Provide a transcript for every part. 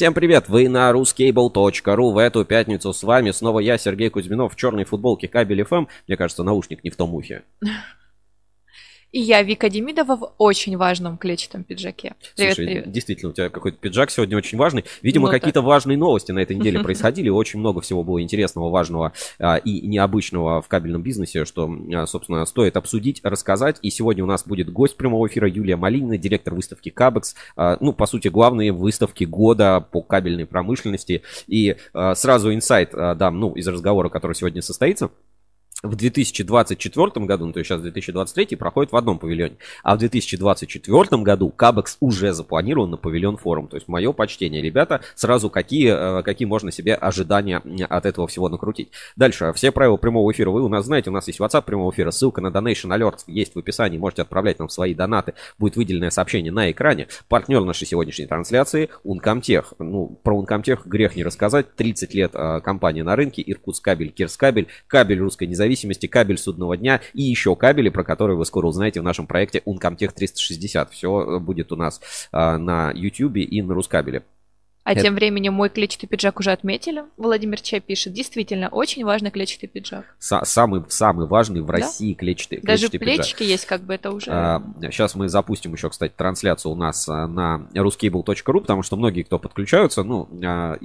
Всем привет! Вы на ruscable.ru. В эту пятницу с вами снова я, Сергей Кузьминов, в черной футболке кабель FM. Мне кажется, наушник не в том ухе. И я, Вика Демидова, в очень важном клетчатом пиджаке. Привет, Слушай, привет. действительно, у тебя какой-то пиджак сегодня очень важный. Видимо, ну, какие-то важные новости на этой неделе происходили. Очень много всего было интересного, важного а, и необычного в кабельном бизнесе, что, а, собственно, стоит обсудить, рассказать. И сегодня у нас будет гость прямого эфира Юлия Малинина, директор выставки Кабекс. А, ну, по сути, главные выставки года по кабельной промышленности. И сразу инсайт дам, ну, из разговора, который сегодня состоится в 2024 году, ну то есть сейчас 2023, проходит в одном павильоне. А в 2024 году Кабекс уже запланирован на павильон форум. То есть мое почтение, ребята, сразу какие, э, какие можно себе ожидания от этого всего накрутить. Дальше, все правила прямого эфира вы у нас знаете, у нас есть WhatsApp прямого эфира, ссылка на Donation Alert есть в описании, можете отправлять нам свои донаты, будет выделенное сообщение на экране. Партнер нашей сегодняшней трансляции Uncomtech. Ну, про Uncomtech грех не рассказать, 30 лет э, компания на рынке, Иркутск кабель, Кирскабель, кабель русской независимости независимости, кабель судного дня и еще кабели, про которые вы скоро узнаете в нашем проекте Uncomtech 360. Все будет у нас а, на YouTube и на Рускабеле. А Это... тем временем мой клетчатый пиджак уже отметили. Владимир Чай пишет. Действительно, очень важный клетчатый пиджак. С самый, самый важный в да? России клетчатый, Даже клетчатый пиджак. плечики есть, как бы это уже... А, сейчас мы запустим еще, кстати, трансляцию у нас а, на ruscable.ru, потому что многие, кто подключаются, ну, а,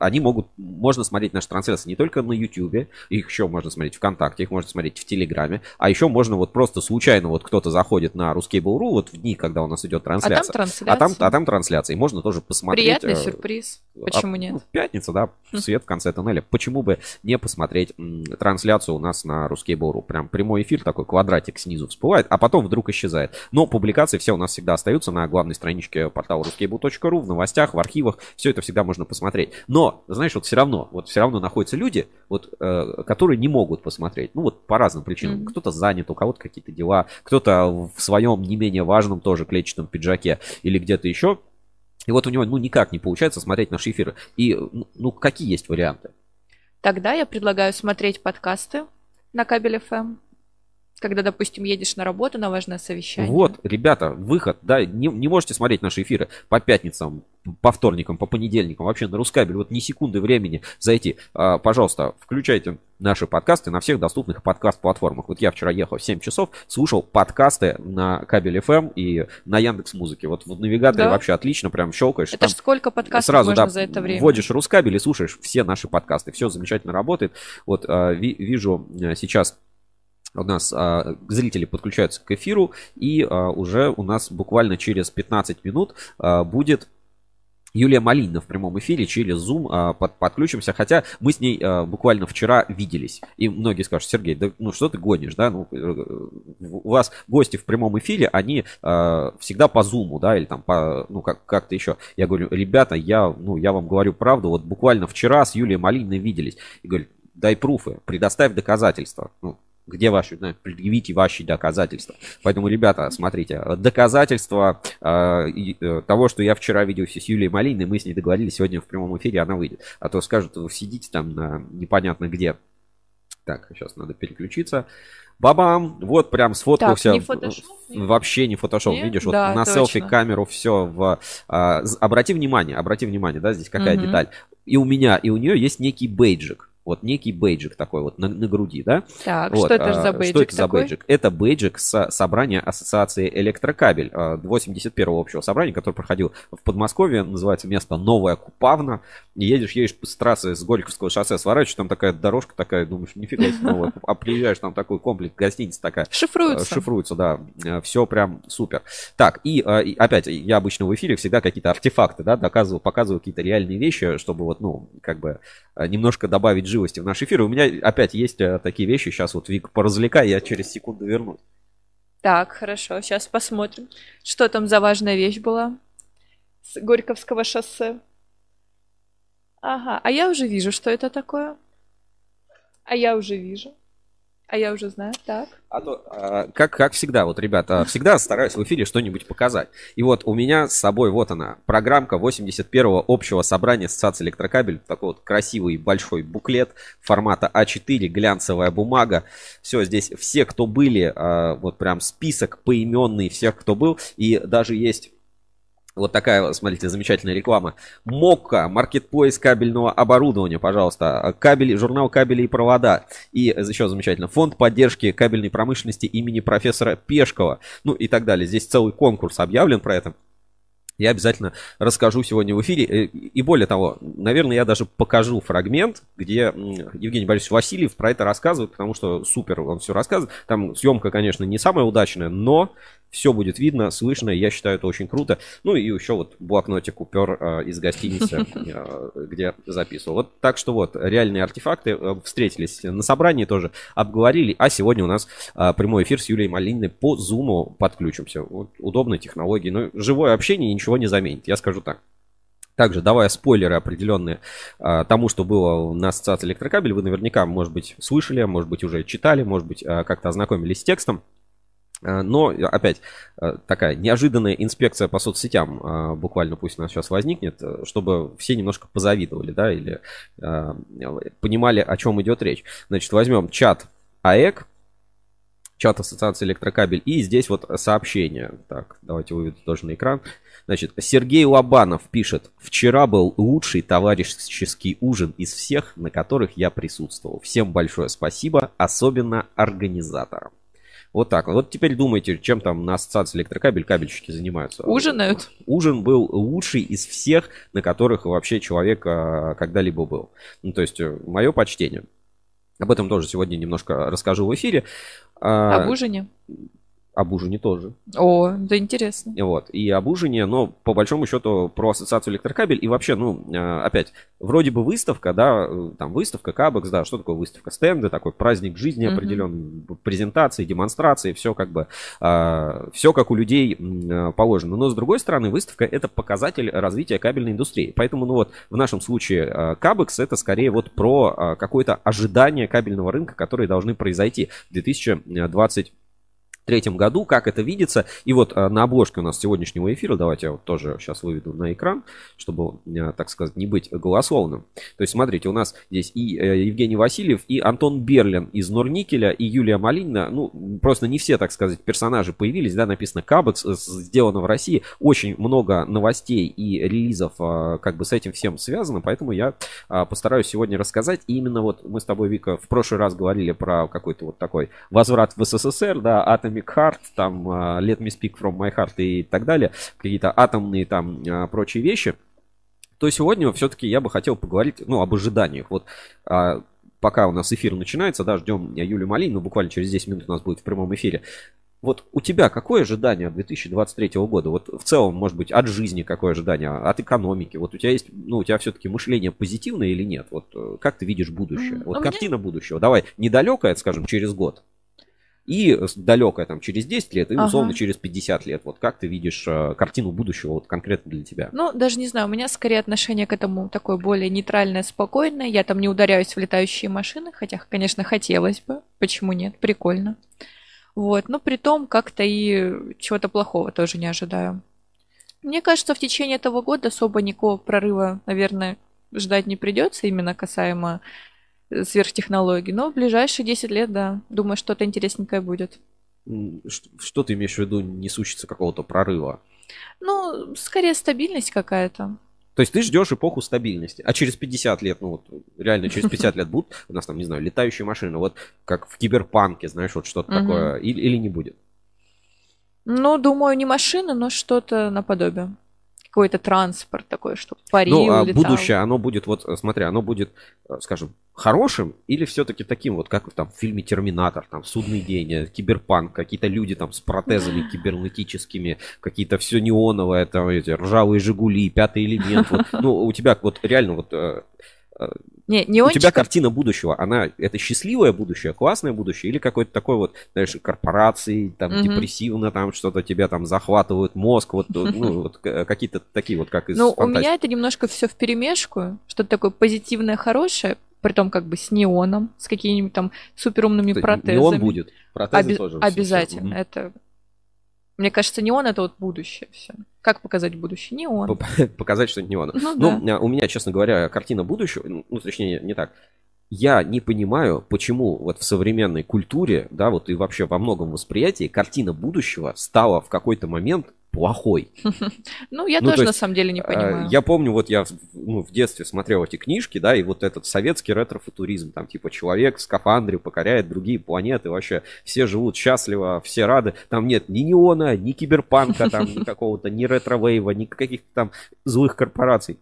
они могут... Можно смотреть наши трансляции не только на YouTube, их еще можно смотреть ВКонтакте, их можно смотреть в Телеграме, а еще можно вот просто случайно вот кто-то заходит на ruscable.ru вот в дни, когда у нас идет трансляция. А там трансляция. А там, а там трансляция. И можно тоже посмотреть. Приятный э, сюрприз. Почему а, нет? Ну, пятница, да, свет в конце тоннеля. Почему бы не посмотреть м, трансляцию у нас на Ruskable.ru? Прям прямой эфир, такой квадратик снизу всплывает, а потом вдруг исчезает. Но публикации все у нас всегда остаются на главной страничке портала ruskable.ru, в новостях, в архивах. Все это всегда можно посмотреть. Но, знаешь, вот все равно, вот все равно находятся люди, вот, э, которые не могут посмотреть. Ну, вот по разным причинам. Mm-hmm. Кто-то занят, у кого-то какие-то дела, кто-то в своем не менее важном тоже клетчатом пиджаке или где-то еще и вот у него ну никак не получается смотреть наши эфиры. И ну, какие есть варианты? Тогда я предлагаю смотреть подкасты на кабель FM когда, допустим, едешь на работу, на важное совещание. Вот, ребята, выход, да, не, не можете смотреть наши эфиры по пятницам, по вторникам, по понедельникам, вообще на Рускабель, вот ни секунды времени зайти. А, пожалуйста, включайте наши подкасты на всех доступных подкаст-платформах. Вот я вчера ехал в 7 часов, слушал подкасты на кабель FM и на Яндекс Музыке. Вот в навигаторе да? вообще отлично, прям щелкаешь. Это ж сколько подкастов сразу, можно да, за это время? Вводишь Рускабель и слушаешь все наши подкасты. Все замечательно работает. Вот а, ви, вижу э, сейчас у нас а, зрители подключаются к эфиру, и а, уже у нас буквально через 15 минут а, будет Юлия Малинина в прямом эфире через Zoom а, под, подключимся, хотя мы с ней а, буквально вчера виделись. И многие скажут, Сергей, да ну что ты гонишь, да? Ну, э, у вас гости в прямом эфире, они а, всегда по Zoom, да, или там по, ну как, как-то еще. Я говорю, ребята, я, ну, я вам говорю правду, вот буквально вчера с Юлией Малининой виделись. И говорю, дай пруфы, предоставь доказательства. Ну, где ваши, да, предъявите ваши доказательства. Поэтому, ребята, смотрите, доказательства э, э, того, что я вчера виделся с Юлией Малиной, мы с ней договорились, сегодня в прямом эфире она выйдет. А то скажут, вы сидите там на непонятно где. Так, сейчас надо переключиться. Бабам! Вот прям сфоткался. Так, не фотошоп? Вообще не фотошоп. Нет? Видишь, да, вот на селфи камеру все в... А, обрати внимание, обрати внимание, да, здесь какая угу. деталь. И у меня, и у нее есть некий бейджик. Вот некий бейджик такой вот на, на груди, да? Так, вот, что это за бейджик Что это такой? за бейджик? Это бейджик с собрания Ассоциации Электрокабель 81-го общего собрания, который проходил в Подмосковье, называется место Новая Купавна. Едешь, едешь с трассы с Горьковского шоссе, сворачиваешь, там такая дорожка такая, думаешь, нифига себе новая. А приезжаешь, там такой комплекс, гостиница такая. Шифруется. Шифруется, да. Э, Все прям супер. Так, и, э, и опять, я обычно в эфире всегда какие-то артефакты, да, доказываю, показываю какие-то реальные вещи, чтобы вот, ну, как бы э, немножко добавить живости в наш эфир. У меня опять есть э, такие вещи. Сейчас вот Вик поразвлекай, я через секунду вернусь. Так, хорошо. Сейчас посмотрим, что там за важная вещь была с Горьковского шоссе. Ага, а я уже вижу, что это такое. А я уже вижу. А я уже знаю, так. А то, а, как, как всегда, вот, ребята, всегда стараюсь в эфире что-нибудь показать. И вот у меня с собой, вот она, программка 81-го общего собрания Ассоциации Электрокабель. Такой вот красивый большой буклет формата А4, глянцевая бумага. Все, здесь все, кто были, а, вот прям список поименный всех, кто был. И даже есть Вот такая, смотрите, замечательная реклама. Мокка, маркетплейс кабельного оборудования, пожалуйста. Кабели, журнал кабели и провода. И еще замечательно, фонд поддержки кабельной промышленности имени профессора Пешкова. Ну и так далее. Здесь целый конкурс объявлен про это. Я обязательно расскажу сегодня в эфире. Э, и более того, наверное, я даже покажу фрагмент, где Евгений Борисович Васильев про это рассказывает, потому что супер он все рассказывает. Там съемка, конечно, не самая удачная, но все будет видно, слышно, я считаю это очень круто. Ну и еще вот блокнотик упер э, из гостиницы, э, где записывал. Вот так что вот, реальные артефакты э, встретились на собрании тоже, обговорили, а сегодня у нас э, прямой эфир с Юлией Малининой по Zoom подключимся. Вот, удобные технологии, но живое общение ничего не заменит, я скажу так. Также давая спойлеры определенные а, тому, что было на ассоциации электрокабель, вы наверняка, может быть, слышали, может быть, уже читали, может быть, а, как-то ознакомились с текстом. Э, но, опять, э, такая неожиданная инспекция по соцсетям э, буквально пусть у нас сейчас возникнет, чтобы все немножко позавидовали, да, или понимали, о чем идет речь. Значит, возьмем чат АЭК, чат Ассоциации Электрокабель, и здесь вот сообщение. Так, давайте выведу тоже на экран. Значит, Сергей Лобанов пишет, вчера был лучший товарищеский ужин из всех, на которых я присутствовал. Всем большое спасибо, особенно организаторам. Вот так. Вот теперь думайте, чем там на ассоциации электрокабель кабельщики занимаются. Ужинают? Ужин был лучший из всех, на которых вообще человек а, когда-либо был. Ну, то есть, э, мое почтение. Об этом тоже сегодня немножко расскажу в эфире. А, Об ужине? Об ужине тоже. О, да интересно. Вот, и об ужине, но по большому счету про ассоциацию электрокабель. И вообще, ну, а, опять, вроде бы выставка, да, там выставка, Кабекс, да, что такое выставка? Стенды, такой праздник жизни mm-hmm. определенный, презентации, демонстрации, все как бы, а, все как у людей а, положено. Но с другой стороны, выставка это показатель развития кабельной индустрии. Поэтому, ну вот, в нашем случае Кабекс это скорее вот про какое-то ожидание кабельного рынка, которые должны произойти в 2020 третьем году, как это видится. И вот э, на обложке у нас сегодняшнего эфира, давайте я вот тоже сейчас выведу на экран, чтобы, э, так сказать, не быть голословным. То есть, смотрите, у нас здесь и э, Евгений Васильев, и Антон Берлин из Норникеля, и Юлия Малинина. Ну, просто не все, так сказать, персонажи появились, да, написано Кабекс, сделано в России. Очень много новостей и релизов как бы с этим всем связано, поэтому я постараюсь сегодня рассказать. И именно вот мы с тобой, Вика, в прошлый раз говорили про какой-то вот такой возврат в СССР, да, атом Atomic Heart, там uh, Let Me Speak From My Heart и так далее, какие-то атомные там uh, прочие вещи, то сегодня все-таки я бы хотел поговорить, ну, об ожиданиях. Вот uh, пока у нас эфир начинается, да, ждем Юлю Малину, буквально через 10 минут у нас будет в прямом эфире. Вот у тебя какое ожидание от 2023 года? Вот в целом, может быть, от жизни какое ожидание, от экономики? Вот у тебя есть, ну, у тебя все-таки мышление позитивное или нет? Вот э, как ты видишь будущее? Вот картина меня... будущего. Давай, недалекая, скажем, через год и далекое там через 10 лет, и условно ага. через 50 лет. Вот как ты видишь э, картину будущего вот конкретно для тебя? Ну, даже не знаю, у меня скорее отношение к этому такое более нейтральное, спокойное. Я там не ударяюсь в летающие машины, хотя, конечно, хотелось бы. Почему нет? Прикольно. Вот, но при том как-то и чего-то плохого тоже не ожидаю. Мне кажется, в течение этого года особо никакого прорыва, наверное, ждать не придется, именно касаемо сверхтехнологий. Но в ближайшие 10 лет, да, думаю, что-то интересненькое будет. Что, что ты имеешь в виду, не случится какого-то прорыва? Ну, скорее стабильность какая-то. То есть ты ждешь эпоху стабильности. А через 50 лет, ну вот реально через 50 лет будут у нас там, не знаю, летающие машины, вот как в киберпанке, знаешь, вот что-то такое, или, или не будет? Ну, думаю, не машины, но что-то наподобие какой-то транспорт такой, что парил, Ну, а летал. будущее, оно будет, вот, смотри, оно будет, э, скажем, хорошим или все-таки таким вот, как там в фильме «Терминатор», там «Судный день», э, «Киберпанк», какие-то люди там с протезами кибернетическими, какие-то все неоновое, там эти ржавые «Жигули», «Пятый элемент». Вот, ну, у тебя вот реально вот э, не, не У тебя картина будущего, она это счастливое будущее, классное будущее, или какой-то такой вот, знаешь, корпорации, там, угу. депрессивно, там, что-то тебя там захватывают мозг, вот, ну, вот какие-то такие вот, как из Ну, фантастики. у меня это немножко все в перемешку, что-то такое позитивное, хорошее, при том как бы с неоном, с какими-нибудь там суперумными протезами. Неон будет, протезы Оби- тоже. Обязательно, все. это мне кажется, неон это вот будущее все. Как показать будущее? Неон. Показать, что это неон. Ну, ну да. у меня, честно говоря, картина будущего, ну, точнее, не так. Я не понимаю, почему вот в современной культуре, да, вот и вообще во многом восприятии картина будущего стала в какой-то момент плохой. Ну, я ну, тоже то есть, на самом деле не э, понимаю. Я помню, вот я ну, в детстве смотрел эти книжки, да, и вот этот советский ретро-футуризм, там типа человек в скафандре покоряет другие планеты, вообще все живут счастливо, все рады. Там нет ни неона, ни киберпанка, там ни какого-то, ни ретро-вейва, ни каких-то там злых корпораций.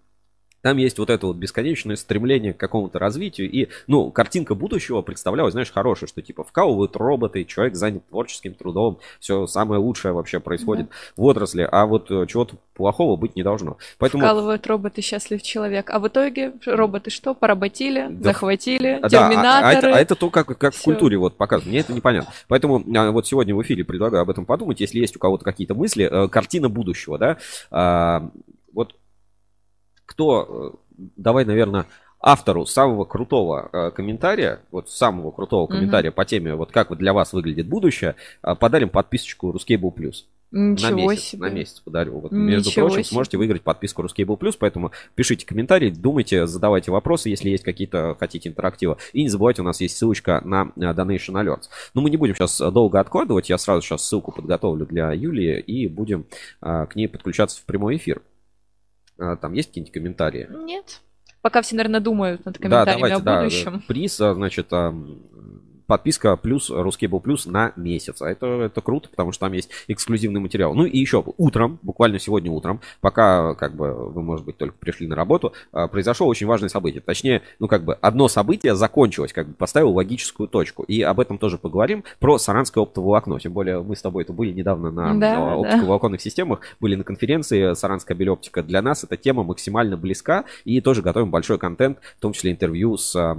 Там есть вот это вот бесконечное стремление к какому-то развитию. И, ну, картинка будущего представлялась, знаешь, хорошая, что типа вкалывают роботы, человек занят творческим трудом, все самое лучшее вообще происходит да. в отрасли, а вот э, чего-то плохого быть не должно. Поэтому... Вкалывают роботы, счастлив человек. А в итоге роботы что? Поработили, да. захватили, да, терминаторы. А, а, это, а это то, как, как в культуре вот показывают. Мне это непонятно. Поэтому а, вот сегодня в эфире предлагаю об этом подумать. Если есть у кого-то какие-то мысли, э, картина будущего, да, а, кто, э, давай, наверное, автору самого крутого э, комментария, вот самого крутого комментария mm-hmm. по теме, вот как вот для вас выглядит будущее, э, подарим подписочку Ruscable Plus. Ничего на месяц, себе. На месяц подарю. Вот, между Ничего прочим, себе. сможете выиграть подписку Ruscable Plus, поэтому пишите комментарии, думайте, задавайте вопросы, если есть какие-то, хотите интерактива. И не забывайте, у нас есть ссылочка на Donation Alerts. Но мы не будем сейчас долго откладывать, я сразу сейчас ссылку подготовлю для Юлии и будем а, к ней подключаться в прямой эфир. А, там есть какие-нибудь комментарии? Нет. Пока все, наверное, думают над комментариями да, давайте, о будущем. Да, приз, а, значит, подписка плюс Рускейбл плюс на месяц. А это, это круто, потому что там есть эксклюзивный материал. Ну и еще утром, буквально сегодня утром, пока как бы вы, может быть, только пришли на работу, а, произошло очень важное событие. Точнее, ну как бы одно событие закончилось, как бы поставил логическую точку. И об этом тоже поговорим. Про саранское оптоволокно. Тем более мы с тобой это были недавно на да, оптиковолоконных да. системах, были на конференции Саранская белеоптика. Для нас эта тема максимально близка и тоже готовим большой контент, в том числе интервью с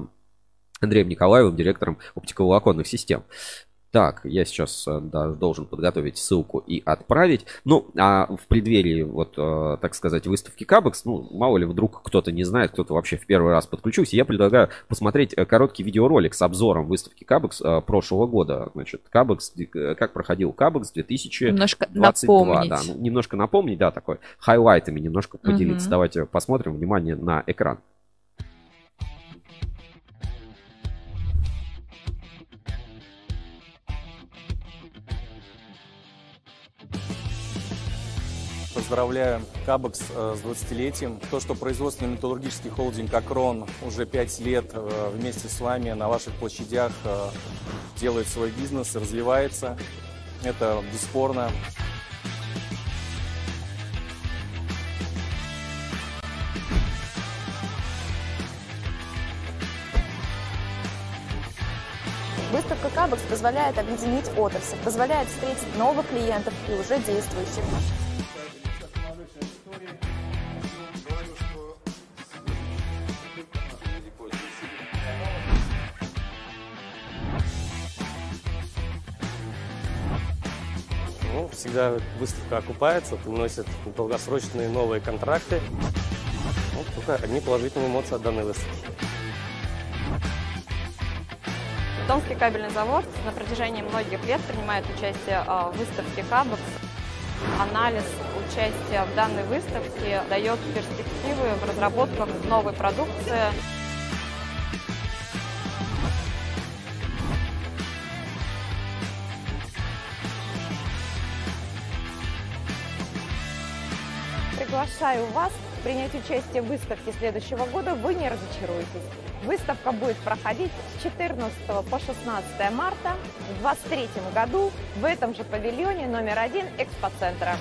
Андреем Николаевым, директором оптиковолоконных систем. Так, я сейчас э, да, должен подготовить ссылку и отправить. Ну, а в преддверии, вот, э, так сказать, выставки Кабекс, ну, мало ли вдруг кто-то не знает, кто-то вообще в первый раз подключился, я предлагаю посмотреть э, короткий видеоролик с обзором выставки Кабекс прошлого года. Значит, Кабекс, как проходил Кабекс 2022. Немножко напомнить. Да, ну, немножко напомнить, да, такой хайлайтами немножко поделиться. Угу. Давайте посмотрим, внимание на экран. Поздравляю Кабекс э, с 20-летием. То, что производственный металлургический холдинг «Акрон» уже 5 лет э, вместе с вами на ваших площадях э, делает свой бизнес, развивается, это бесспорно. Выставка Кабекс позволяет объединить отрасль, позволяет встретить новых клиентов и уже действующих. Всегда выставка окупается, приносит долгосрочные новые контракты. Вот только одни положительные эмоции от данной выставки. Томский кабельный завод на протяжении многих лет принимает участие в выставке Кабекс. Анализ участия в данной выставке дает перспективы в разработках новой продукции. приглашаю вас принять участие в выставке следующего года, вы не разочаруетесь. Выставка будет проходить с 14 по 16 марта в 2023 году в этом же павильоне номер один экспоцентра.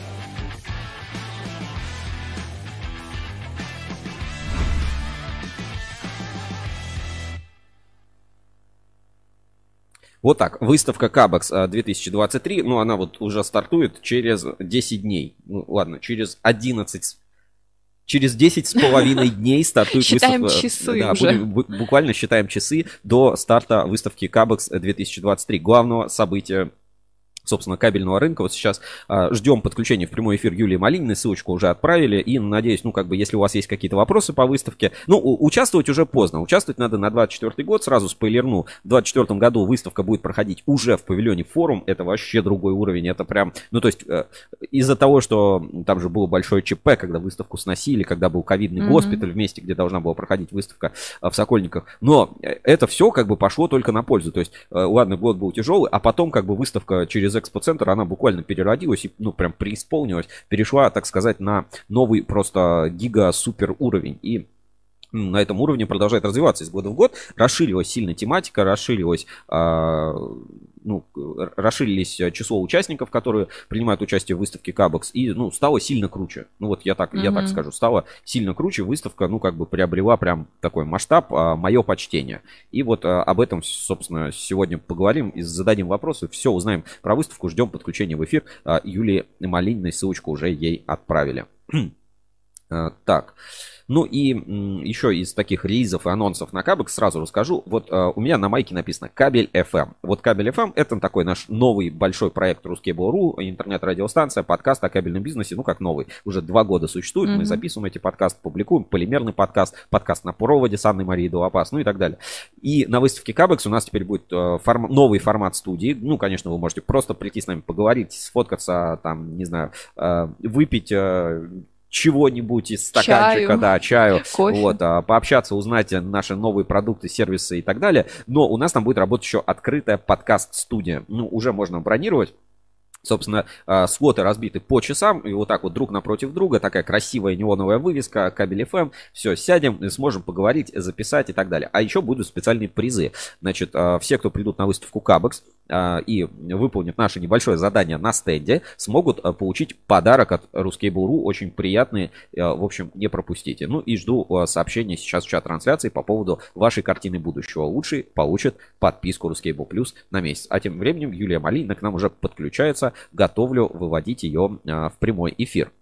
Вот так, выставка Кабекс 2023, ну она вот уже стартует через 10 дней. Ну ладно, через 11 Через 10 с половиной дней стартует считаем выставка. часы да, уже. Будем, буквально считаем часы до старта выставки Кабекс 2023, главного события собственно, кабельного рынка. Вот сейчас а, ждем подключения в прямой эфир Юлии Малининой, ссылочку уже отправили, и надеюсь, ну, как бы, если у вас есть какие-то вопросы по выставке, ну, участвовать уже поздно, участвовать надо на 24 год, сразу спойлерну, в 24 году выставка будет проходить уже в павильоне форум, это вообще другой уровень, это прям, ну, то есть, э, из-за того, что там же было большое ЧП, когда выставку сносили, когда был ковидный mm-hmm. госпиталь вместе, где должна была проходить выставка а, в Сокольниках, но э, это все как бы пошло только на пользу, то есть, э, ладно, год был тяжелый, а потом как бы выставка через экспоцентр, она буквально переродилась и, ну, прям преисполнилась, перешла, так сказать, на новый просто гига-супер уровень, и на этом уровне продолжает развиваться из года в год. Расширилась сильно тематика, расширилась, э, ну, расширились число участников, которые принимают участие в выставке Кабекс, и, ну, стало сильно круче. Ну, вот я так, mm-hmm. я так скажу, стало сильно круче. Выставка, ну, как бы приобрела прям такой масштаб, э, мое почтение. И вот э, об этом, собственно, сегодня поговорим и зададим вопросы. Все узнаем про выставку, ждем подключения в эфир. Э, Юлии Малининой ссылочку уже ей отправили. Так. Ну и еще из таких релизов и анонсов на Кабек сразу расскажу. Вот э, у меня на майке написано кабель FM. Вот кабель FM это такой наш новый большой проект Ruskable.ru, интернет-радиостанция, подкаст о кабельном бизнесе, ну как новый, уже два года существует, mm-hmm. мы записываем эти подкасты, публикуем, полимерный подкаст, подкаст на проводе с Анной Марией Дуапас, ну и так далее. И на выставке Кабекс у нас теперь будет э, форм... новый формат студии. Ну, конечно, вы можете просто прийти с нами поговорить, сфоткаться, там, не знаю, э, выпить чего-нибудь из стаканчика, чаю. да, чаю, Кофе. вот, а, пообщаться, узнать наши новые продукты, сервисы и так далее. Но у нас там будет работать еще открытая подкаст-студия. Ну, уже можно бронировать. Собственно, а, слоты разбиты по часам, и вот так вот друг напротив друга, такая красивая неоновая вывеска, кабель FM, все, сядем, сможем поговорить, записать и так далее. А еще будут специальные призы. Значит, а, все, кто придут на выставку Кабекс и выполнят наше небольшое задание на стенде, смогут получить подарок от Ruskable.ru, очень приятный, в общем, не пропустите. Ну и жду сообщений сейчас в чат трансляции по поводу вашей картины будущего. Лучший получит подписку Ruskable Plus на месяц. А тем временем Юлия Малинина к нам уже подключается готовлю выводить ее а, в прямой эфир.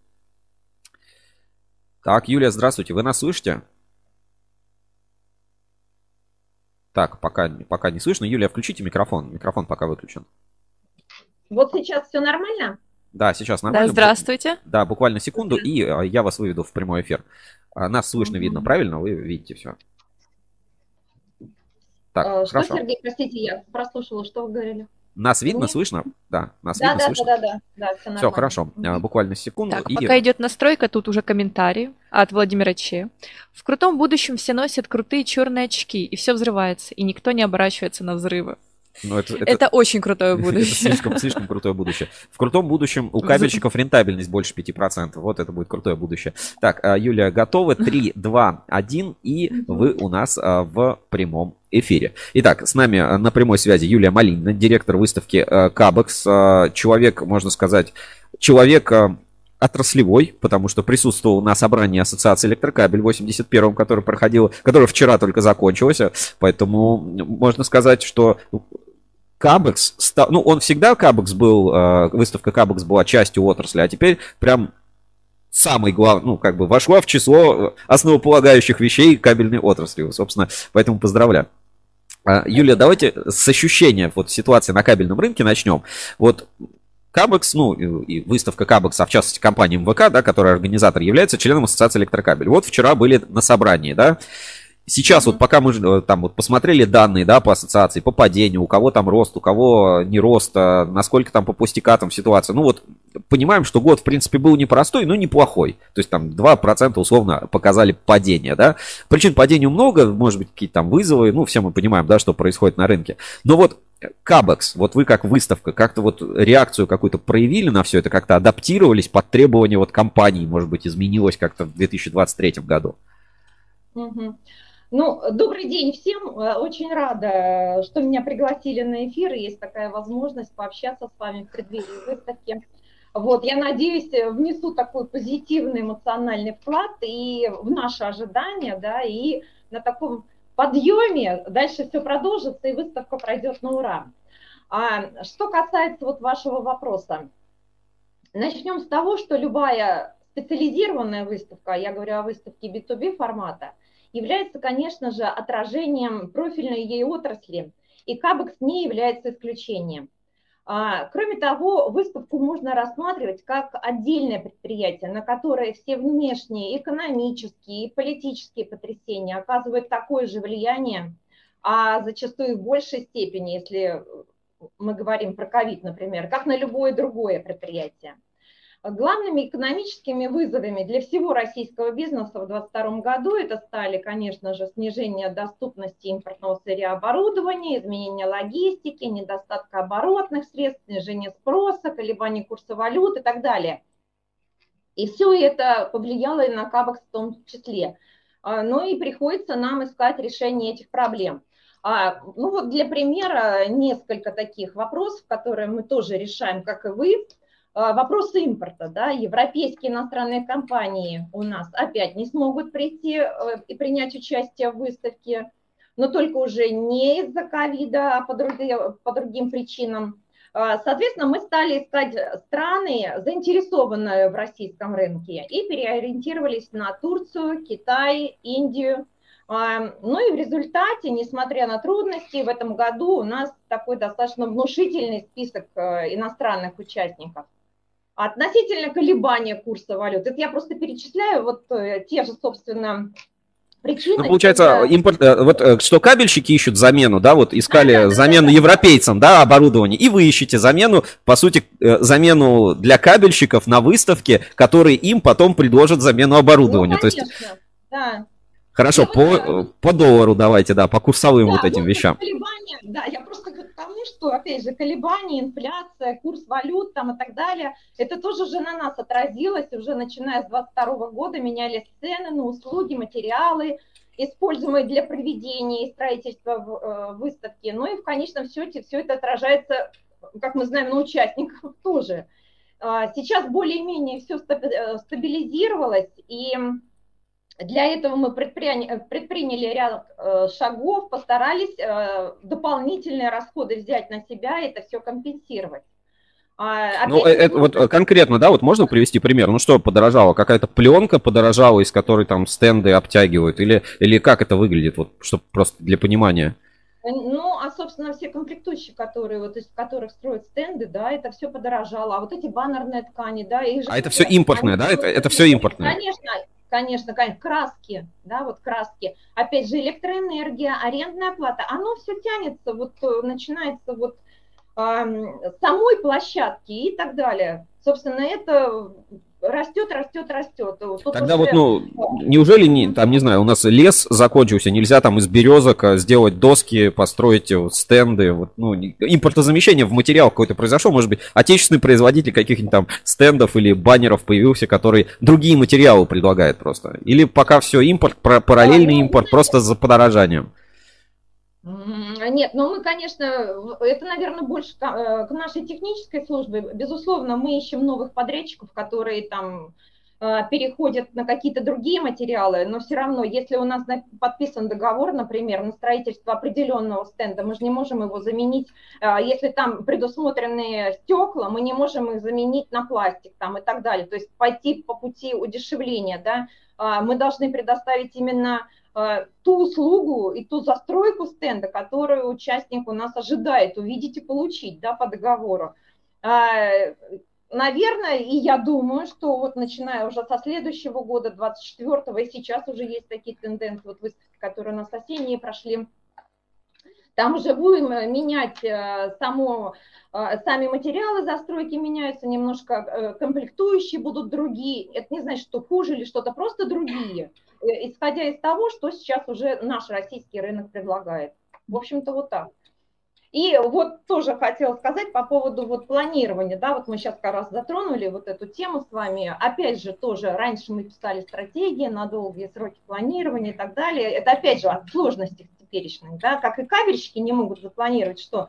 Так, Юлия, здравствуйте, вы нас слышите? Так, пока, пока не слышно. Юлия, включите микрофон. Микрофон пока выключен. Вот сейчас все нормально? Да, сейчас нормально. Да, здравствуйте. Да, буквально секунду, и а, я вас выведу в прямой эфир. А, нас слышно, mm-hmm. видно, правильно? Вы видите все. Так, что, хорошо. Сергей, простите, я прослушала, что вы говорили. Нас видно, Нет? слышно? Да, нас да, видно, да, слышно. Да, да, да, да. Все, хорошо. Mm-hmm. Буквально секунду. Так, и... пока идет настройка, тут уже комментарий от Владимира Че. В крутом будущем все носят крутые черные очки, и все взрывается, и никто не оборачивается на взрывы. Ну, это, это, это очень крутое будущее. Это слишком, слишком крутое будущее. В крутом будущем у кабельщиков рентабельность больше 5%. Вот это будет крутое будущее. Так, а, Юлия, готовы? 3, 2, 1, и вы у нас а, в прямом эфире. Итак, с нами а, на прямой связи Юлия Малинина, директор выставки Кабекс. Человек, можно сказать, человек отраслевой, потому что присутствовал на собрании Ассоциации Электрокабель в 81-м, который проходил, который вчера только закончилось. Поэтому можно сказать, что Кабекс стал, ну, он всегда Кабекс был, э, выставка Кабекс была частью отрасли, а теперь прям самый главный, ну, как бы вошла в число основополагающих вещей кабельной отрасли. Собственно, поэтому поздравляю. А, Юлия, давайте с ощущения вот ситуации на кабельном рынке начнем. Вот Кабекс, ну, и выставка Кабекс, а в частности компания МВК, да, которая организатор, является членом Ассоциации Электрокабель. Вот вчера были на собрании, да, Сейчас вот пока мы э, там вот посмотрели данные, да, по ассоциации, по падению, у кого там рост, у кого не рост, а насколько там по пустякатам ситуация. Ну вот понимаем, что год в принципе был непростой, но неплохой. То есть там 2% условно показали падение, да. Причин падению много, может быть какие-то там вызовы, ну все мы понимаем, да, что происходит на рынке. Но вот Кабекс, вот вы как выставка, как-то вот реакцию какую-то проявили на все это, как-то адаптировались под требования вот компании, может быть, изменилось как-то в 2023 году? Угу. Ну, добрый день всем. Э, очень рада, что меня пригласили на эфир. И есть такая возможность пообщаться с вами в преддверии выставки. Вот, я надеюсь, внесу такой позитивный эмоциональный вклад и в наши ожидания, да, и на таком подъеме дальше все продолжится, и выставка пройдет на ура. А что касается вот вашего вопроса, начнем с того, что любая специализированная выставка, я говорю о выставке B2B формата – является, конечно же, отражением профильной ей отрасли, и Кабекс не является исключением. А, кроме того, выставку можно рассматривать как отдельное предприятие, на которое все внешние экономические и политические потрясения оказывают такое же влияние, а зачастую в большей степени, если мы говорим про ковид, например, как на любое другое предприятие. Главными экономическими вызовами для всего российского бизнеса в 2022 году это стали, конечно же, снижение доступности импортного сырья оборудования, изменение логистики, недостатка оборотных средств, снижение спроса, колебания курса валют и так далее. И все это повлияло и на Кабакс в том числе. Ну и приходится нам искать решение этих проблем. А, ну вот для примера несколько таких вопросов, которые мы тоже решаем, как и вы. А, вопрос импорта, да, европейские иностранные компании у нас опять не смогут прийти э, и принять участие в выставке, но только уже не из-за ковида, а по, другим, по другим причинам. А, соответственно, мы стали искать страны, заинтересованные в российском рынке, и переориентировались на Турцию, Китай, Индию. А, ну и в результате, несмотря на трудности, в этом году у нас такой достаточно внушительный список э, иностранных участников. Относительно колебания курса валют, это я просто перечисляю вот э, те же, собственно, причины. Ну, получается, когда... импорт, э, вот э, что кабельщики ищут замену, да, вот искали да, да, замену да, европейцам, да, оборудования, и вы ищете замену, по сути, замену для кабельщиков на выставке, которые им потом предложат замену оборудования. Ну, конечно, То есть... да. Хорошо, по, по доллару давайте, да, по курсовым да, вот этим вот вещам. Колебания, да, я просто говорю к тому, что, опять же, колебания, инфляция, курс валют там и так далее, это тоже же на нас отразилось, уже начиная с 2022 года менялись цены на услуги, материалы, используемые для проведения и строительства э, выставки. Ну и в конечном счете все это отражается, как мы знаем, на участниках тоже. А, сейчас более-менее все э, стабилизировалось, и для этого мы предприняли, предприняли ряд э, шагов, постарались э, дополнительные расходы взять на себя, и это все компенсировать. А, ну, э, это, вот конкретно, да, вот можно привести пример? Ну, что подорожало? Какая-то пленка подорожала, из которой там стенды обтягивают? Или, или как это выглядит? Вот, чтобы просто для понимания. Ну, а, собственно, все комплектующие, которые, вот из которых строят стенды, да, это все подорожало. А вот эти баннерные ткани, да, их же... А это все импортное, да? Это, это все импортное? Конечно, конечно, конечно, краски, да, вот краски. Опять же, электроэнергия, арендная плата, оно все тянется, вот э, начинается вот э, самой площадки и так далее. Собственно, это растет, растет, растет. Тут Тогда уже... вот, ну, неужели, не, там, не знаю, у нас лес закончился, нельзя там из березок а, сделать доски, построить вот, стенды, вот, ну, импортозамещение в материал какой-то произошло, может быть, отечественный производитель каких-нибудь там стендов или баннеров появился, который другие материалы предлагает просто. Или пока все импорт, параллельный ну, импорт, просто за подорожанием. Нет, но мы, конечно, это, наверное, больше э, к нашей технической службе. Безусловно, мы ищем новых подрядчиков, которые там э, переходят на какие-то другие материалы, но все равно, если у нас подписан договор, например, на строительство определенного стенда, мы же не можем его заменить, э, если там предусмотрены стекла, мы не можем их заменить на пластик там и так далее, то есть пойти по пути удешевления, да, мы должны предоставить именно ту услугу и ту застройку стенда, которую участник у нас ожидает увидеть и получить да, по договору. А, наверное, и я думаю, что вот начиная уже со следующего года, 24-го, и сейчас уже есть такие тенденции, вот выставки, которые у нас осенние прошли, там уже будем э, менять э, само, сами материалы застройки меняются, немножко комплектующие будут другие. Это не значит, что хуже или что-то, просто другие. Э, исходя из того, что сейчас уже наш российский рынок предлагает. В общем-то, вот так. И вот тоже хотела сказать по поводу вот планирования, да, вот мы сейчас как раз затронули вот эту тему с вами. Опять же, тоже раньше мы писали стратегии на долгие сроки планирования и так далее. Это опять же от сложностей теперешних, да, как и кабельщики не могут запланировать, что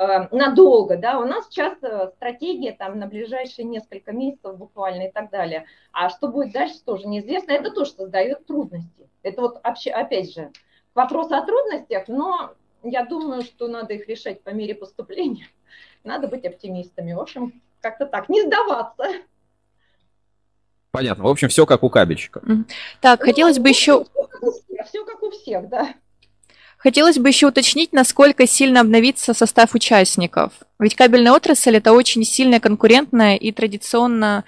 Э, надолго, да, у нас сейчас э, стратегия там на ближайшие несколько месяцев буквально и так далее. А что будет дальше, тоже неизвестно. Это тоже создает трудности. Это вот вообще, опять же, вопрос о трудностях, но я думаю, что надо их решать по мере поступления. Надо быть оптимистами. В общем, как-то так, не сдаваться. Понятно. В общем, все как у кабельщика. Так, хотелось бы еще... Все как у всех, да. Хотелось бы еще уточнить, насколько сильно обновится состав участников. Ведь кабельная отрасль – это очень сильная конкурентная и традиционно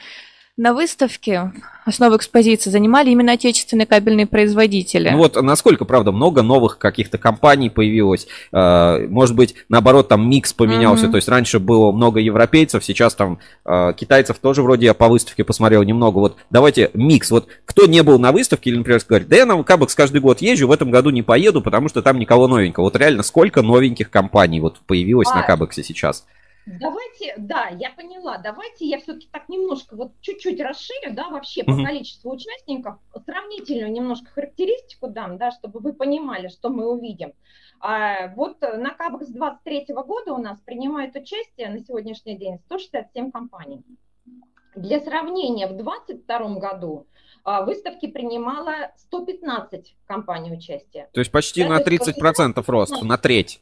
на выставке основу экспозиции занимали именно отечественные кабельные производители. Ну вот насколько, правда, много новых каких-то компаний появилось. Э, может быть, наоборот, там микс поменялся. Mm-hmm. То есть раньше было много европейцев, сейчас там э, китайцев тоже вроде я по выставке посмотрел немного. Вот давайте микс. Вот кто не был на выставке или, например, говорит, да я на Кабекс каждый год езжу, в этом году не поеду, потому что там никого новенького. Вот реально сколько новеньких компаний вот появилось а, на Кабексе сейчас? Давайте, да, я поняла. Давайте я все-таки так немножко, вот чуть-чуть расширю, да, вообще по количеству участников, сравнительную немножко характеристику дам, да, чтобы вы понимали, что мы увидим. А, вот на Кабекс 23 года у нас принимает участие на сегодняшний день 167 компаний. Для сравнения, в 2022 году а, выставки принимало 115 компаний участия. То есть почти да, на 30% рост, на треть.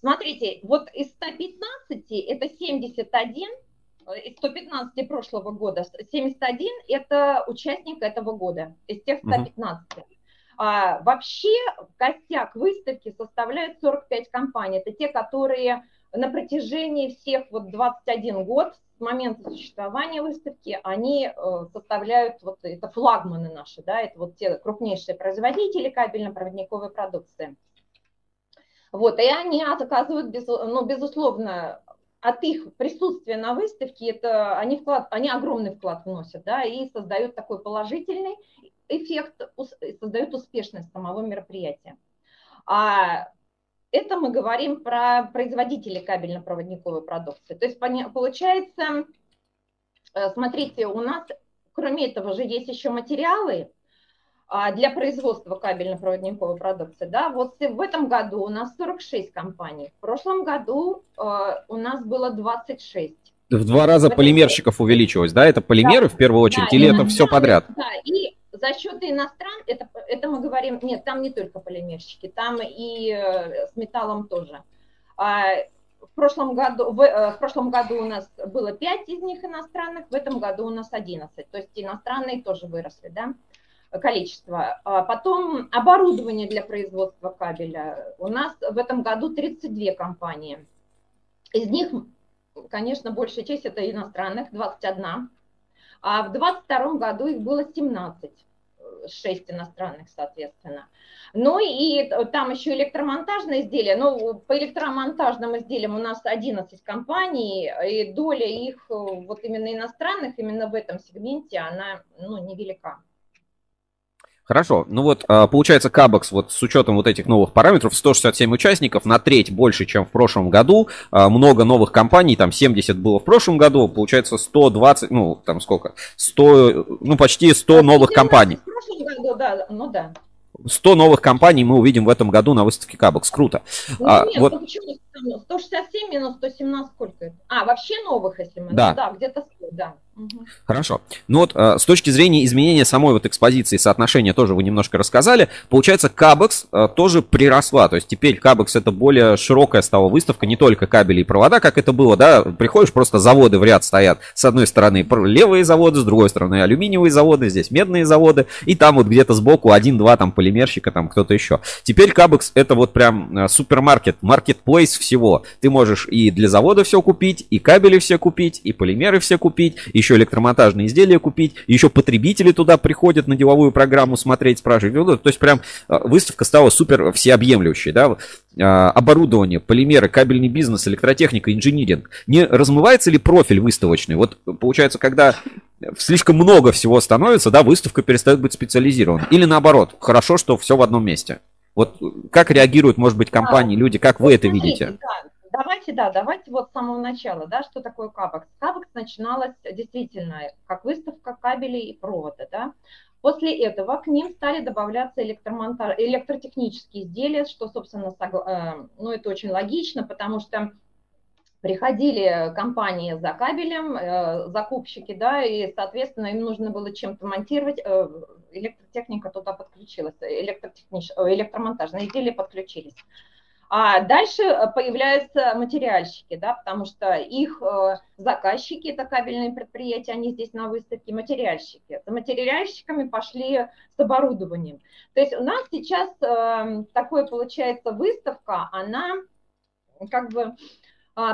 Смотрите, вот из 115 это 71, э, из 115 прошлого года, 71 это участник этого года, из тех 115. Угу. А, вообще костяк выставки составляет 45 компаний. Это те, которые на протяжении всех вот 21 год с момента существования выставки, они э, составляют, вот это флагманы наши, да, это вот те крупнейшие производители кабельно-проводниковой продукции. Вот, и они оказывают, без, ну, безусловно, от их присутствия на выставке, это они, вклад, они огромный вклад вносят, да, и создают такой положительный эффект, создают успешность самого мероприятия. А это мы говорим про производителей кабельно-проводниковой продукции. То есть получается, э, смотрите, у нас кроме этого же есть еще материалы, для производства кабельно-проводниковой продукции. Да, вот в этом году у нас 46 компаний, в прошлом году э, у нас было 26. В два раза полимерщиков увеличилось, да? Это полимеры да, в первую очередь да, или это все подряд? Да, и за счет иностран, это, это мы говорим, нет, там не только полимерщики, там и э, с металлом тоже. А, в прошлом году, в, э, в прошлом году у нас было 5 из них иностранных, в этом году у нас 11. То есть иностранные тоже выросли, да? Количество. А потом оборудование для производства кабеля. У нас в этом году 32 компании. Из них, конечно, большая часть это иностранных, 21. А в 2022 году их было 17, 6 иностранных, соответственно. Ну и там еще электромонтажные изделия. Ну, по электромонтажным изделиям у нас 11 компаний, и доля их вот именно иностранных, именно в этом сегменте, она ну, невелика. Хорошо. Ну вот, а, получается, Кабекс вот с учетом вот этих новых параметров, 167 участников, на треть больше, чем в прошлом году. А, много новых компаний, там 70 было в прошлом году, получается 120, ну, там сколько? 100, ну, почти 100 новых компаний. В прошлом году, да, ну да. 100 новых компаний мы увидим в этом году на выставке Кабекс. Круто. Ну, а, нет, вот... ну почему 167 минус 117 сколько это? А, вообще новых, если мы... Да. Да, где-то 100, да. Хорошо. Ну вот э, с точки зрения изменения самой вот экспозиции, соотношения тоже вы немножко рассказали. Получается, Кабекс э, тоже приросла. То есть теперь Кабекс это более широкая стала выставка, не только кабели и провода, как это было, да. Приходишь, просто заводы в ряд стоят. С одной стороны левые заводы, с другой стороны алюминиевые заводы, здесь медные заводы. И там вот где-то сбоку один-два там полимерщика, там кто-то еще. Теперь Кабекс это вот прям э, супермаркет, маркетплейс всего. Ты можешь и для завода все купить, и кабели все купить, и полимеры все купить, еще электромонтажные изделия купить, еще потребители туда приходят на деловую программу смотреть, спрашивать. Ну, то есть прям а, выставка стала супер всеобъемлющей, да, а, оборудование, полимеры, кабельный бизнес, электротехника, инжиниринг. Не размывается ли профиль выставочный? Вот получается, когда слишком много всего становится, да, выставка перестает быть специализированной. Или наоборот, хорошо, что все в одном месте. Вот как реагируют, может быть, компании, люди, как вы это видите? Давайте, да, давайте вот с самого начала, да, что такое Кабекс. Кабекс начиналась действительно как выставка кабелей и провода, да. После этого к ним стали добавляться электромонтаж, электротехнические изделия, что, собственно, э, ну, это очень логично, потому что приходили компании за кабелем, э, закупщики, да, и, соответственно, им нужно было чем-то монтировать, э, электротехника туда подключилась, электротехнич... электромонтажные изделия подключились. А дальше появляются материальщики, да, потому что их э, заказчики, это кабельные предприятия, они здесь на выставке материальщики. За материальщиками пошли с оборудованием. То есть у нас сейчас э, такое получается выставка, она как бы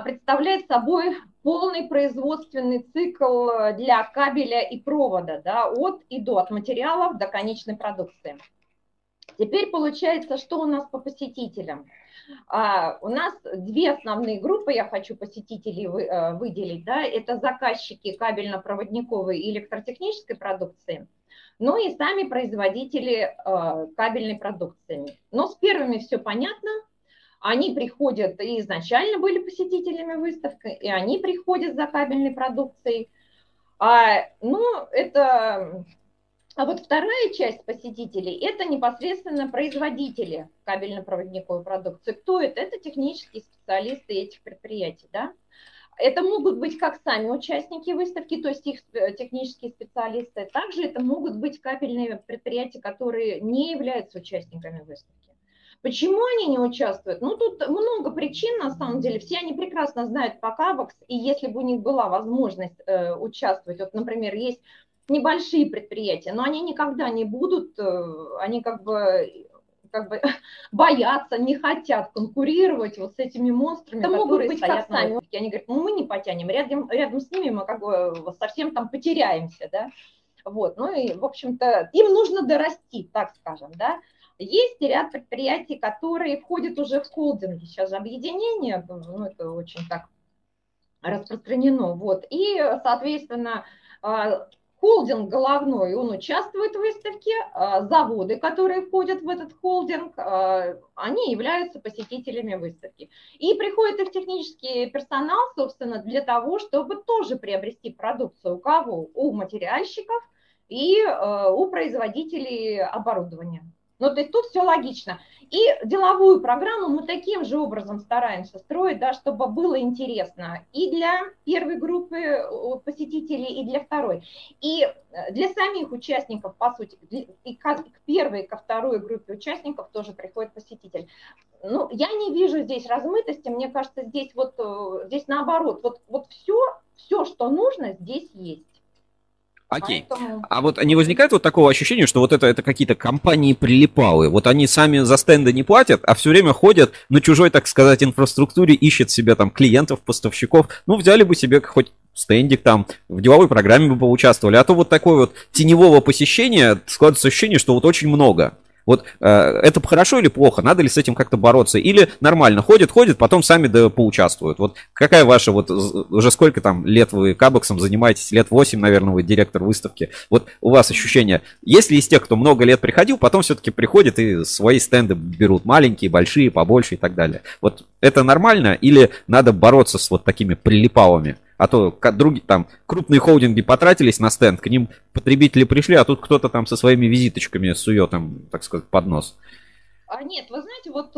представляет собой полный производственный цикл для кабеля и провода, да, от и до, от материалов до конечной продукции. Теперь получается, что у нас по посетителям? А, у нас две основные группы, я хочу посетителей вы, а, выделить, да, это заказчики кабельно-проводниковой и электротехнической продукции, ну и сами производители а, кабельной продукции. Но с первыми все понятно, они приходят и изначально были посетителями выставки, и они приходят за кабельной продукцией. А, ну, это... А вот вторая часть посетителей – это непосредственно производители кабельно-проводниковой продукции. Кто это? Это технические специалисты этих предприятий, да? Это могут быть как сами участники выставки, то есть их э, технические специалисты, также это могут быть кабельные предприятия, которые не являются участниками выставки. Почему они не участвуют? Ну, тут много причин, на самом деле. Все они прекрасно знают по Кабакс, и если бы у них была возможность э, участвовать, вот, например, есть небольшие предприятия, но они никогда не будут, э, они как бы как бы боятся, не хотят конкурировать вот с этими монстрами, Это которые могут быть стоят как сами. Они говорят, ну мы не потянем, рядом, рядом с ними мы как бы совсем там потеряемся, да. Вот, ну и, в общем-то, им нужно дорасти, так скажем, да. Есть ряд предприятий, которые входят уже в холдинги, сейчас же объединение, ну, это очень так распространено, вот, и, соответственно, а, холдинг головной, он участвует в выставке, а, заводы, которые входят в этот холдинг, а, они являются посетителями выставки. И приходит их технический персонал, собственно, для того, чтобы тоже приобрести продукцию у кого? У материальщиков и у производителей оборудования. Ну, то есть тут все логично. И деловую программу мы таким же образом стараемся строить, да, чтобы было интересно и для первой группы посетителей, и для второй. И э, для самих участников, по сути, и к первой, и ко второй группе участников тоже приходит посетитель. Ну, я не вижу здесь размытости, мне кажется, здесь вот, э, здесь наоборот, вот, вот все, все, что нужно, здесь есть. Окей. Поэтому... А вот не возникает вот такого ощущения, что вот это, это какие-то компании прилипалы? Вот они сами за стенды не платят, а все время ходят на чужой, так сказать, инфраструктуре, ищут себе там клиентов, поставщиков. Ну, взяли бы себе хоть стендик там, в деловой программе бы поучаствовали. А то вот такое вот теневого посещения складывается ощущение, что вот очень много. Вот э, это хорошо или плохо? Надо ли с этим как-то бороться? Или нормально ходят, ходят, потом сами да поучаствуют? Вот какая ваша, вот уже сколько там лет вы кабексом занимаетесь? Лет 8, наверное, вы директор выставки. Вот у вас ощущение, есть ли из тех, кто много лет приходил, потом все-таки приходят и свои стенды берут, маленькие, большие, побольше и так далее? Вот это нормально или надо бороться с вот такими прилипалами? А то другие там крупные холдинги потратились на стенд, к ним потребители пришли, а тут кто-то там со своими визиточками сует им, так сказать, под нос. А нет, вы знаете, вот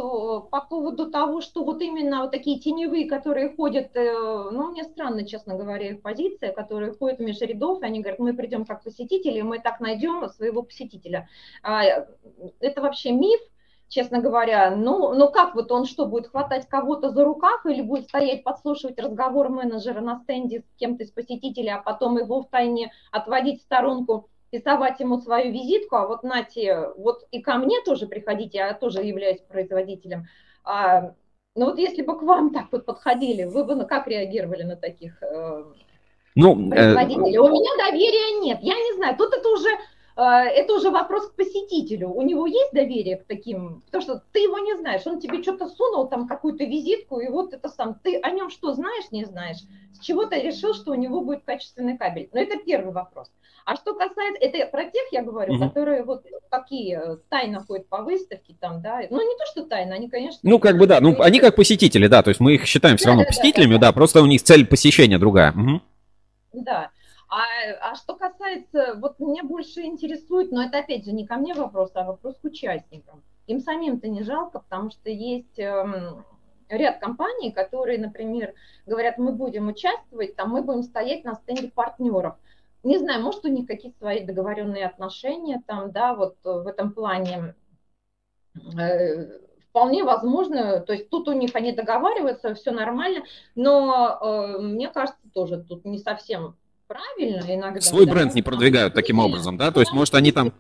по поводу того, что вот именно вот такие теневые, которые ходят, э, ну, мне странно, честно говоря, их позиция, которые ходят между рядов, и они говорят, мы придем как посетители, мы так найдем своего посетителя. А, это вообще миф, честно говоря. Ну, ну как вот он что, будет хватать кого-то за рукав или будет стоять, подслушивать разговор менеджера на стенде с кем-то из посетителей, а потом его в тайне отводить в сторонку, рисовать ему свою визитку, а вот нате, вот и ко мне тоже приходите, я тоже являюсь производителем. А, ну вот если бы к вам так вот подходили, вы бы как реагировали на таких э, ну, э, производителей? Э... У меня доверия нет. Я не знаю, тут это уже а, это уже вопрос к посетителю. У него есть доверие к таким, потому что ты его не знаешь, он тебе что-то сунул, там какую-то визитку, и вот это сам. Ты о нем что знаешь, не знаешь? С чего ты решил, что у него будет качественный кабель? Но это первый вопрос. А что касается, это про тех, я говорю, угу. которые вот такие э, тайно ходят по выставке там, да, ну не то, что тайно, они, конечно... Ну, как бы, да, ну, они как посетители, да, то есть мы их считаем все да, равно да, посетителями, да, да, да, просто у них цель посещения другая. Угу. Да, а, а что касается, вот меня больше интересует, но это опять же не ко мне вопрос, а вопрос к участникам. Им самим-то не жалко, потому что есть эм, ряд компаний, которые, например, говорят, мы будем участвовать, там мы будем стоять на стенде партнеров. Не знаю, может у них какие-то свои договоренные отношения там, да, вот в этом плане. Э, вполне возможно, то есть тут у них они договариваются, все нормально, но э, мне кажется, тоже тут не совсем правильно иногда. Свой да, бренд не продвигают таким образом, да? То есть, может, они там...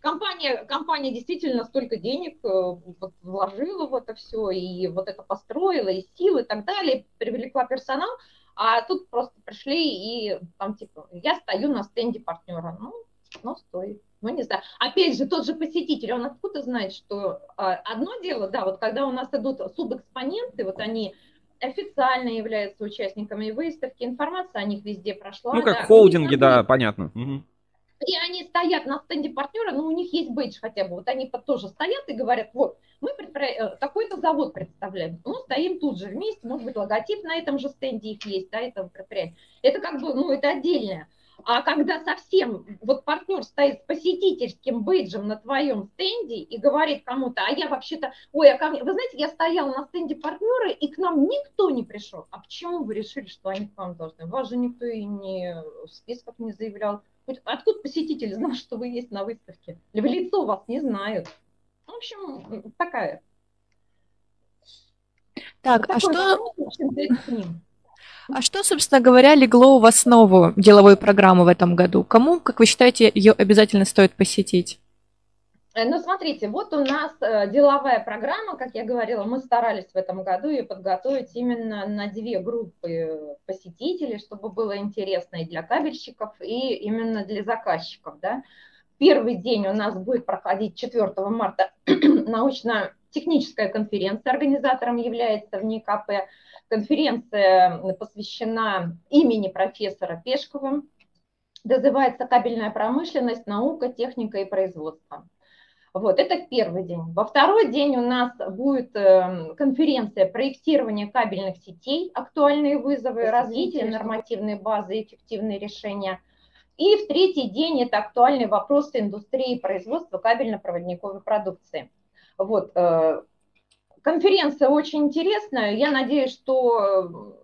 Компания, компания действительно столько денег э, вложила в это все, и вот это построила, и силы, и так далее, привлекла персонал, а тут просто пришли и там типа, я стою на стенде партнера, ну, ну, стой. Ну, не знаю. Опять же, тот же посетитель, он откуда знает, что а, одно дело, да, вот когда у нас идут субэкспоненты, вот они официально являются участниками выставки, информация о них везде прошла. Ну, как да, холдинги, да, понятно. Угу. И они стоят на стенде партнера, но у них есть бейдж хотя бы. Вот они тоже стоят и говорят, вот, мы предпри... такой-то завод представляем. Ну, стоим тут же вместе, может быть, логотип на этом же стенде их есть, да, этого предприятия. Это как бы, ну, это отдельное. А когда совсем вот партнер стоит с посетительским бейджем на твоем стенде и говорит кому-то, а я вообще-то, ой, а ко мне, вы знаете, я стоял на стенде партнера, и к нам никто не пришел. А почему вы решили, что они к вам должны? Вас же никто и не в списках не заявлял. Откуда посетитель знал, что вы есть на выставке? В лицо вас не знают. В общем, такая. Так, а что... А что, собственно говоря, легло в основу деловой программы в этом году? Кому, как вы считаете, ее обязательно стоит посетить? Э, ну, смотрите, вот у нас э, деловая программа, как я говорила, мы старались в этом году ее подготовить именно на две группы посетителей, чтобы было интересно и для кабельщиков, и именно для заказчиков. Да? Первый день у нас будет проходить 4 марта научно-техническая конференция, организатором является в НИКП. Конференция посвящена имени профессора Пешкова. Называется «Кабельная промышленность, наука, техника и производство». Вот, это первый день. Во второй день у нас будет э, конференция проектирования кабельных сетей, актуальные вызовы, развитие нормативной базы, эффективные решения. И в третий день это актуальные вопросы индустрии и производства кабельно-проводниковой продукции. Вот, э, Конференция очень интересная. Я надеюсь, что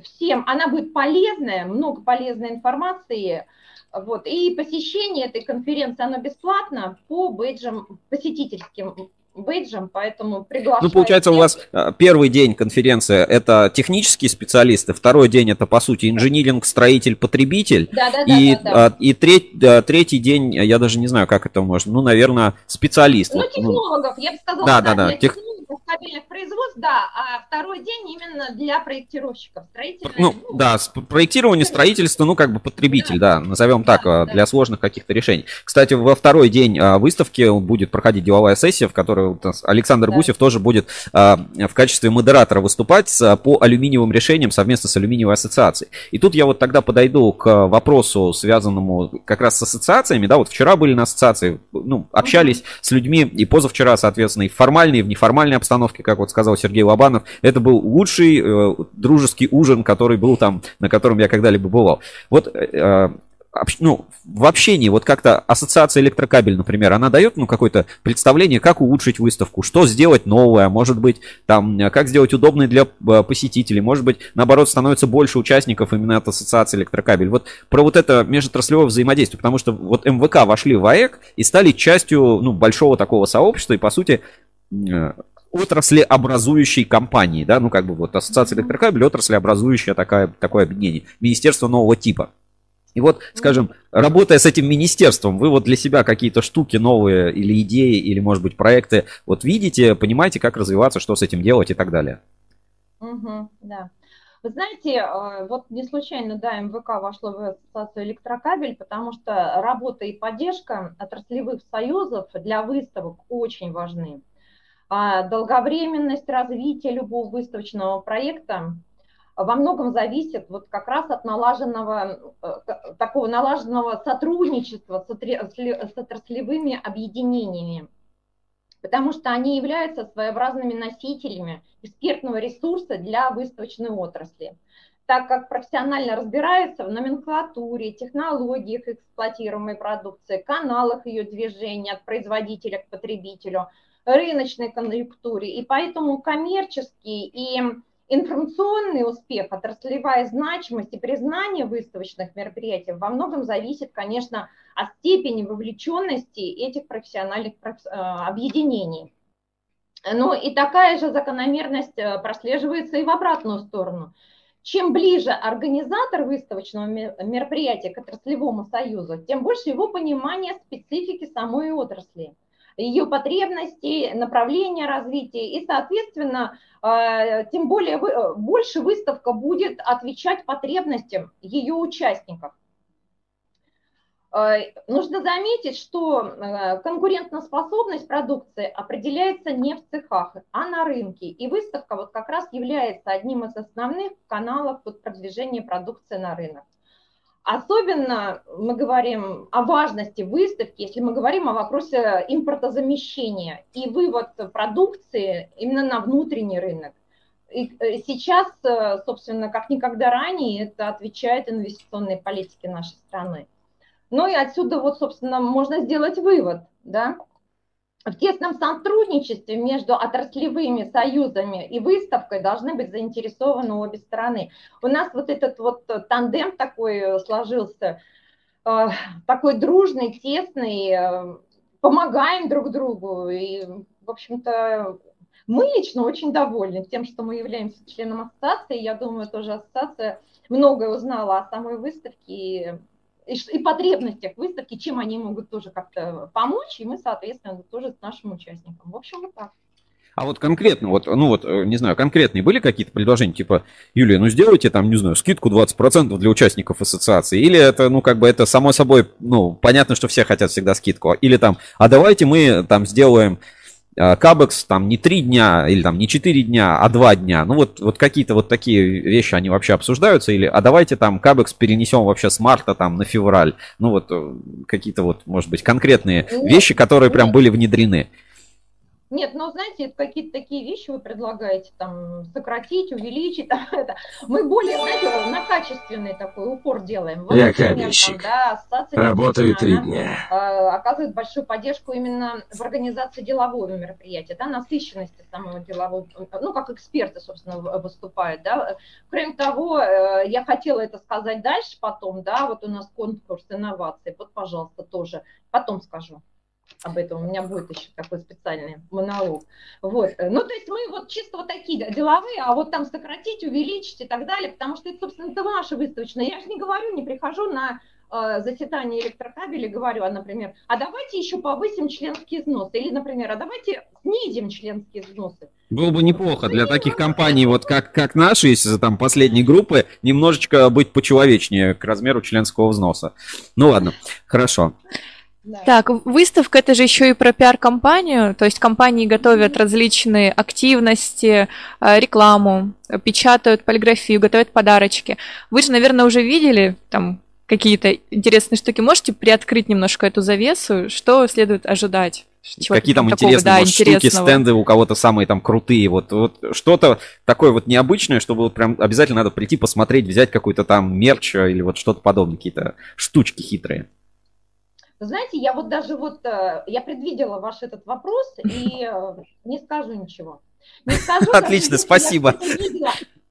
всем она будет полезная, много полезной информации. Вот. И посещение этой конференции, оно бесплатно по бейджам, посетительским бейджем, поэтому приглашаю. Ну, получается, у вас а, первый день конференции – это технические специалисты, второй день – это, по сути, инжиниринг, строитель, потребитель. Да, да, и, да, да, да. И треть, третий день, я даже не знаю, как это можно, ну, наверное, специалист. Ну, технологов, я бы сказала, да, да, да, да. Тех кабельных производств, да, а второй день именно для проектировщиков, строительное. Ну, ну да, проектирование, строительство, ну, как бы потребитель, да, да назовем так, да, для да. сложных каких-то решений. Кстати, во второй день а, выставки будет проходить деловая сессия, в которой Александр да. Гусев тоже будет а, в качестве модератора выступать по алюминиевым решениям совместно с алюминиевой ассоциацией. И тут я вот тогда подойду к вопросу, связанному как раз с ассоциациями, да, вот вчера были на ассоциации, ну, общались угу. с людьми, и позавчера, соответственно, и в формальной, и в неформальной обстановке, как вот сказал Сергей Лобанов, это был лучший э, дружеский ужин, который был там, на котором я когда-либо бывал. Вот э, э ну, в общении, вот как-то ассоциация электрокабель, например, она дает, ну, какое-то представление, как улучшить выставку, что сделать новое, может быть, там, как сделать удобной для э, посетителей, может быть, наоборот, становится больше участников именно от ассоциации электрокабель. Вот про вот это межотраслевое взаимодействие, потому что вот МВК вошли в АЭК и стали частью, ну, большого такого сообщества, и, по сути, э, отрасли образующей компании, да, ну как бы вот ассоциация электрокабель, отрасли образующая такая, такое объединение, министерство нового типа. И вот, скажем, работая с этим министерством, вы вот для себя какие-то штуки новые или идеи, или, может быть, проекты вот видите, понимаете, как развиваться, что с этим делать и так далее. Угу, да. Вы знаете, э, вот не случайно, да, МВК вошло в ассоциацию электрокабель, потому что работа и поддержка отраслевых союзов для выставок очень важны. А долговременность развития любого выставочного проекта во многом зависит вот как раз от налаженного, э, такого налаженного сотрудничества с отраслевыми объединениями, потому что они являются своеобразными носителями экспертного ресурса для выставочной отрасли. Так как профессионально разбираются в номенклатуре, технологиях эксплуатируемой продукции, каналах ее движения от производителя к потребителю – рыночной конъюнктуре. И поэтому коммерческий и информационный успех, отраслевая значимость и признание выставочных мероприятий во многом зависит, конечно, от степени вовлеченности этих профессиональных э, объединений. Ну и такая же закономерность э, прослеживается и в обратную сторону. Чем ближе организатор выставочного мероприятия к отраслевому союзу, тем больше его понимания специфики самой отрасли, ее потребностей, направления развития, и, соответственно, э, тем более э, больше выставка будет отвечать потребностям ее участников. Э, нужно заметить, что конкурентоспособность продукции определяется не в цехах, а на рынке. И выставка вот как раз является одним из основных каналов продвижения продукции на рынок. Особенно мы говорим о важности выставки, если мы говорим о вопросе импортозамещения и вывод продукции именно на внутренний рынок. И э, сейчас, собственно, как никогда ранее, это отвечает инвестиционной политике нашей страны. Ну и отсюда вот, собственно, можно сделать вывод, да, в тесном сотрудничестве между отраслевыми союзами и выставкой должны быть заинтересованы обе стороны. У нас вот этот вот тандем такой сложился, э, такой дружный, тесный, э, помогаем друг другу. И, в общем-то, мы лично очень довольны тем, что мы являемся членом ассоциации. Я думаю, тоже ассоциация многое узнала о самой выставке и, и потребностях выставки, чем они могут тоже как-то помочь, и мы, соответственно, тоже с нашим участникам. В общем, вот так. А вот конкретно, вот, ну вот, э, не знаю, конкретные были какие-то предложения, типа, Юлия, ну сделайте там, не знаю, скидку 20% для участников ассоциации, или это, ну, как бы это само собой, ну, понятно, что все хотят всегда скидку, или там, а давайте мы там сделаем Э, Кабекс там не три дня или там не четыре дня, а два дня. Ну вот, вот какие-то вот такие вещи, они вообще обсуждаются? Или, а давайте там Кабекс перенесем вообще с марта там на февраль. Ну вот э, какие-то вот, может быть, конкретные вещи, которые прям были внедрены. Нет, но знаете, какие-то такие вещи вы предлагаете, там, сократить, увеличить, там, это. Мы более, знаете, на качественный такой упор делаем. Вот, Я например, кабельщик. Там, да, Работаю три дня. Она, оказывает большую поддержку именно в организации делового мероприятия, да, насыщенности самого делового, ну, как эксперты, собственно, выступают, да. Кроме того, э, я хотела это сказать дальше потом, да, вот у нас конкурс инноваций, вот, пожалуйста, тоже, потом скажу об этом, у меня будет еще такой специальный монолог. Вот. Ну, то есть мы вот чисто вот такие деловые, а вот там сократить, увеличить и так далее, потому что это, собственно, это наша выставочная. Я же не говорю, не прихожу на э, заседание электрокабеля говорю, а, например, а давайте еще повысим членские взносы, или, например, а давайте снизим членские взносы. Было бы неплохо для таких компаний, вот как, как наши, если там последней группы, немножечко быть почеловечнее к размеру членского взноса. Ну ладно, хорошо. Так, выставка это же еще и про пиар-компанию, то есть компании готовят различные активности, э, рекламу, печатают полиграфию, готовят подарочки. Вы же, наверное, уже видели там какие-то интересные штуки. Можете приоткрыть немножко эту завесу? Что следует ожидать? Какие там такого, интересные, да, может, штуки, стенды у кого-то самые там крутые, вот, вот что-то такое вот необычное, чтобы вот прям обязательно надо прийти посмотреть, взять какой-то там мерч или вот что-то подобное, какие-то штучки хитрые. Знаете, я вот даже вот, э, я предвидела ваш этот вопрос и э, не скажу ничего. Не скажу, Отлично, спасибо.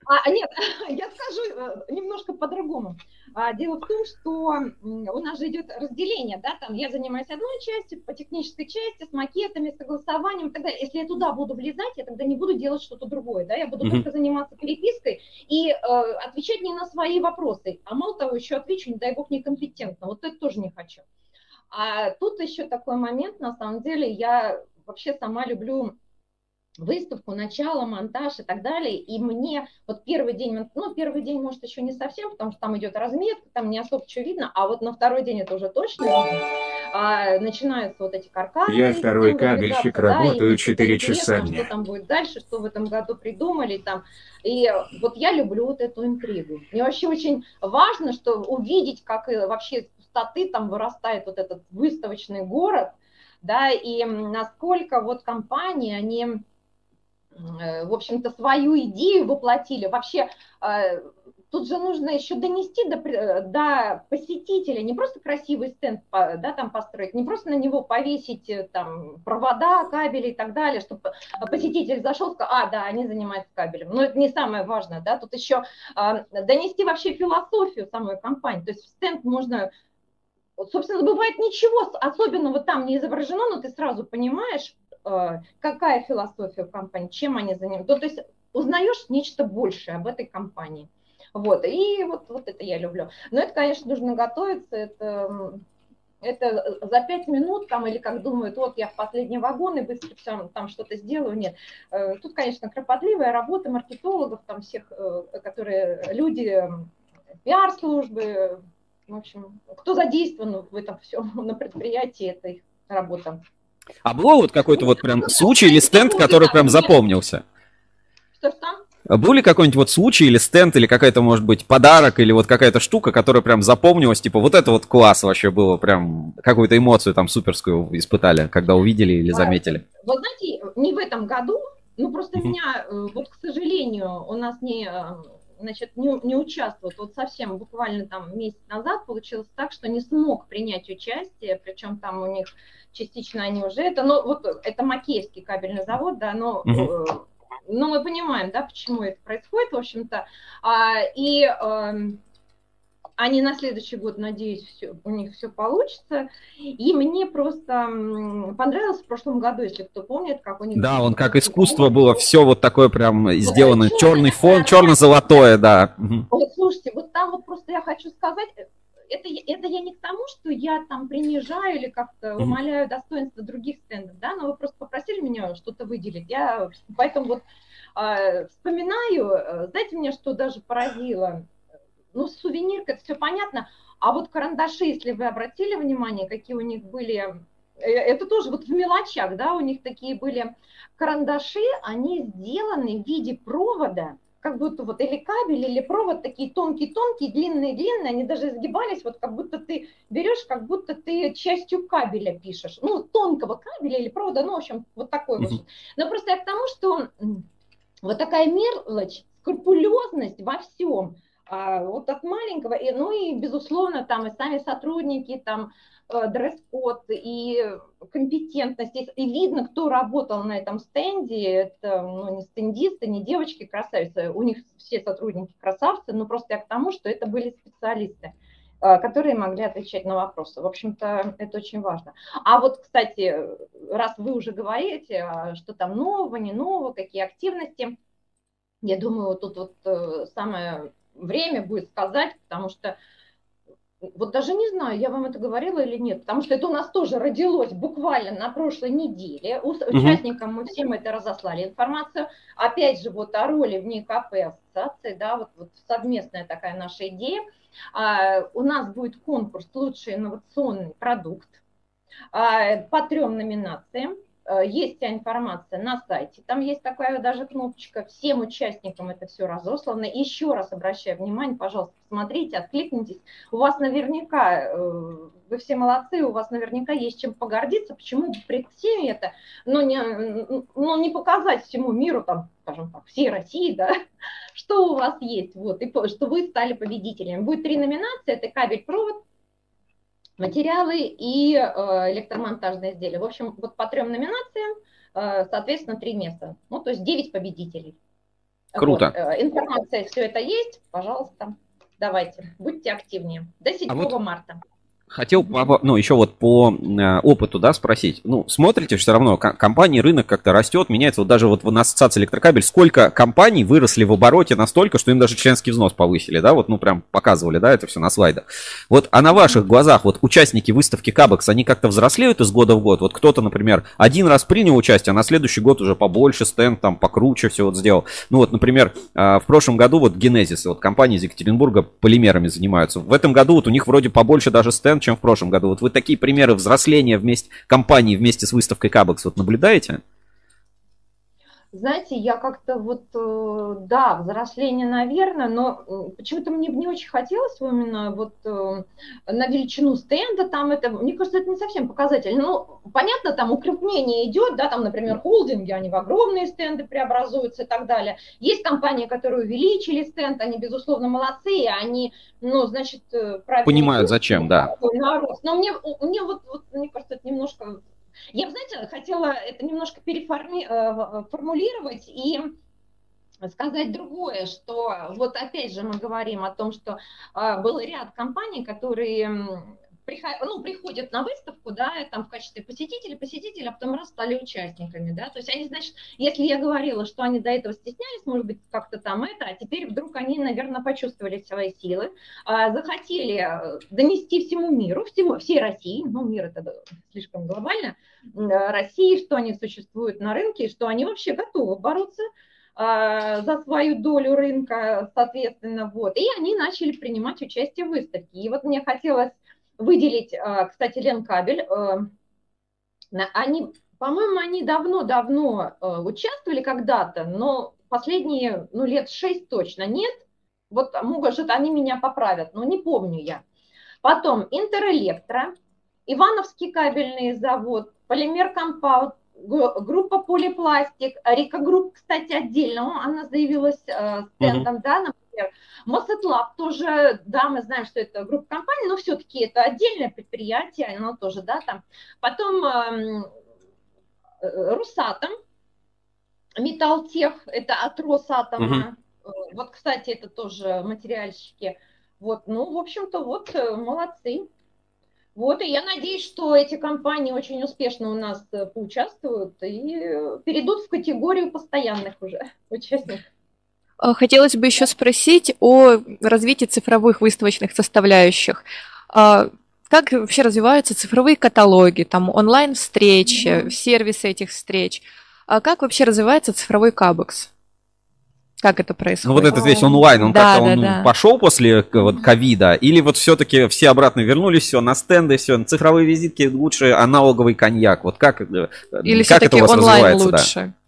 А, нет, я скажу э, немножко по-другому. А, дело в том, что у нас же идет разделение, да, там я занимаюсь одной частью, по технической части, с макетами, согласованием и так далее. Если я туда буду влезать, я тогда не буду делать что-то другое, да, я буду mm-hmm. только заниматься перепиской и э, отвечать не на свои вопросы. А мало того, еще отвечу, не дай бог, некомпетентно. Вот это тоже не хочу. А тут еще такой момент, на самом деле, я вообще сама люблю выставку, начало, монтаж и так далее. И мне вот первый день, ну, первый день, может, еще не совсем, потому что там идет разметка, там не особо что видно, а вот на второй день это уже точно видно. А, начинаются вот эти каркасы. Я второй кабельщик, да, работаю 4 часа дня. Что там будет дальше, что в этом году придумали там. И вот я люблю вот эту интригу. Мне вообще очень важно, что увидеть, как вообще пустоты там вырастает вот этот выставочный город, да, и насколько вот компании, они, э, в общем-то, свою идею воплотили. Вообще, э, тут же нужно еще донести до, э, до посетителя, не просто красивый стенд да, там построить, не просто на него повесить там провода, кабели и так далее, чтобы посетитель зашел сказал, а, да, они занимаются кабелем. Но это не самое важное, да, тут еще донести вообще философию самой компании. То есть в стенд можно вот, собственно, бывает ничего особенного там не изображено, но ты сразу понимаешь, какая философия компании, чем они занимаются. То есть узнаешь нечто большее об этой компании. Вот, и вот, вот это я люблю. Но это, конечно, нужно готовиться, это, это за пять минут там, или как думают, вот я в последний вагон и быстро все, там что-то сделаю, нет. Э, тут, конечно, кропотливая работа маркетологов, там всех, э, которые люди, пиар-службы, в общем, кто задействован в этом всем на предприятии, это их работа. А был вот какой-то вот прям случай или стенд, который прям запомнился? Что там? Был ли какой-нибудь вот случай или стенд, или какая-то, может быть, подарок, или вот какая-то штука, которая прям запомнилась, типа, вот это вот класс вообще было, прям какую-то эмоцию там суперскую испытали, когда увидели или заметили? Вот знаете, не в этом году, ну просто mm-hmm. меня, э, вот, к сожалению, у нас не, э, значит, не, не участвует, вот совсем буквально там месяц назад получилось так, что не смог принять участие, причем там у них частично они уже это, ну вот это Макеевский кабельный завод, да, но mm-hmm ну, мы понимаем, да, почему это происходит, в общем-то. А, и а, они на следующий год, надеюсь, все, у них все получится. И мне просто понравилось в прошлом году, если кто помнит, как у них... Да, он как искусство было, все вот такое прям сделано, черный фон, черно-золотое, да. Вот, слушайте, вот там вот просто я хочу сказать, это, это я не к тому, что я там принижаю или как-то умоляю достоинство других стендов, да, но вы просто попросили меня что-то выделить. Я поэтому вот э, вспоминаю, знаете, меня что даже поразило? Ну, сувенирка, это все понятно, а вот карандаши, если вы обратили внимание, какие у них были, э, это тоже вот в мелочах, да, у них такие были карандаши, они сделаны в виде провода, как будто вот или кабель, или провод такие тонкие-тонкие, длинные-длинные, они даже изгибались, вот как будто ты берешь, как будто ты частью кабеля пишешь, ну, тонкого кабеля или провода, ну, в общем, вот такой вот. Но просто я к тому, что вот такая мелочь, скрупулезность во всем, вот от маленького, и, ну и, безусловно, там и сами сотрудники, там, Э, дресс-код и компетентность. И видно, кто работал на этом стенде. Это ну, не стендисты, не девочки красавицы. У них все сотрудники красавцы, но просто я к тому, что это были специалисты э, которые могли отвечать на вопросы. В общем-то, это очень важно. А вот, кстати, раз вы уже говорите, а что там нового, не нового, какие активности, я думаю, тут вот э, самое время будет сказать, потому что вот даже не знаю, я вам это говорила или нет, потому что это у нас тоже родилось буквально на прошлой неделе. Участникам мы всем это разослали информацию. Опять же, вот о роли в НИКП ассоциации, да, вот, вот совместная такая наша идея. А, у нас будет конкурс «Лучший инновационный продукт» а, по трем номинациям. Э, есть вся информация на сайте, там есть такая даже кнопочка, всем участникам это все разослано. Еще раз обращаю внимание, пожалуйста, посмотрите, откликнитесь. У вас наверняка, э, вы все молодцы, у вас наверняка есть чем погордиться, почему бы пред всеми это, но не, но не показать всему миру, там, скажем так, всей России, да, что у вас есть, вот, и что вы стали победителями. Будет три номинации, это кабель-провод, материалы и э, электромонтажные изделия. В общем, вот по трем номинациям, э, соответственно, три места. Ну, то есть девять победителей. Круто. Вот, э, информация, все это есть, пожалуйста, давайте, будьте активнее. До 7 а вот... марта. Хотел, ну, еще вот по э, опыту, да, спросить. Ну, смотрите, все равно компании, рынок как-то растет, меняется. Вот даже вот на ассоциации электрокабель, сколько компаний выросли в обороте настолько, что им даже членский взнос повысили, да, вот, ну, прям показывали, да, это все на слайдах. Вот, а на ваших глазах, вот, участники выставки Кабекс, они как-то взрослеют из года в год? Вот кто-то, например, один раз принял участие, а на следующий год уже побольше стенд, там, покруче все вот сделал. Ну, вот, например, э, в прошлом году вот Генезис, вот компания из Екатеринбурга полимерами занимаются. В этом году вот у них вроде побольше даже стенд, чем в прошлом году. Вот вы такие примеры взросления вместе компании вместе с выставкой Кабекс вот наблюдаете? Знаете, я как-то вот, э, да, взросление, наверное, но почему-то мне не очень хотелось именно вот э, на величину стенда, там это, мне кажется, это не совсем показатель. Ну, понятно, там укрупнение идет, да, там, например, холдинги, они в огромные стенды преобразуются и так далее. Есть компании, которые увеличили стенд, они, безусловно, молодцы, они, ну, значит, э, правильно... Понимают, зачем, да. Но мне, мне вот, вот, мне кажется, это немножко я знаете, хотела это немножко переформулировать э, и сказать другое, что вот опять же мы говорим о том, что э, был ряд компаний, которые ну, приходят на выставку, да, там в качестве посетителей, посетителей, а потом раз стали участниками, да, то есть они, значит, если я говорила, что они до этого стеснялись, может быть, как-то там это, а теперь вдруг они, наверное, почувствовали свои силы, а, захотели э, донести всему миру, всему, всей России, ну, мир это слишком глобально, России, что они существуют на рынке, что они вообще готовы бороться а, за свою долю рынка, соответственно, вот. И они начали принимать участие в выставке. И вот мне хотелось выделить, а, кстати, Ленкабель. А, они, по-моему, они давно-давно участвовали когда-то, но последние, ну, лет шесть точно нет. Вот, может, они меня поправят, но не помню я. Потом Интерэлектро, Ивановский кабельный завод, Полимер Компаунд, группа Полипластик, Рика Групп, кстати, отдельно, она заявилась э, стендом, mm-hmm. да, например. Мосетлаб тоже, да, мы знаем, что это группа компаний, но все-таки это отдельное предприятие, оно тоже, да, там. Потом эм, э, Русатом, Металлтех, это от Росатома. Mm-hmm. Вот, кстати, это тоже материальщики. Вот, ну, в общем-то, вот, э, молодцы. Вот, и я надеюсь, что эти компании очень успешно у нас поучаствуют и перейдут в категорию постоянных уже участников. А, хотелось бы еще спросить о развитии цифровых выставочных составляющих. А, как вообще развиваются цифровые каталоги, там онлайн-встречи, mm-hmm. сервисы этих встреч? А как вообще развивается цифровой кабекс? Как это происходит? Ну вот этот весь онлайн, он да, как-то да, он да. пошел после вот ковида, или вот все-таки все обратно вернулись, все на стенды, все, цифровые визитки лучше аналоговый коньяк. Вот как, э, или как это у вас онлайн развивается? лучше? Да?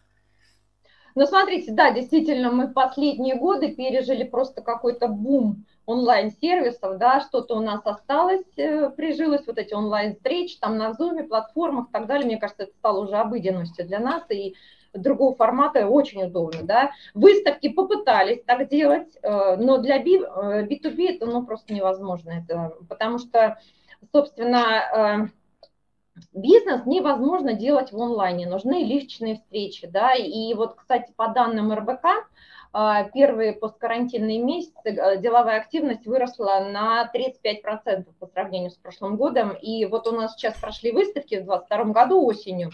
Ну, смотрите, да, действительно, мы последние годы пережили просто какой-то бум онлайн-сервисов, да, что-то у нас осталось, э, прижилось, вот эти онлайн-встречи, там на Zoom, платформах и так далее, мне кажется, это стало уже обыденностью для нас, и другого формата очень удобно, да. Выставки попытались так делать, э, но для B2B э, это ну, просто невозможно, это, потому что, собственно, бизнес невозможно делать в онлайне, нужны личные встречи, да, и вот, кстати, по данным РБК, а, первые посткарантинные месяцы э, деловая активность выросла на 35% по сравнению с прошлым годом. И вот у нас сейчас прошли выставки в 2022 году осенью.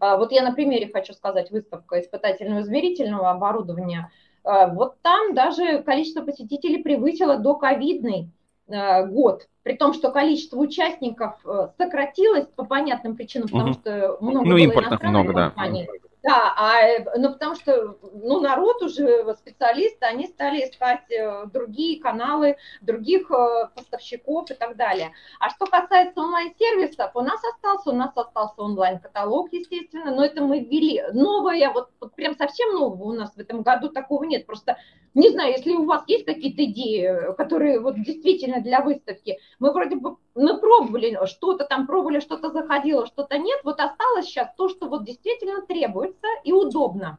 А, вот я на примере хочу сказать, выставка испытательного измерительного оборудования. А, вот там даже количество посетителей превысило до ковидный э, год, при том, что количество участников э, сократилось по понятным причинам, потому угу. что много ну, импортных много, компаний. да. Да, а, э, ну, потому что ну, народ уже, специалисты, они стали искать э, другие каналы, других э, поставщиков и так далее. А что касается онлайн-сервисов, у нас остался, у нас остался онлайн-каталог, естественно, но это мы ввели. Новое, вот, вот прям совсем нового у нас в этом году такого нет. Просто, не знаю, если у вас есть какие-то идеи, которые вот действительно для выставки, мы вроде бы мы пробовали, что-то там пробовали, что-то заходило, что-то нет. Вот осталось сейчас то, что вот действительно требуется и удобно.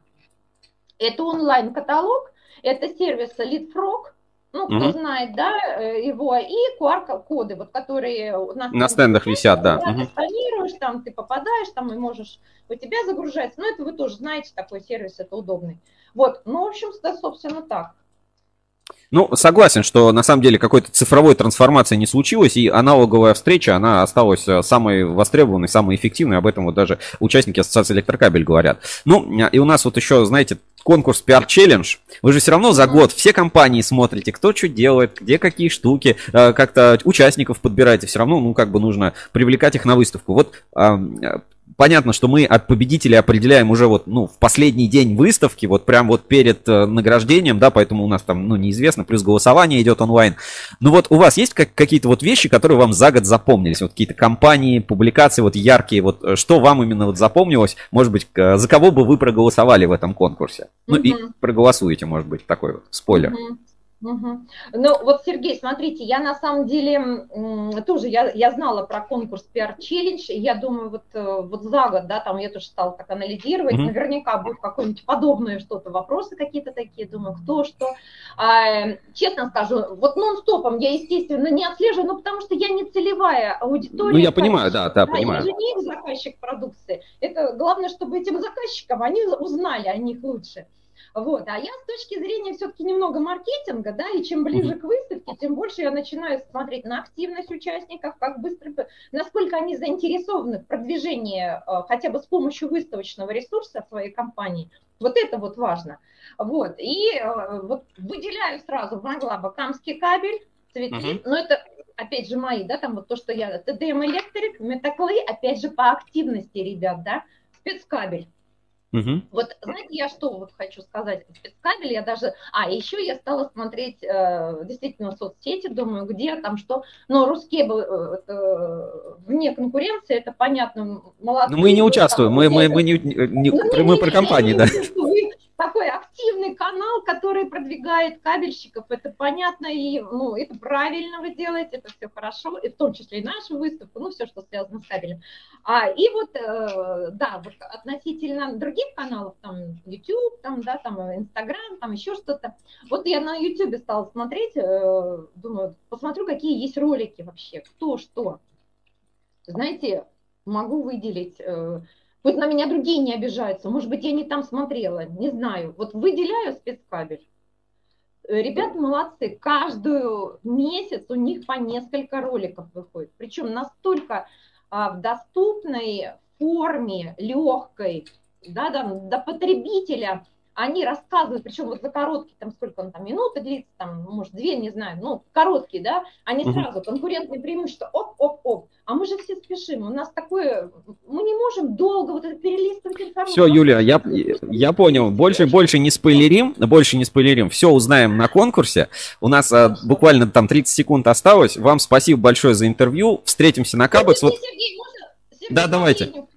Это онлайн-каталог, это сервис LeadFrog, ну, кто угу. знает, да, э, его, и QR-коды, вот, которые на, на стендах висят, да. Ты сканируешь, там, ты попадаешь, там, и можешь, у тебя загружается. Ну, это вы тоже знаете, такой сервис, это удобный. Вот, ну, в общем, собственно, так. Ну, согласен, что на самом деле какой-то цифровой трансформации не случилось, и аналоговая встреча, она осталась э, самой востребованной, самой эффективной, об этом вот даже участники Ассоциации Электрокабель говорят. Ну, э, и у нас вот еще, знаете, конкурс PR Challenge. Вы же все равно за год все компании смотрите, кто что делает, где какие штуки, э, как-то участников подбираете. Все равно, ну, как бы нужно привлекать их на выставку. Вот понятно, что мы от победителей определяем уже вот, ну, в последний день выставки, вот прям вот перед э, награждением, да, поэтому у нас там, ну, неизвестно, плюс голосование идет онлайн. Ну вот у вас есть как, какие-то вот вещи, которые вам за год запомнились? Вот какие-то компании, публикации вот яркие, вот э, что вам именно вот запомнилось? Может быть, за кого бы вы проголосовали в этом конкурсе? Ну mm-hmm. и проголосуете, может быть, такой вот спойлер. Mm-hmm. Угу. Ну вот, Сергей, смотрите, я на самом деле тоже, я, я знала про конкурс PR Challenge, я думаю, вот, э, вот за год, да, там я тоже стала так анализировать, угу. наверняка будет какое-нибудь подобное что-то, вопросы какие-то такие, думаю, кто что. А, честно скажу, вот нон-стопом я, естественно, не отслеживаю, ну потому что я не целевая аудитория. Ну я понимаю, да, да, понимаю. Я же не их заказчик продукции. Это главное, чтобы этим заказчикам они узнали о них лучше. Вот. А я с точки зрения все-таки немного маркетинга, да, и чем ближе к выставке, тем больше я начинаю смотреть на активность участников, как быстро, насколько они заинтересованы в продвижении э, хотя бы с помощью выставочного ресурса своей компании. Вот это вот важно. Вот. И э, вот выделяю сразу в Маглаба Камский кабель, цветы, uh-huh. но это опять же мои, да, там вот то, что я, ТДМ Электрик, Метаклей, опять же по активности, ребят, да, спецкабель. Угу. Вот знаете, я что вот хочу сказать, спецкабель я даже, а еще я стала смотреть э, действительно соцсети, думаю, где там что, но русские бы э, вне конкуренции, это понятно, молодцы. Но мы не участвуем, мы, мы, мы не, не, ну, мы про компании, да такой активный канал, который продвигает кабельщиков, это понятно, и ну, это правильно вы делаете, это все хорошо, и в том числе и нашу выставку, ну, все, что связано с кабелем. А, и вот, э, да, вот относительно других каналов, там, YouTube, там, да, там, Instagram, там, еще что-то, вот я на YouTube стала смотреть, э, думаю, посмотрю, какие есть ролики вообще, кто что. Знаете, могу выделить... Э, Пусть на меня другие не обижаются. Может быть, я не там смотрела, не знаю. Вот выделяю спецкабель. Э, ребята молодцы. Каждую месяц у них по несколько роликов выходит. Причем настолько а, в доступной форме, легкой, да, да, до потребителя – они рассказывают, причем вот за короткие, там сколько он там, минуты длится, там, может, две, не знаю, ну, короткие, да, они угу. сразу, конкурентные преимущества, оп-оп-оп, а мы же все спешим, у нас такое, мы не можем долго вот это перелистывать информацию. Все, Юлия, я, я понял, больше, больше не спойлерим, больше не спойлерим, все узнаем на конкурсе, у нас а, буквально там 30 секунд осталось, вам спасибо большое за интервью, встретимся на Кабекс. Вот... Сергей, можно? Сергей, да, давайте. Последнюю,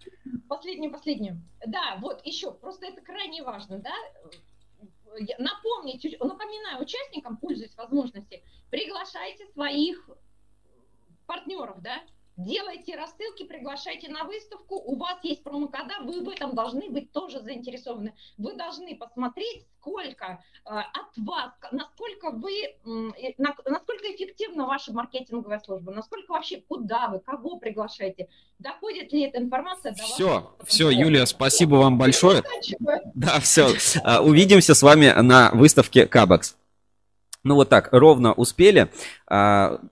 последнюю. Да, вот еще, просто это крайне важно, да, напомнить, напоминаю участникам, пользуясь возможностью, приглашайте своих партнеров, да, делайте рассылки, приглашайте на выставку, у вас есть промокода, вы в этом должны быть тоже заинтересованы. Вы должны посмотреть, сколько э, от вас, насколько вы, э, насколько эффективна ваша маркетинговая служба, насколько вообще, куда вы, кого приглашаете, доходит ли эта информация до Все, вас? все, Юлия, спасибо вам большое. Да, все, а, увидимся с вами на выставке Кабакс. Ну вот так, ровно успели.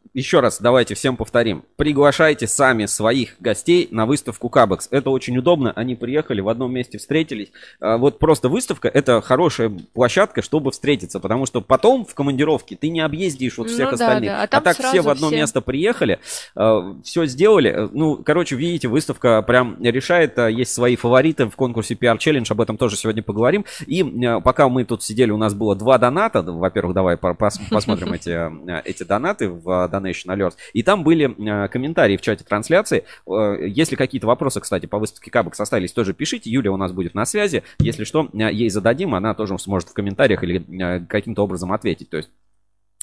А, еще раз давайте всем повторим. Приглашайте сами своих гостей на выставку Кабекс. Это очень удобно. Они приехали, в одном месте встретились. А, вот просто выставка это хорошая площадка, чтобы встретиться. Потому что потом в командировке ты не объездишь вот всех ну, остальных. Да, да. А, а так все в одно все... место приехали, а, все сделали. Ну, короче, видите, выставка прям решает. Есть свои фавориты в конкурсе PR Challenge. Об этом тоже сегодня поговорим. И пока мы тут сидели, у нас было два доната. Во-первых, давай посмотрим эти, эти донаты в Donation Alerts. И там были э, комментарии в чате трансляции. Э, если какие-то вопросы, кстати, по выставке Кабок остались, тоже пишите. Юля у нас будет на связи. Если что, э, ей зададим, она тоже сможет в комментариях или каким-то образом ответить. То есть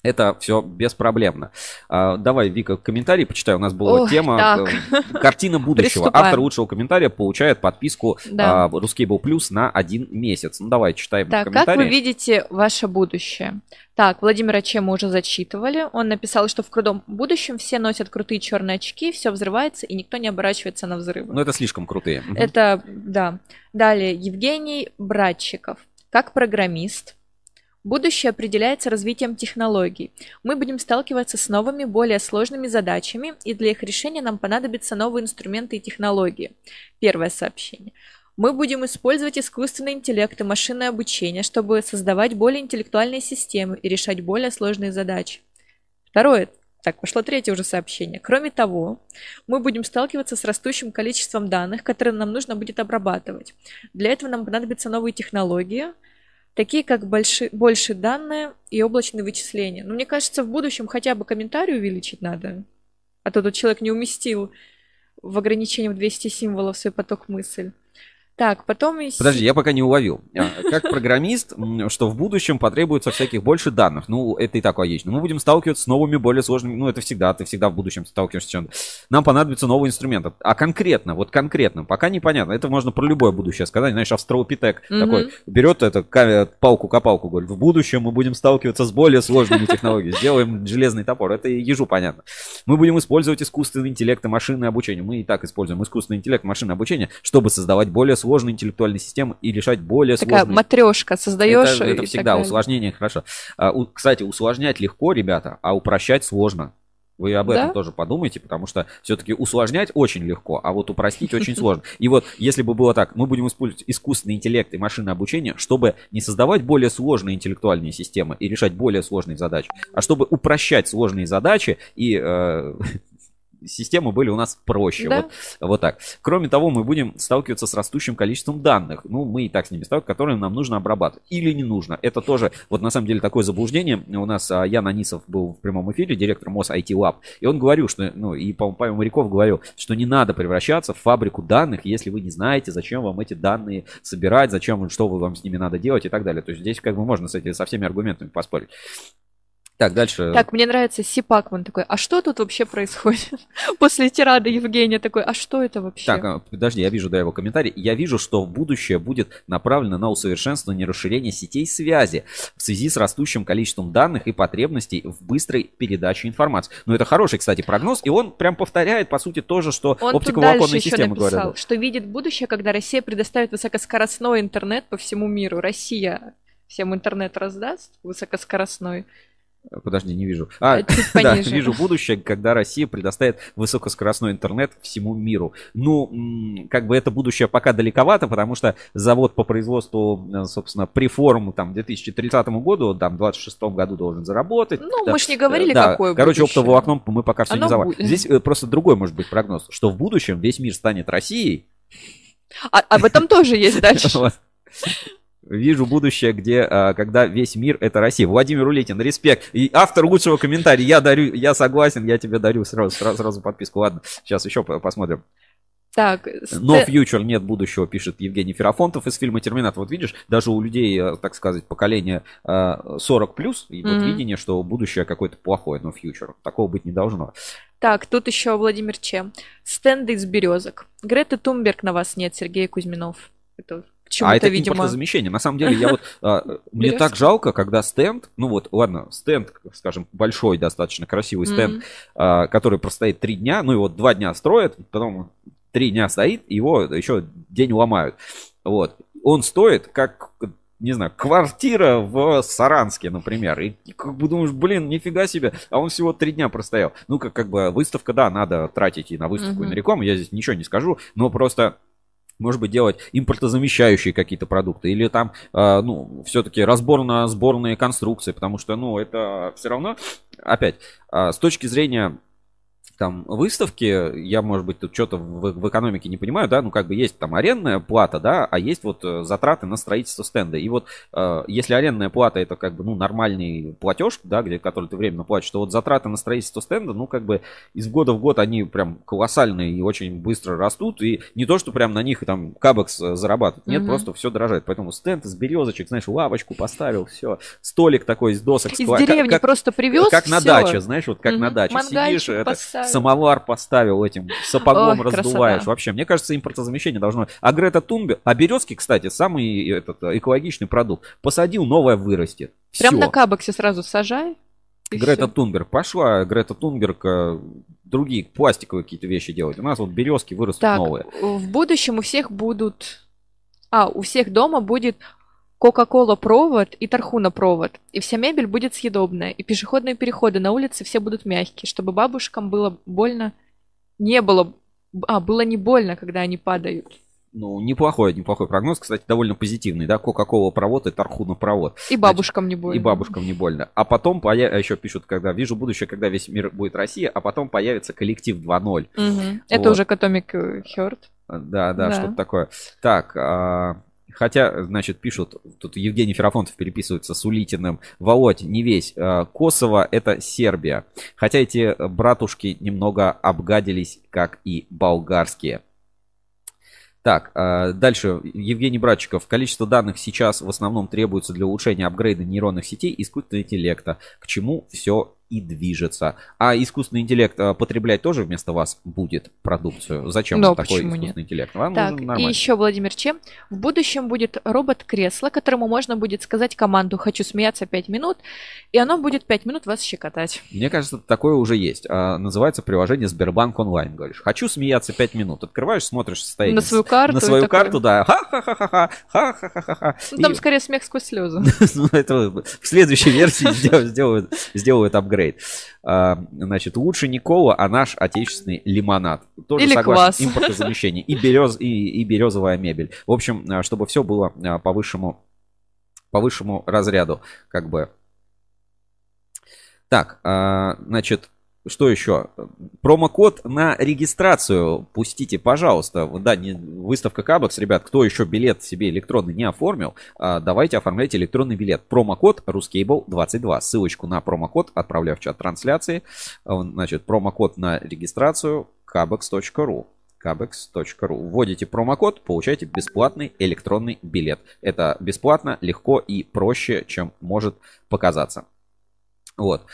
это все беспроблемно. А, давай, Вика, комментарий почитай. У нас была Ох, тема так. «Картина будущего». Приступаем. Автор лучшего комментария получает подписку да. а, Ruscable Plus на один месяц. Ну, давай, читай так, комментарий. как вы видите ваше будущее? Так, Владимира Че мы уже зачитывали. Он написал, что в крутом будущем все носят крутые черные очки, все взрывается, и никто не оборачивается на взрывы. Ну, это слишком крутые. Это, да. Далее, Евгений Братчиков. Как программист, Будущее определяется развитием технологий. Мы будем сталкиваться с новыми, более сложными задачами, и для их решения нам понадобятся новые инструменты и технологии. Первое сообщение. Мы будем использовать искусственный интеллект и машинное обучение, чтобы создавать более интеллектуальные системы и решать более сложные задачи. Второе. Так, пошло третье уже сообщение. Кроме того, мы будем сталкиваться с растущим количеством данных, которые нам нужно будет обрабатывать. Для этого нам понадобятся новые технологии – такие как больше, больше данные и облачные вычисления. Но мне кажется, в будущем хотя бы комментарий увеличить надо. А то тут человек не уместил в ограничении в 200 символов свой поток мысль. Так, потом... Подожди, я пока не уловил. А, как программист, что в будущем потребуется всяких больше данных. Ну, это и так логично. Мы будем сталкиваться с новыми, более сложными... Ну, это всегда, ты всегда в будущем сталкиваешься с чем-то. Нам понадобится новый инструмент. А конкретно, вот конкретно, пока непонятно. Это можно про любое будущее сказать. Знаешь, австралопитек mm-hmm. такой берет это палку-копалку, говорит, в будущем мы будем сталкиваться с более сложными технологиями. Сделаем железный топор. Это ежу понятно. Мы будем использовать искусственный интеллект и машинное обучение. Мы и так используем искусственный интеллект и машинное обучение, чтобы создавать более сложные сложные интеллектуальные системы и решать более Такая сложные... матрешка создаешь. Это, это всегда усложнение, хорошо. А, у, кстати, усложнять легко, ребята, а упрощать сложно. Вы об этом да? тоже подумайте, потому что все-таки усложнять очень легко, а вот упростить очень сложно. И вот если бы было так, мы будем использовать искусственный интеллект и машинное обучение, чтобы не создавать более сложные интеллектуальные системы и решать более сложные задачи, а чтобы упрощать сложные задачи и э, системы были у нас проще. Да? Вот, вот так. Кроме того, мы будем сталкиваться с растущим количеством данных. Ну, мы и так с ними сталкиваемся, которые нам нужно обрабатывать. Или не нужно. Это тоже, вот на самом деле, такое заблуждение. У нас а, Ян Анисов был в прямом эфире, директор МОЗ IT Lab. И он говорил, что, ну, и Павел Моряков говорил, что не надо превращаться в фабрику данных, если вы не знаете, зачем вам эти данные собирать, зачем, что вам с ними надо делать и так далее. То есть здесь как бы можно с этими, со всеми аргументами поспорить. Так, дальше. Так, мне нравится Сипакман такой, а что тут вообще происходит? После тирады Евгения такой, а что это вообще? Так, а, подожди, я вижу, да, его комментарий. Я вижу, что будущее будет направлено на усовершенствование и расширение сетей связи в связи с растущим количеством данных и потребностей в быстрой передаче информации. Ну, это хороший, кстати, прогноз, и он прям повторяет, по сути, то же, что он оптиковолоконные системы написал, говорят. что видит будущее, когда Россия предоставит высокоскоростной интернет по всему миру. Россия всем интернет раздаст высокоскоростной, Подожди, не вижу. А, да, вижу будущее, когда Россия предоставит высокоскоростной интернет всему миру. Ну, как бы это будущее пока далековато, потому что завод по производству, э, собственно, при форму там 2030 году, там, в 2026 году должен заработать. Ну, да, мы же не говорили, да, какое Короче, будущее. оптоволокном мы пока все Оно не заводим. Здесь э, просто другой может быть прогноз, что в будущем весь мир станет Россией. А, об этом тоже есть дальше. Вижу будущее, где, а, когда весь мир это Россия. Владимир Улетин, респект. И автор лучшего комментария. Я дарю, я согласен, я тебе дарю сразу, сразу, сразу подписку. Ладно, сейчас еще посмотрим. Так, Но фьючер нет будущего, пишет Евгений Ферафонтов из фильма Терминатор. Вот видишь, даже у людей, э, так сказать, поколения 40 плюс, и mm-hmm. вот видение, что будущее какое-то плохое, но фьючер. Такого быть не должно. Так, тут еще Владимир Че. Стенды из березок. Грета Тумберг на вас нет, Сергей Кузьминов. Это а это видимо... импортозамещение. На самом деле, я вот а, мне так жалко, когда стенд, ну вот, ладно, стенд, скажем, большой, достаточно красивый стенд, а, который простоит три дня, ну и вот два дня строят, потом три дня стоит, его еще день ломают. Вот. Он стоит как не знаю, квартира в Саранске, например. И как бы думаешь, блин, нифига себе, а он всего три дня простоял. Ну, как, как бы выставка, да, надо тратить и на выставку, и на рекламу, я здесь ничего не скажу, но просто может быть, делать импортозамещающие какие-то продукты, или там, э, ну, все-таки разборно-сборные конструкции, потому что, ну, это все равно, опять, э, с точки зрения там выставки, я, может быть, тут что-то в, в экономике не понимаю, да, ну как бы есть там арендная плата, да, а есть вот э, затраты на строительство стенда. И вот э, если арендная плата это как бы, ну, нормальный платеж, да, где, который ты временно платишь, то вот затраты на строительство стенда, ну, как бы из года в год они прям колоссальные и очень быстро растут. И не то, что прям на них там кабекс э, зарабатывает, нет, угу. просто все дорожает. Поэтому стенд из березочек, знаешь, лавочку поставил, все, столик такой из досок. Из деревни как, просто привез Как все. на даче, знаешь, вот как угу. на даче. Мангальчик Сидишь, это, самовар поставил этим, сапогом Ох, раздуваешь. Красота. Вообще, мне кажется, импортозамещение должно... А Грета Тунбе... А березки, кстати, самый этот, экологичный продукт. Посадил, новое вырастет. Прям Все. на кабексе сразу сажай. Грета все. Тунберг пошла, Грета Тунберг э, другие пластиковые какие-то вещи делать. У нас вот березки вырастут так, новые. В будущем у всех будут... А, у всех дома будет Кока-кола провод и Тархуна провод. И вся мебель будет съедобная. И пешеходные переходы на улице все будут мягкие, чтобы бабушкам было больно. Не было... А, было не больно, когда они падают. Ну, неплохой, неплохой прогноз, кстати, довольно позитивный, да, Кока-кола провод и Тархуна провод. И бабушкам Значит, не больно. И бабушкам не больно. А потом, появ... А еще пишут, когда вижу будущее, когда весь мир будет Россия, а потом появится коллектив 2.0. Угу. Вот. Это уже Atomic Heart. Да, да, да, что-то такое. Так, а... Хотя, значит, пишут, тут Евгений Ферафонтов переписывается с Улитиным. Володь, не весь. Э, Косово это Сербия. Хотя эти братушки немного обгадились, как и болгарские. Так, э, дальше. Евгений Братчиков. Количество данных сейчас в основном требуется для улучшения апгрейда нейронных сетей и искусственного интеллекта. К чему все и движется. А искусственный интеллект а, потреблять тоже вместо вас будет продукцию. Зачем Но такой искусственный нет? интеллект? Вам Так, нужен и еще, Владимир Чем, в будущем будет робот-кресло, которому можно будет сказать команду «хочу смеяться 5 минут», и оно будет 5 минут вас щекотать. Мне кажется, такое уже есть. А, называется приложение Сбербанк онлайн. Говоришь, хочу смеяться 5 минут. Открываешь, смотришь состояние. На свою карту На свою такое. карту, да. Ха-ха-ха-ха, ха-ха-ха-ха. Ну, там И- скорее смех сквозь слезы. Ну, это в следующей версии сделают, сделают апгрейд. А, Значит, лучше не кола, а наш отечественный лимонад. Тоже Или согласен, квас. импортозамещение. И, берез, и, и березовая мебель. В общем, а, чтобы все было а, по высшему, по высшему разряду, как бы. Так, значит, что еще? Промокод на регистрацию пустите, пожалуйста. Да, не, выставка Кабекс, ребят, кто еще билет себе электронный не оформил, а, давайте оформляйте электронный билет. Промокод Ruscable22. Ссылочку на промокод отправляю в чат трансляции. А, Значит, промокод на регистрацию kabex.ru kabex.ru. Вводите промокод, получаете бесплатный электронный билет. Это бесплатно, легко и проще, чем может показаться. Вот.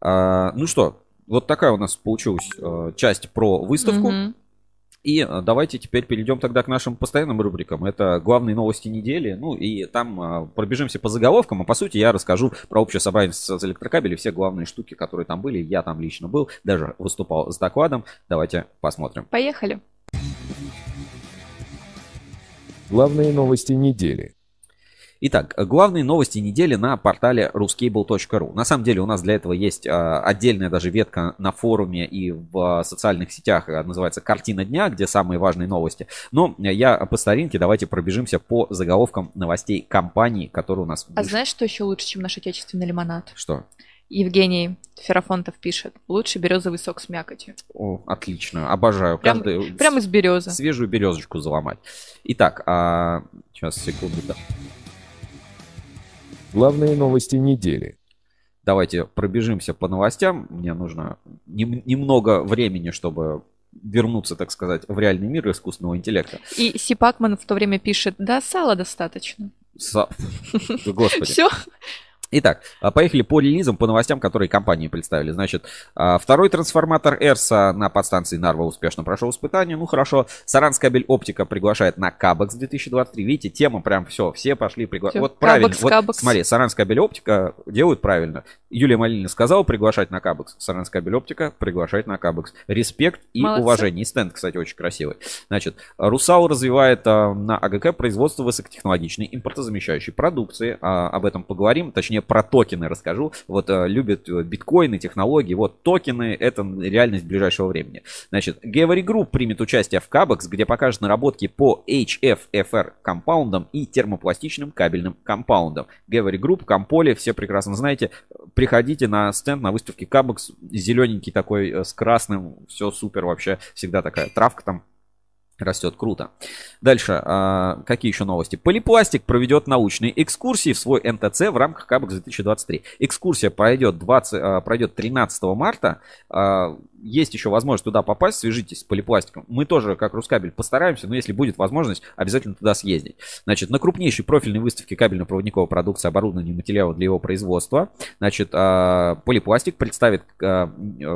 А, ну что, вот такая у нас получилась э, часть про выставку. Мгм. И э, давайте теперь перейдем тогда к нашим постоянным рубрикам. Это главные новости недели. Ну и там э, пробежимся по заголовкам. А по сути я расскажу про общее собрание с с электрокабелей. Все главные штуки, которые там были. Я там лично был. Даже выступал с докладом. Давайте посмотрим. Поехали. Главные новости недели. Итак, главные новости недели на портале ruscable.ru. На самом деле у нас для этого есть а, отдельная даже ветка на форуме и в а, социальных сетях, а, называется «Картина дня», где самые важные новости. Но я по старинке давайте пробежимся по заголовкам новостей компаний, которые у нас А вышли. знаешь, что еще лучше, чем наш отечественный лимонад? Что? Евгений Ферафонтов пишет. Лучше березовый сок с мякотью. О, отлично, обожаю. Прям- Каждый- Прямо из березы. свежую березочку заломать. Итак, а, сейчас секунду. да. Главные новости недели. Давайте пробежимся по новостям. Мне нужно нем- немного времени, чтобы вернуться, так сказать, в реальный мир искусственного интеллекта. И Си Пакман в то время пишет, да, сала достаточно. Са- Господи. Все. Итак, а, поехали по релизам, по новостям, которые компании представили. Значит, а, второй трансформатор Эрса на подстанции Нарва успешно прошел испытание. Ну хорошо. Саранскабель Оптика приглашает на Кабекс 2023. Видите, тема прям все, все пошли приглашать. Вот правильно. Кабекс, вот Кабекс. смотри, Саранскабель Оптика делают правильно. Юлия Малинина сказала приглашать на Кабекс. Саранскабель Оптика приглашать на Кабекс. Респект и Молодцы. уважение. И стенд, кстати, очень красивый. Значит, Русал развивает а, на АГК производство высокотехнологичной импортозамещающей продукции. А, об этом поговорим, точнее про токены расскажу. Вот а, любят э, биткоины, технологии. Вот токены это реальность ближайшего времени. Значит, Gevery Group примет участие в Кабекс, где покажет наработки по HFFR компаундам и термопластичным кабельным компаундам. Gevery Group, Комполе, все прекрасно знаете. Приходите на стенд на выставке Кабекс, зелененький такой э, с красным, все супер вообще, всегда такая травка там растет круто. Дальше, а, какие еще новости? Полипластик проведет научные экскурсии в свой НТЦ в рамках Кабекс 2023. Экскурсия пройдет, 20, а, пройдет 13 марта. А, есть еще возможность туда попасть, свяжитесь с полипластиком. Мы тоже, как Рускабель, постараемся, но если будет возможность, обязательно туда съездить. Значит, на крупнейшей профильной выставке кабельно-проводниковой продукции, оборудования и материалов для его производства, значит, а, полипластик представит а,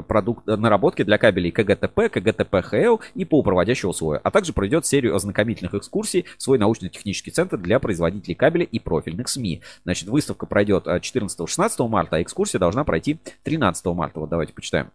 продукт, наработки для кабелей КГТП, КГТП-ХЛ и полупроводящего слоя, также пройдет серию ознакомительных экскурсий в свой научно-технический центр для производителей кабеля и профильных СМИ. Значит, выставка пройдет а, 14-16 марта, а экскурсия должна пройти 13 марта. Вот давайте почитаем.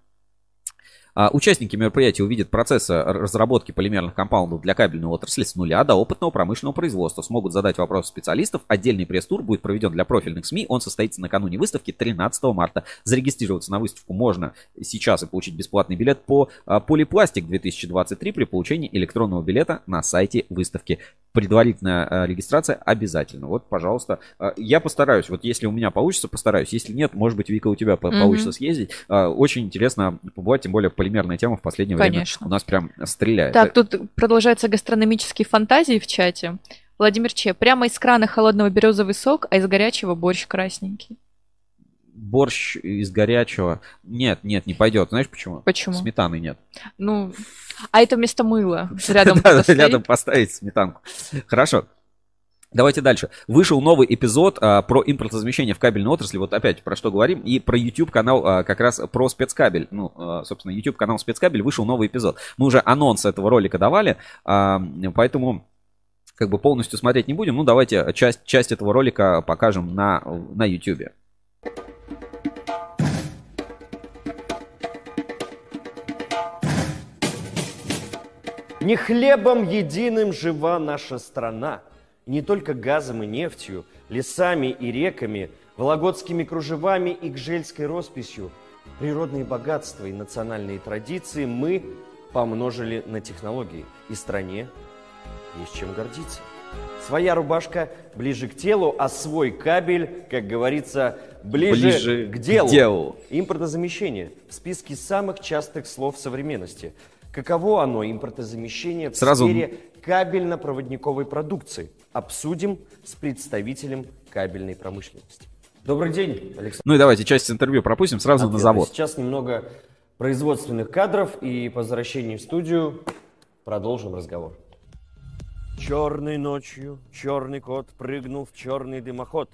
А, Участники мероприятия увидят процессы разработки полимерных компаундов для кабельной отрасли с нуля до опытного промышленного производства. Смогут задать вопросы специалистов. Отдельный пресс-тур будет проведен для профильных СМИ. Он состоится накануне выставки 13 марта. Зарегистрироваться на выставку можно сейчас и получить бесплатный билет по а, Полипластик 2023 при получении электронного билета на сайте выставки. Предварительная а, регистрация обязательно. Вот, пожалуйста. Я постараюсь. Вот если у меня получится, постараюсь. Если нет, может быть, Вика, у тебя Мгм. получится съездить. Очень интересно побывать, тем более полимерная тема в последнее время Конечно. у нас прям стреляет. Так, тут продолжаются гастрономические фантазии в чате. Владимир Че, прямо из крана холодного березовый сок, а из горячего борщ красненький. Борщ из горячего. Нет, нет, не пойдет. Знаешь почему? Почему? Сметаны нет. Ну, а это вместо мыла рядом рядом поставить сметанку. Хорошо. Давайте дальше. Вышел новый эпизод а, про импортозамещение в кабельной отрасли. Вот опять про что говорим. И про YouTube канал а, как раз про спецкабель. Ну, а, собственно, YouTube канал спецкабель вышел новый эпизод. Мы уже анонс этого ролика давали, а, поэтому как бы полностью смотреть не будем. Ну, давайте часть, часть этого ролика покажем на, на YouTube. Не хлебом единым жива наша страна, и не только газом и нефтью, лесами и реками, вологодскими кружевами и гжельской росписью. Природные богатства и национальные традиции мы помножили на технологии, и стране есть чем гордиться. Своя рубашка ближе к телу, а свой кабель, как говорится, ближе, Ближе к делу. к делу. Импортозамещение в списке самых частых слов современности. Каково оно, импортозамещение, в Сразу- сфере кабельно-проводниковой продукции? Обсудим с представителем кабельной промышленности. Добрый день, Александр. Ну и давайте часть интервью пропустим сразу на Ответ. завод. Сейчас немного производственных кадров и по возвращении в студию продолжим разговор. Черной ночью черный кот прыгнул в черный дымоход.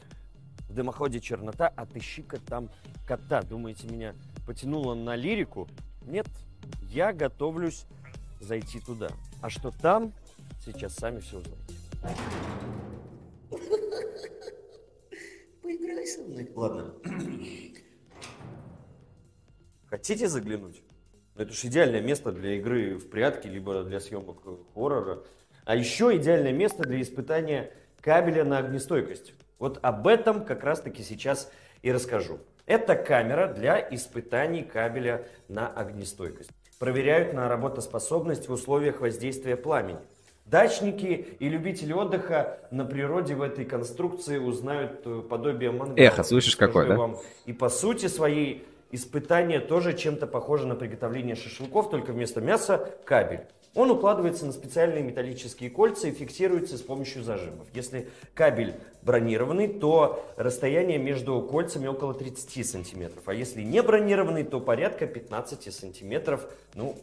В дымоходе чернота, отыщи-ка там кота. Думаете, меня потянуло на лирику? Нет, я готовлюсь зайти туда. А что там, сейчас сами все узнаете. Поиграй со мной. Ладно. Хотите заглянуть? Ну, Это же идеальное место для игры в прятки, либо для съемок хоррора. А еще идеальное место для испытания кабеля на огнестойкость. Вот об этом как раз-таки сейчас и расскажу. Это камера для испытаний кабеля на огнестойкость. Проверяют на работоспособность в условиях воздействия пламени. Дачники и любители отдыха на природе в этой конструкции узнают э, подобие мангала. Эхо, слышишь, какое, да? вам. И по сути своей испытание тоже чем-то похоже на приготовление шашлыков, только вместо мяса кабель. Он укладывается на специальные металлические кольца и фиксируется с помощью зажимов. Если кабель бронированный, то расстояние между кольцами около 30 сантиметров. А если не бронированный, то порядка 15 сантиметров, ну,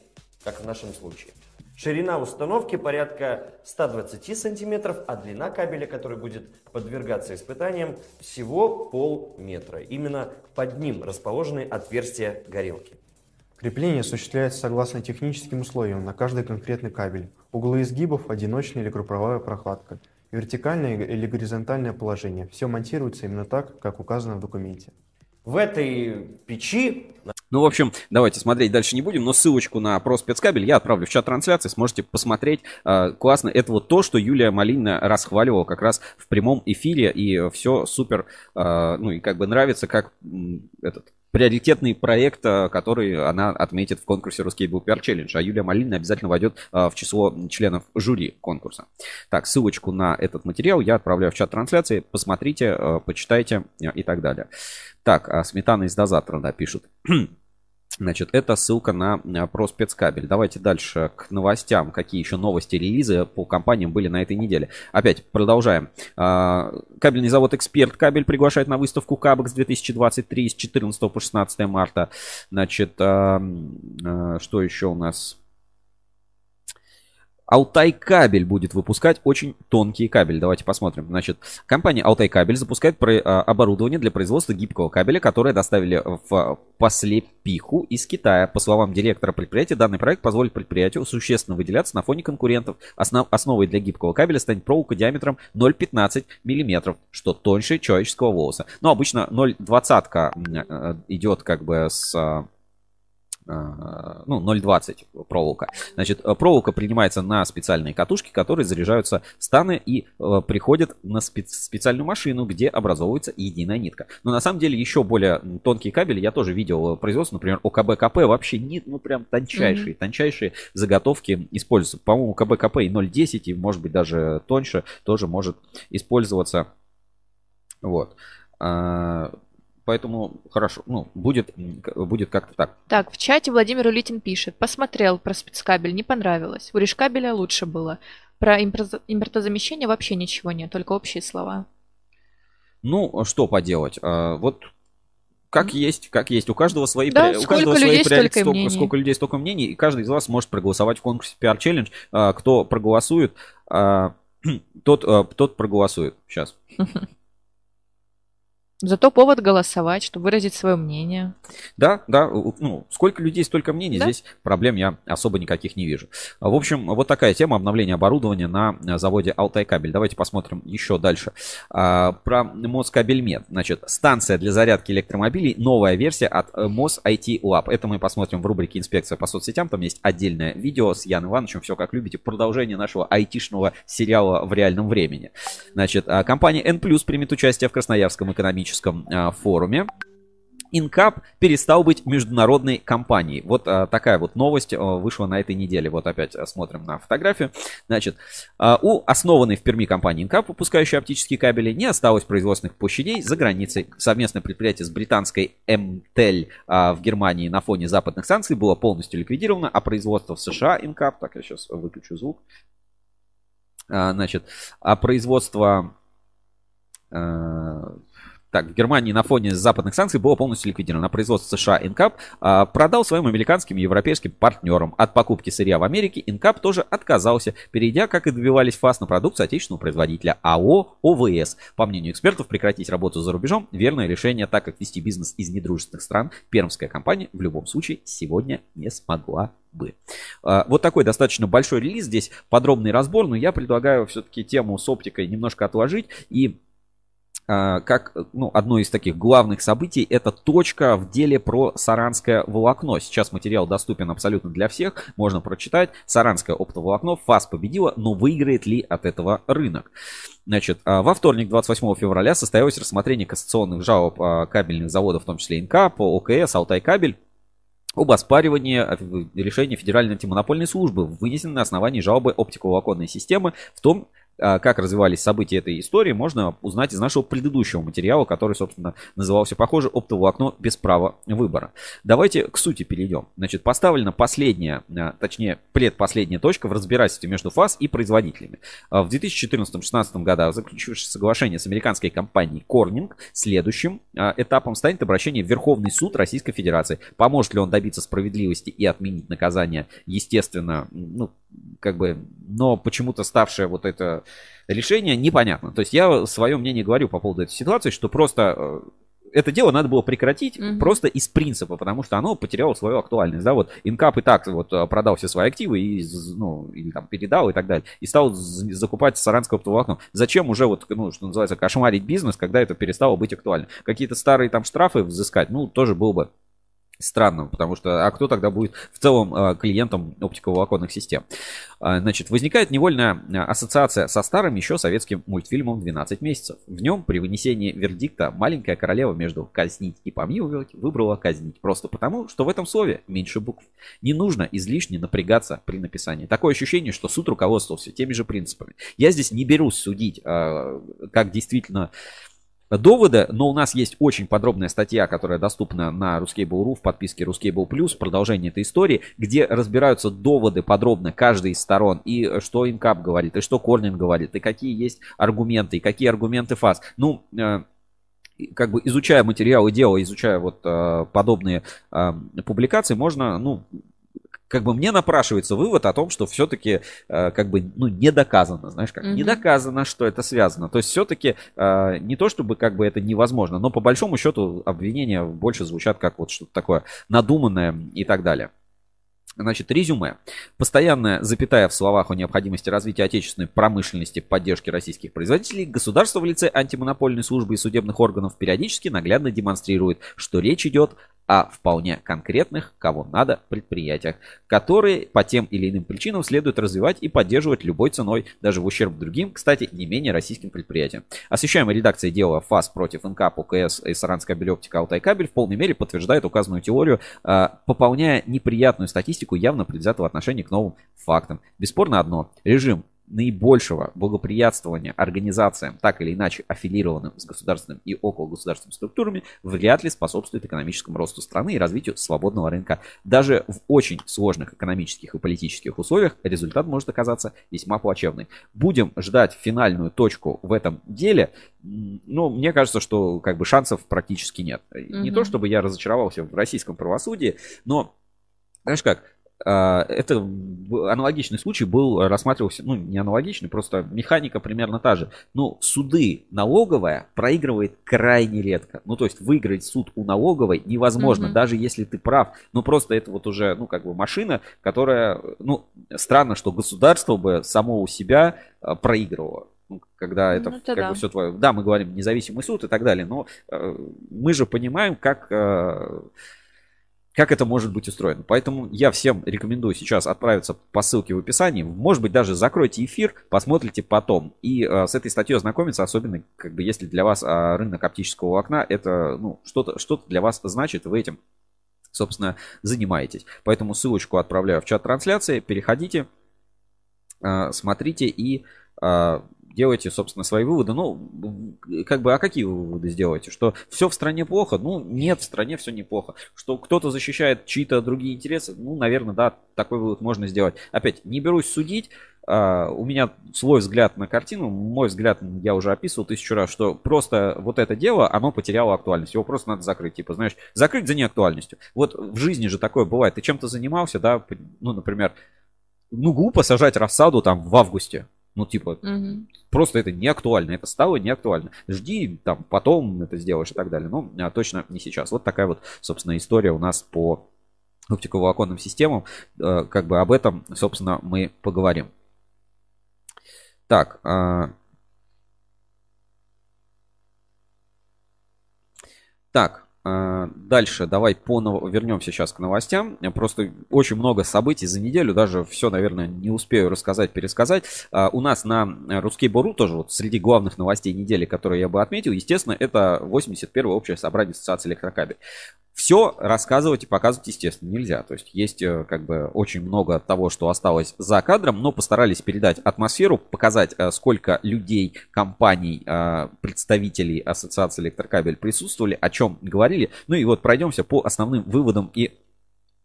как в нашем случае. Ширина установки порядка 120 сантиметров, а длина кабеля, который будет подвергаться испытаниям, всего полметра. Именно под ним расположены отверстия горелки. Крепление осуществляется согласно техническим условиям на каждый конкретный кабель. Углы изгибов, одиночная или групповая прокладка, вертикальное или горизонтальное положение. Все монтируется именно так, как указано в документе. В этой печи Ну, в общем, давайте смотреть дальше не будем, но ссылочку на про спецкабель я отправлю в чат трансляции, сможете посмотреть. Э, Классно. Это вот то, что Юлия Малинина расхваливала как раз в прямом эфире, и все супер, э, ну, и как бы нравится, как этот приоритетный проект, э, который она отметит в конкурсе Русский PR Challenge. А Юлия Малинина обязательно войдет э, в число членов жюри конкурса. Так, ссылочку на этот материал я отправляю в чат трансляции. Посмотрите, э, почитайте и так далее. Так, а сметана из дозатора, да, пишут. Значит, это ссылка на э, про спецкабель. Давайте дальше к новостям. Какие еще новости, релизы по компаниям были на этой неделе. Опять продолжаем. А, Кабельный завод «Эксперт» кабель приглашает на выставку Кабекс 2023 с 14 по 16 марта. Значит, а, а, что еще у нас? Алтай Кабель будет выпускать очень тонкие кабели. Давайте посмотрим. Значит, компания Алтай Кабель запускает а, оборудование для производства гибкого кабеля, которое доставили в послепиху из Китая. По словам директора предприятия, данный проект позволит предприятию существенно выделяться на фоне конкурентов. Основ- основой для гибкого кабеля станет проволока диаметром 0,15 мм, что тоньше человеческого волоса. Но обычно 0,20 э, идет как бы с а, а, ну, 0,20 проволока. Значит, э, проволока принимается на специальные катушки, которые заряжаются в станы и э, приходят на спе- специальную машину, где образовывается единая нитка. Но на самом деле еще более тонкие кабели я тоже видел в производстве, например, ОКБ-КП вообще не, ну прям тончайшие, тончайшие заготовки используются. По-моему, КБ-КП и 0,10 и может быть даже тоньше тоже может использоваться. Вот. Поэтому хорошо, ну, будет, будет как-то так. Так, в чате Владимир Улитин пишет. Посмотрел про спецкабель, не понравилось. У решкабеля лучше было. Про импорт- импортозамещение вообще ничего нет, только общие слова. Ну, что поделать? А, Вот как есть, как есть. У каждого свои, Да, при- у сколько каждого людей, свои столько приоритеты, столько, мнений. сколько людей, столько мнений, и каждый из вас может проголосовать в конкурсе PR Challenge. А, Кто проголосует, а, тот, тот проголосует. Сейчас. Зато повод голосовать, чтобы выразить свое мнение. Да, да. Ну, сколько людей, столько мнений. Да? Здесь проблем я особо никаких не вижу. В общем, вот такая тема обновления оборудования на заводе Алтай Кабель. Давайте посмотрим еще дальше. А, про Москабельмет. Значит, станция для зарядки электромобилей. Новая версия от э, Мос IT Lab. Это мы посмотрим в рубрике «Инспекция по соцсетям». Там есть отдельное видео с Яном Ивановичем. Все как любите. Продолжение нашего айтишного сериала в реальном времени. Значит, а, компания N+, примет участие в Красноярском экономическом экономическом а, форуме. Инкап перестал быть международной компанией. Вот а, такая вот новость а, вышла на этой неделе. Вот опять смотрим на фотографию. Значит, а, у основанной в Перми компании Инкап, выпускающей оптические кабели, не осталось производственных площадей за границей. Совместное предприятие с британской Emtelle а, в Германии на фоне западных санкций было полностью ликвидировано, а производство в США Инкап, так я сейчас выключу звук, а, значит, а производство а, так, в Германии на фоне западных санкций было полностью ликвидировано. Производство США Инкап а, продал своим американским и европейским партнерам. От покупки сырья в Америке Инкап тоже отказался, перейдя, как и добивались ФАС, на продукцию отечественного производителя АО ОВС. По мнению экспертов, прекратить работу за рубежом – верное решение, так как вести бизнес из недружественных стран пермская компания в любом случае сегодня не смогла бы. А, вот такой достаточно большой релиз, здесь подробный разбор, но я предлагаю все-таки тему с оптикой немножко отложить и как ну, одно из таких главных событий, это точка в деле про саранское волокно. Сейчас материал доступен абсолютно для всех, можно прочитать. Саранское оптоволокно, ФАС победила, но выиграет ли от этого рынок? Значит, а, во вторник, 28 февраля, состоялось рассмотрение кассационных жалоб а, кабельных заводов, в том числе ИНК, по ОКС, Алтай Кабель, об оспаривании решения Федеральной антимонопольной службы, вынесенной на основании жалобы оптиковолоконной системы, в том а, как развивались события этой истории, можно узнать из нашего предыдущего материала, который, собственно, назывался похоже «Оптоволокно без права выбора». Давайте к сути перейдем. Значит, поставлена последняя, а, точнее, предпоследняя точка в разбирательстве между ФАС и производителями. А, в 2014-2016 годах заключившись соглашение с американской компанией Corning, следующим этапом станет обращение в Верховный суд Российской Федерации. Поможет ли он добиться справедливости и отменить наказание? Естественно, ну, как бы, но почему-то ставшее вот это решение непонятно. То есть я свое мнение говорю по поводу этой ситуации, что просто э, это дело надо было прекратить mm-hmm. просто из принципа, потому что оно потеряло свою актуальность. Да, вот Инкап и так вот э, продал все свои активы и, ну, или там передал и так далее. И стал закупать саранское оптоволокно. Зачем уже вот, ну, что называется, кошмарить бизнес, когда это перестало быть актуально? Какие-то старые там штрафы взыскать, ну, тоже было бы странным, потому что, а кто тогда будет в целом а, клиентом оптиковолоконных систем? А, значит, возникает невольная а, ассоциация со старым еще советским мультфильмом «12 месяцев». В нем при вынесении вердикта маленькая королева между казнить и помиловать выбрала казнить, просто потому, что в этом слове меньше букв. Не нужно излишне напрягаться при написании. Такое ощущение, что суд руководствовался теми же принципами. Я здесь не берусь судить, как действительно доводы, но у нас есть очень подробная статья, которая доступна на Ruskable.ru в подписке Ruskable Plus, продолжение этой истории, где разбираются доводы подробно каждой из сторон, и что Инкап говорит, и что Корнин говорит, и какие есть аргументы, и какие аргументы ФАС. Ну, э, как бы изучая материалы дела, изучая вот э, подобные э, публикации, можно, ну, как бы мне напрашивается вывод о том, что все-таки э, как бы ну не доказано, знаешь, как mm-hmm. не доказано, что это связано. То есть все-таки э, не то чтобы как бы это невозможно, но по большому счету обвинения больше звучат как вот что-то такое надуманное и так далее. Значит, резюме. Постоянная запятая в словах о необходимости развития отечественной промышленности, поддержки российских производителей, государство в лице антимонопольной службы и судебных органов периодически наглядно демонстрирует, что речь идет о вполне конкретных, кого надо, предприятиях, которые по тем или иным причинам следует развивать и поддерживать любой ценой, даже в ущерб другим, кстати, не менее российским предприятиям. Освещаемая редакция дела ФАС против НК, ПКС и Саранская белеоптика Алтайкабель в полной мере подтверждает указанную теорию, а, пополняя неприятную статистику явно предвзятого отношения к новым фактам. Бесспорно одно. Режим наибольшего благоприятствования организациям, так или иначе аффилированным с государственными и около государственными структурами, вряд ли способствует экономическому росту страны и развитию свободного рынка. Даже в очень сложных экономических и политических условиях результат может оказаться весьма плачевный. Будем ждать финальную точку в этом деле. Ну, мне кажется, что как бы шансов практически нет. Mm-hmm. Не то, чтобы я разочаровался в российском правосудии, но, знаешь как, а, это аналогичный случай был, рассматривался, ну, не аналогичный, просто механика примерно та же. Ну, суды налоговая проигрывает крайне редко. Ну, то есть выиграть суд у налоговой невозможно, угу. даже если ты прав. Ну, просто это вот уже, ну, как бы машина, которая, ну, странно, что государство бы само у себя а, проигрывало. Ну, когда это, ну, это как да. бы все твое. Да, мы говорим независимый суд и так далее, но э, мы же понимаем, как э, как это может быть устроено. Поэтому я всем рекомендую сейчас отправиться по ссылке в описании. Может быть, даже закройте эфир, посмотрите потом. И э, с этой статьей ознакомиться, особенно, как бы, если для вас э, рынок оптического окна, это, ну, что-то что для вас значит, вы этим, собственно, занимаетесь. Поэтому ссылочку отправляю в чат трансляции, переходите, э, смотрите и э, делайте, собственно, свои выводы. Ну, как бы, а какие вы выводы сделаете? Что все в стране плохо? Ну, нет, в стране все неплохо. Что кто-то защищает чьи-то другие интересы? Ну, наверное, да, такой вывод можно сделать. Опять, не берусь судить. Uh, у меня свой взгляд на картину, мой взгляд я уже описывал тысячу раз, что просто вот это дело, оно потеряло актуальность, его просто надо закрыть, типа, знаешь, закрыть за неактуальностью. Вот в жизни же такое бывает, ты чем-то занимался, да, ну, например, ну, глупо сажать рассаду там в августе, ну, типа, угу. просто это не актуально, это стало не актуально. Жди, там, потом это сделаешь и так далее. Ну, точно не сейчас. Вот такая вот, собственно, история у нас по оптиковолоконным системам. Э, как бы об этом, собственно, мы поговорим. Так, а, Так, дальше давай по вернемся сейчас к новостям. Просто очень много событий за неделю, даже все, наверное, не успею рассказать, пересказать. А, у нас на Русский Бору тоже вот среди главных новостей недели, которые я бы отметил, естественно, это 81-е общее собрание Ассоциации электрокабель все рассказывать и показывать, естественно, нельзя. То есть есть э, как бы очень много того, что осталось за кадром, но постарались передать атмосферу, показать, э, сколько людей, компаний, э, представителей Ассоциации электрокабель присутствовали, о чем говорили. Ну и вот пройдемся по основным выводам и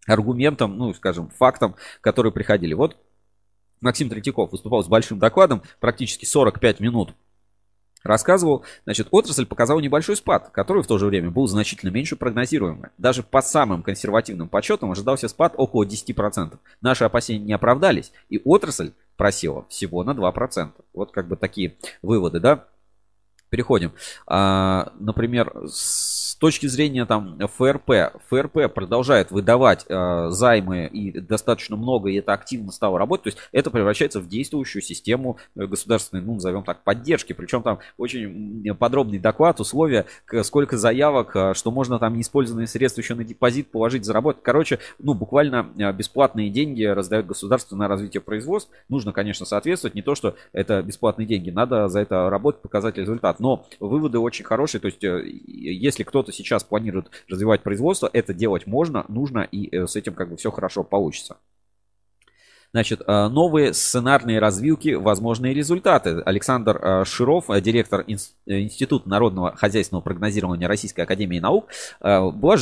аргументам, ну, скажем, фактам, которые приходили. Вот Максим Третьяков выступал с большим докладом, практически 45 минут рассказывал, значит, отрасль показала небольшой спад, который в то же время был значительно меньше прогнозируемый. Даже по самым консервативным подсчетам ожидался спад около 10%. Наши опасения не оправдались, и отрасль просела всего на 2%. Вот как бы такие выводы, да? Переходим. А, например, с точки зрения там ФРП, ФРП продолжает выдавать э, займы и достаточно много, и это активно стало работать. То есть это превращается в действующую систему э, государственной, ну, назовем так, поддержки. Причем там очень подробный доклад, условия, сколько заявок, э, что можно там неиспользованные средства еще на депозит положить, заработать. Короче, ну, буквально э, бесплатные деньги раздает государство на развитие производств. Нужно, конечно, соответствовать. Не то, что это бесплатные деньги. Надо за это работать, показать результат. Но выводы очень хорошие. То есть, если кто-то сейчас планирует развивать производство, это делать можно, нужно, и э, с этим как бы все хорошо получится. Значит, э, новые сценарные развилки, возможные результаты. Александр э, Широв, директор Института народного хозяйственного прогнозирования Российской Академии Наук, была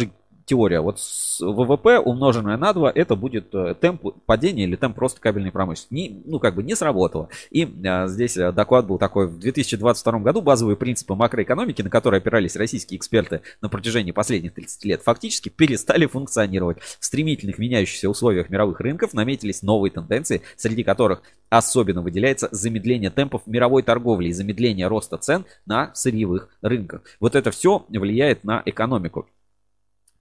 теория. Вот ВВП умноженное на 2, это будет э, темп падения или темп просто кабельной промышленности. Не, ну, как бы не сработало. И а, здесь э, доклад был такой. В 2022 году базовые принципы макроэкономики, на которые опирались российские эксперты на протяжении последних 30 лет, фактически перестали функционировать. В стремительных меняющихся условиях мировых рынков наметились новые тенденции, среди которых особенно выделяется замедление темпов мировой торговли и замедление роста цен на сырьевых рынках. Вот это все влияет на экономику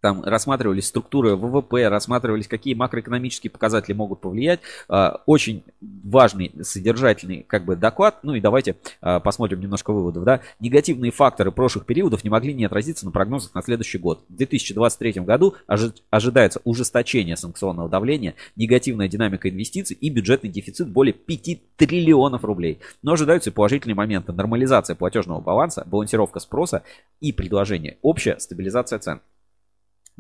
там рассматривались структуры ВВП, рассматривались, какие макроэкономические показатели могут повлиять. А, очень важный, содержательный как бы доклад. Ну и давайте а, посмотрим немножко выводов. Да? Негативные факторы прошлых периодов не могли не отразиться на прогнозах на следующий год. В 2023 году ожидается ужесточение санкционного давления, негативная динамика инвестиций и бюджетный дефицит более 5 триллионов рублей. Но ожидаются и положительные моменты. Нормализация платежного баланса, балансировка спроса и предложения, общая стабилизация цен.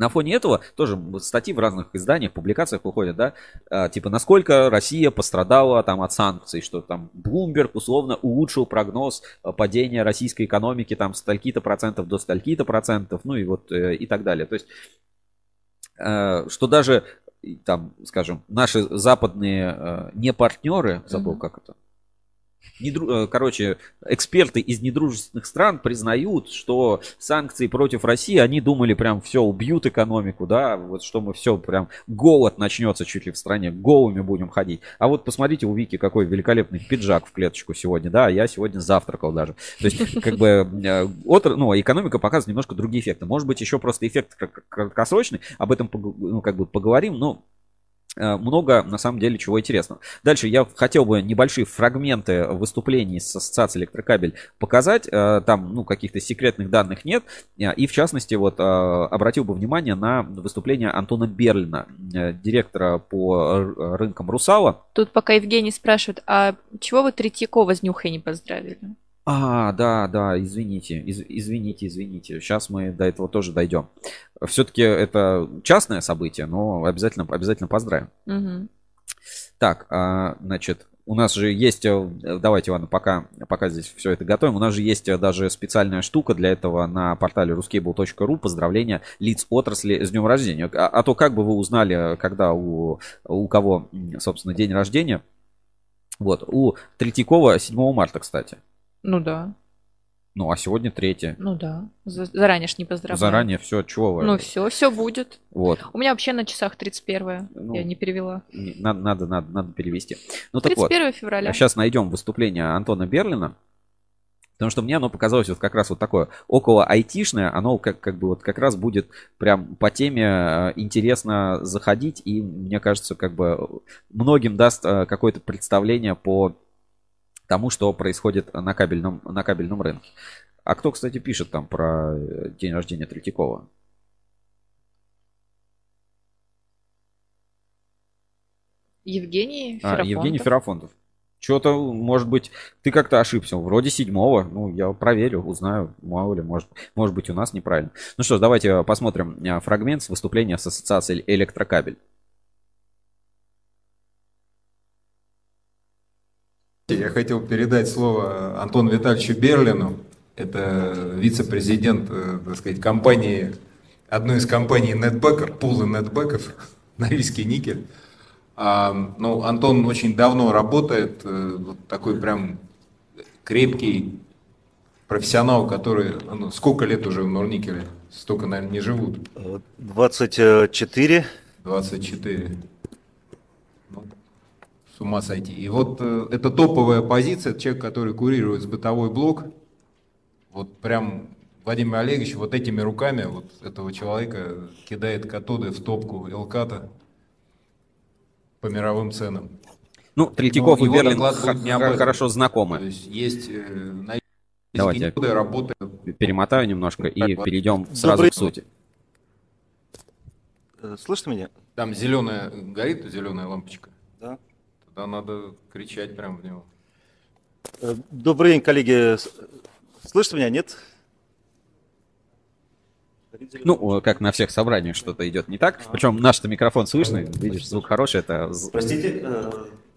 На фоне этого тоже статьи в разных изданиях, публикациях выходят, да, а, типа, насколько Россия пострадала там от санкций, что там Bloomberg условно улучшил прогноз а, падения российской экономики там стольки-то процентов до стольки-то процентов, ну и вот э, и так далее. То есть, э, что даже там, скажем, наши западные э, не партнеры, забыл mm-hmm. как это, недру... Э, короче, эксперты из недружественных стран признают, что санкции против России, они думали прям все, убьют экономику, да, вот что мы все, прям голод начнется чуть ли в стране, голыми будем ходить. А вот посмотрите у Вики, какой великолепный пиджак в клеточку сегодня, да, я сегодня завтракал даже. То есть, как бы, э, отр... ну, экономика показывает немножко другие эффекты. Может быть, еще просто эффект краткосрочный, об этом, ну, как бы поговорим, но много, на самом деле, чего интересного. Дальше я хотел бы небольшие фрагменты выступлений с ассоциацией электрокабель показать. Э, там, ну, каких-то секретных данных нет. Э, и, в частности, вот обратил бы внимание на выступление Антона Берлина, директора по рынкам Русала. Тут пока Евгений спрашивает, а чего вы Третьякова с Нюхой не поздравили? А, да, да, извините, из, извините, извините. Сейчас мы до этого тоже дойдем. Все-таки это частное событие, но обязательно, обязательно поздравим. Угу. Так, а, значит, у нас же есть, э, давайте, ладно, пока, пока здесь все это готовим, у нас же есть даже специальная штука для этого на портале ruscable.ru, поздравления лиц отрасли с днем рождения. А, а то как бы вы узнали, когда у, у кого, собственно, день рождения? Вот, у Третьякова 7 марта, кстати. Ну да. Ну, а сегодня третье. Ну да. Заранее ж не поздравляю. Заранее все, чего вы? Ну все, все будет. Вот. У меня вообще на часах 31 ну, я не перевела. Надо, надо, надо, надо перевести. Ну, 31 вот, февраля. Сейчас найдем выступление Антона Берлина. Потому что мне оно показалось вот как раз вот такое около айтишное, оно как, как бы вот как раз будет прям по теме э, интересно заходить, и мне кажется, как бы многим даст э, какое-то представление по тому, что происходит на кабельном, на кабельном рынке. А кто, кстати, пишет там про э, день рождения Третьякова? Евгений Ферафонтов. А, Евгений Ферафонтов. Что-то, может быть, ты как-то ошибся. Вроде седьмого. Ну, я проверю, узнаю. Мало ли, может, может быть, у нас неправильно. Ну что ж, давайте посмотрим э, фрагмент с выступления с ассоциацией Электрокабель. Я хотел передать слово Антону Витальевичу Берлину. Это вице-президент, э, так сказать, компании, одной из компаний Netbacker, пулы Netbackов, Норильский никель. А, ну, Антон очень давно работает, э, вот такой прям крепкий профессионал, который, ну, сколько лет уже в Норникеле? Столько, наверное, не живут. 24. 24 ума сойти. И вот э, это топовая позиция, человек, который курирует бытовой блок, вот прям Владимир Олегович вот этими руками вот этого человека кидает катоды в топку Элката по мировым ценам. Ну, Третьяков и Берлин х- хорошо знакомы. То есть есть э, Давайте работы. перемотаю немножко и перейдем сразу Добрый... к сути. Э, слышно меня? Там зеленая горит, зеленая лампочка. Да. Тогда надо кричать прямо в него. Э, добрый день, коллеги. Слышите меня, нет? Ну, как на всех собраниях что-то идет не так. Причем наш-то микрофон слышно, видишь, звук хороший. Это... Простите, э,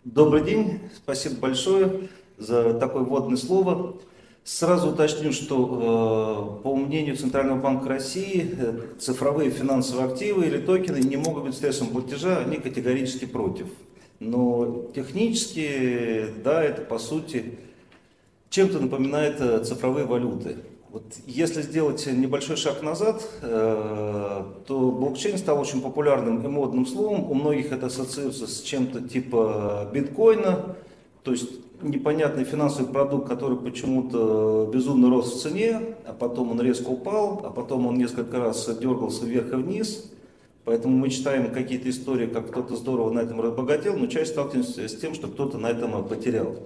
добрый день, спасибо большое за такое вводное слово. Сразу уточню, что э, по мнению Центрального банка России цифровые финансовые активы или токены не могут быть средством платежа, они категорически против. Но технически, да, это по сути чем-то напоминает э, цифровые валюты. Вот если сделать небольшой шаг назад, э, то блокчейн стал очень популярным и модным словом. У многих это ассоциируется с чем-то типа биткоина, то есть непонятный финансовый продукт, который почему-то безумно рос в цене, а потом он резко упал, а потом он несколько раз дергался вверх и вниз. Поэтому мы читаем какие-то истории, как кто-то здорово на этом разбогател, но чаще сталкиваемся с тем, что кто-то на этом потерял.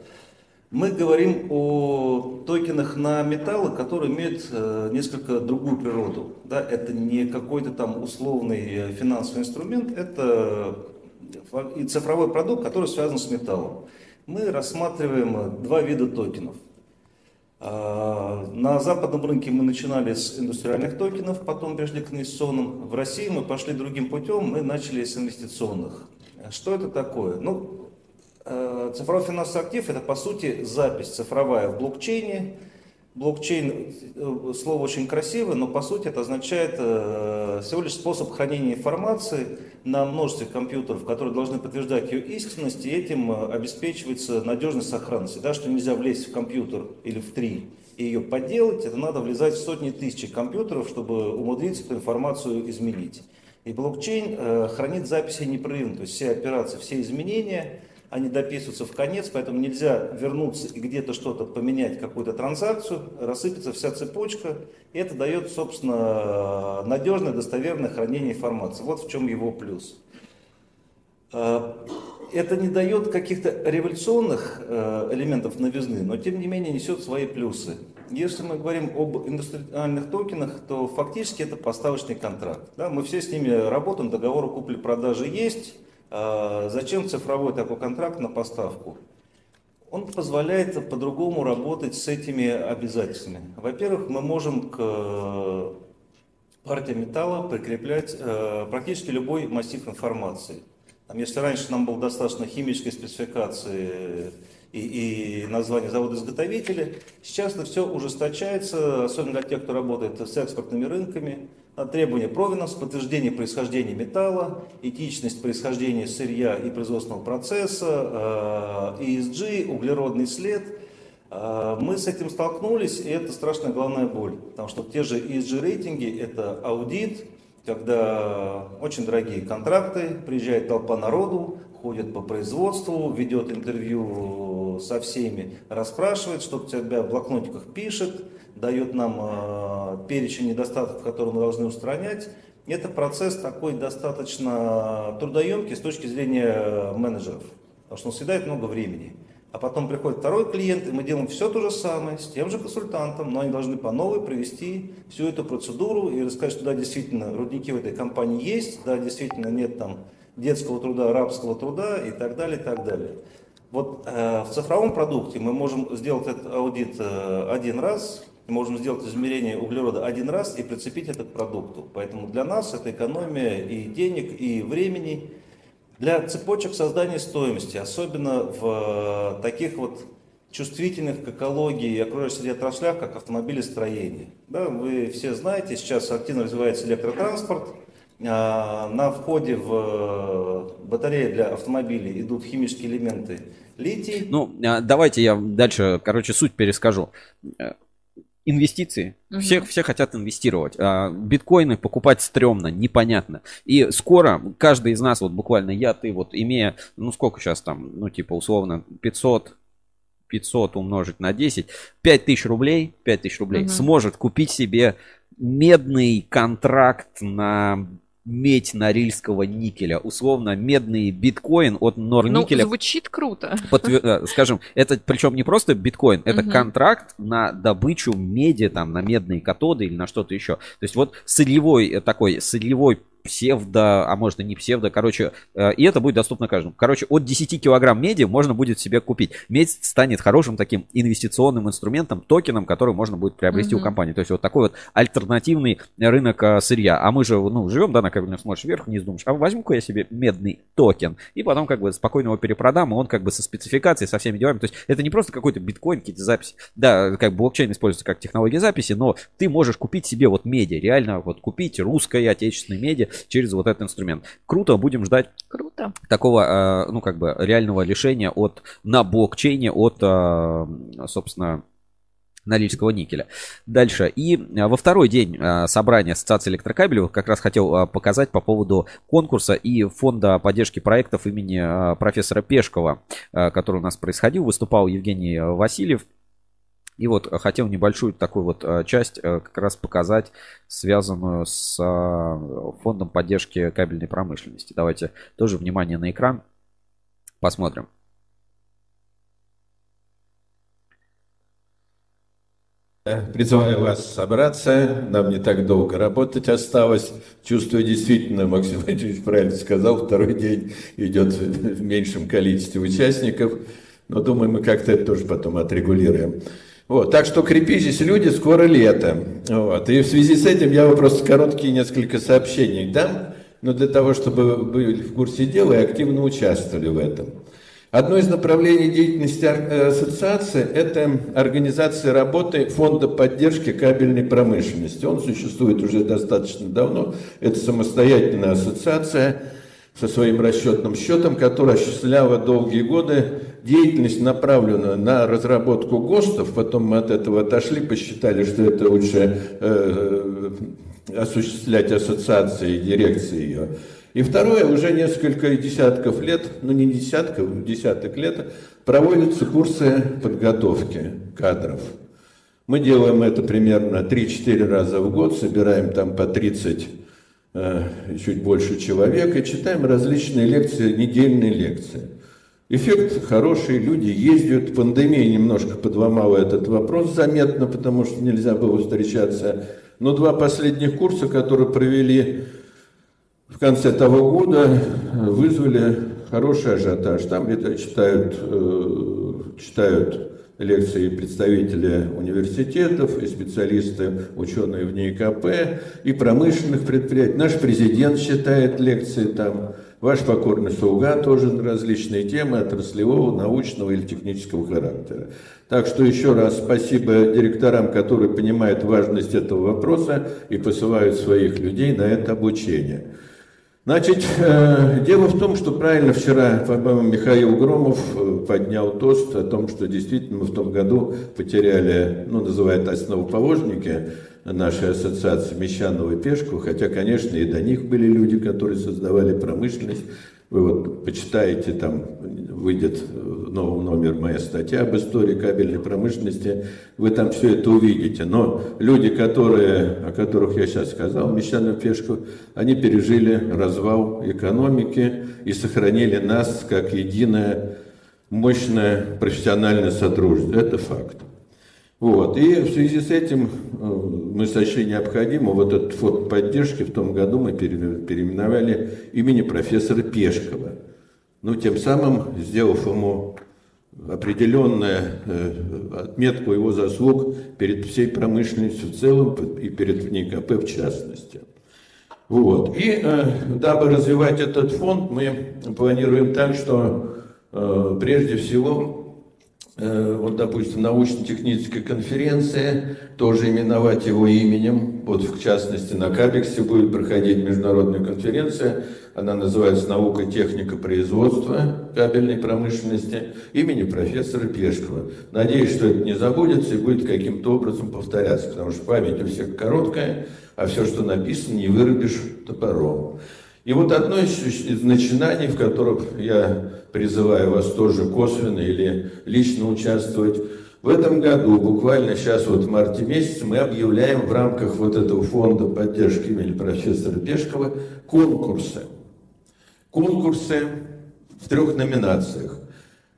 Мы говорим о токенах на металлы, которые имеют э, несколько другую природу. Да, это не какой-то там условный э, финансовый инструмент, это и цифровой продукт, который связан с металлом. Мы рассматриваем два вида токенов – на западном рынке мы начинали с индустриальных токенов, потом перешли к инвестиционным. В России мы пошли другим путем, мы начали с инвестиционных. Что это такое? Ну, э, цифровой финансовый актив – это, по сути, запись цифровая в блокчейне Блокчейн, э, слово очень красивое, но по сути это означает э, всего лишь способ хранения информации на множестве компьютеров, которые должны подтверждать ее истинность, и этим э, обеспечивается надежность сохранности. Да, что нельзя влезть в компьютер или в три и ее подделать, это надо влезать в сотни тысяч компьютеров, чтобы умудриться эту информацию изменить. И блокчейн хранит записи непрерывно, то есть все операции, все изменения, они дописываются в конец, поэтому нельзя вернуться и где-то что-то поменять, какую-то транзакцию, рассыпется вся цепочка, и это дает, собственно, надежное, достоверное хранение информации. Вот в чем его плюс. А, это не дает каких-то революционных э, элементов новизны, но тем не менее несет свои плюсы. Если мы говорим об индустриальных токенах, то фактически это поставочный контракт. Да, мы все с ними работаем, договор купли-продажи есть, зачем цифровой такой контракт на поставку? Он позволяет по-другому работать с этими обязательствами. Во-первых, мы можем к э, партии металла прикреплять э, практически любой массив информации. Там, если раньше нам было достаточно химической спецификации и, и название завода-изготовителя, сейчас это все ужесточается, особенно для тех, кто работает с экспортными рынками требования провинности, подтверждение происхождения металла, этичность происхождения сырья и производственного процесса, ESG, э, углеродный след. Э, мы с этим столкнулись, и это страшная главная боль, потому что те же ESG рейтинги – это аудит, когда очень дорогие контракты, приезжает толпа народу, ходит по производству, ведет интервью со всеми, расспрашивает, что тебя в блокнотиках пишет, дает нам э, перечень недостатков, которые мы должны устранять. Это процесс такой достаточно трудоемкий с точки зрения менеджеров, потому что он съедает много времени. А потом приходит второй клиент, и мы делаем все то же самое, с тем же консультантом, но они должны по новой провести всю эту процедуру и рассказать, что да, действительно, рудники в этой компании есть, да, действительно нет там детского труда, рабского труда и так далее, и так далее. Вот э, в цифровом продукте мы можем сделать этот аудит э, один раз, можем сделать измерение углерода один раз и прицепить это к продукту. Поэтому для нас это экономия и денег, и времени. Для цепочек создания стоимости, особенно в э, таких вот чувствительных к экологии и окружающей среде отраслях, как автомобилестроение. Да, вы все знаете, сейчас активно развивается электротранспорт. А, на входе в э, батареи для автомобилей идут химические элементы литий. Ну, а, давайте я дальше, короче, суть перескажу инвестиции. Угу. Все, все хотят инвестировать. А, биткоины покупать стрёмно, непонятно. И скоро каждый из нас, вот буквально я, ты, вот имея, ну сколько сейчас там, ну типа условно 500, 500 умножить на 10, 5000 рублей, 5000 рублей угу. сможет купить себе медный контракт на медь норильского никеля. Условно, медный биткоин от Норникеля. Ну, звучит круто. Подтвер... Э, скажем, это причем не просто биткоин, это угу. контракт на добычу меди, там, на медные катоды или на что-то еще. То есть вот сырьевой э, такой, сырьевой псевдо, а может и не псевдо, короче, э, и это будет доступно каждому. Короче, от 10 килограмм меди можно будет себе купить. Медь станет хорошим таким инвестиционным инструментом, токеном, который можно будет приобрести mm-hmm. у компании. То есть вот такой вот альтернативный рынок э, сырья. А мы же, ну, живем, да, на кабельном смотришь вверх, вниз, думаешь, а возьму-ка я себе медный токен, и потом как бы спокойно его перепродам, и он как бы со спецификацией, со всеми делами. То есть это не просто какой-то биткоин, какие-то записи. Да, как блокчейн используется как технология записи, но ты можешь купить себе вот меди, реально вот купить русской отечественной меди, через вот этот инструмент. Круто, будем ждать Круто. такого, э, ну, как бы реального решения от, на блокчейне от, э, собственно, Норильского никеля. Дальше. И э, во второй день собрания Ассоциации электрокабелей как раз хотел показать по поводу конкурса и фонда поддержки проектов имени профессора Пешкова, который у нас происходил. Выступал Евгений Васильев. И вот хотел небольшую такую вот э, часть э, как раз показать, связанную с э, фондом поддержки кабельной промышленности. Давайте тоже внимание на экран посмотрим. Призываю вас собраться, нам не так долго работать осталось. Чувствую, действительно, Максим Владимирович правильно сказал, второй день идет в меньшем количестве участников, но думаю, мы как-то это тоже потом отрегулируем. Вот, так что крепитесь, люди, скоро лето. Вот. И в связи с этим я вам просто короткие несколько сообщений дам, но для того, чтобы вы были в курсе дела и активно участвовали в этом. Одно из направлений деятельности э, ассоциации – это организация работы Фонда поддержки кабельной промышленности. Он существует уже достаточно давно. Это самостоятельная ассоциация со своим расчетным счетом, которая осуществляла долгие годы деятельность, направленную на разработку ГОСТов. Потом мы от этого отошли, посчитали, что это лучше э, осуществлять ассоциации дирекции ее. И второе, уже несколько десятков лет, ну не десятков, десяток лет, проводятся курсы подготовки кадров. Мы делаем это примерно 3-4 раза в год, собираем там по 30, э, чуть больше человек, и читаем различные лекции, недельные лекции. Эффект хороший, люди ездят, пандемия немножко подломала этот вопрос заметно, потому что нельзя было встречаться. Но два последних курса, которые провели в конце того года вызвали хороший ажиотаж. Там где-то читают, э, читают лекции представители университетов и специалисты, ученые в НИКП, и промышленных предприятий. Наш президент читает лекции там, ваш покорный слуга тоже на различные темы отраслевого, научного или технического характера. Так что еще раз спасибо директорам, которые понимают важность этого вопроса и посылают своих людей на это обучение. Значит, э, дело в том, что правильно вчера, по-моему, Михаил Громов э, поднял тост о том, что действительно мы в том году потеряли, ну, называют основоположники нашей ассоциации Мещанову и Пешку, хотя, конечно, и до них были люди, которые создавали промышленность. Вы вот почитаете, там выйдет новый номер моя статья об истории кабельной промышленности, вы там все это увидите. Но люди, которые, о которых я сейчас сказал, Мещану Пешку, они пережили развал экономики и сохранили нас как единое мощное профессиональное сотрудничество. Это факт. Вот. И в связи с этим э, мы сочли необходимо вот этот фонд поддержки в том году мы переименовали имени профессора Пешкова. Ну, тем самым сделав ему определенную э, отметку его заслуг перед всей промышленностью в целом и перед НИКП в частности. Вот. И э, дабы развивать этот фонд, мы планируем так, что э, прежде всего вот, допустим, научно-техническая конференция, тоже именовать его именем. Вот, в частности, на Кабексе будет проходить международная конференция, она называется «Наука, техника, производства кабельной промышленности» имени профессора Пешкова. Надеюсь, что это не забудется и будет каким-то образом повторяться, потому что память у всех короткая, а все, что написано, не вырубишь топором. И вот одно из, начинаний, в которых я призываю вас тоже косвенно или лично участвовать, в этом году, буквально сейчас вот в марте месяце, мы объявляем в рамках вот этого фонда поддержки имени профессора Пешкова конкурсы. Конкурсы в трех номинациях.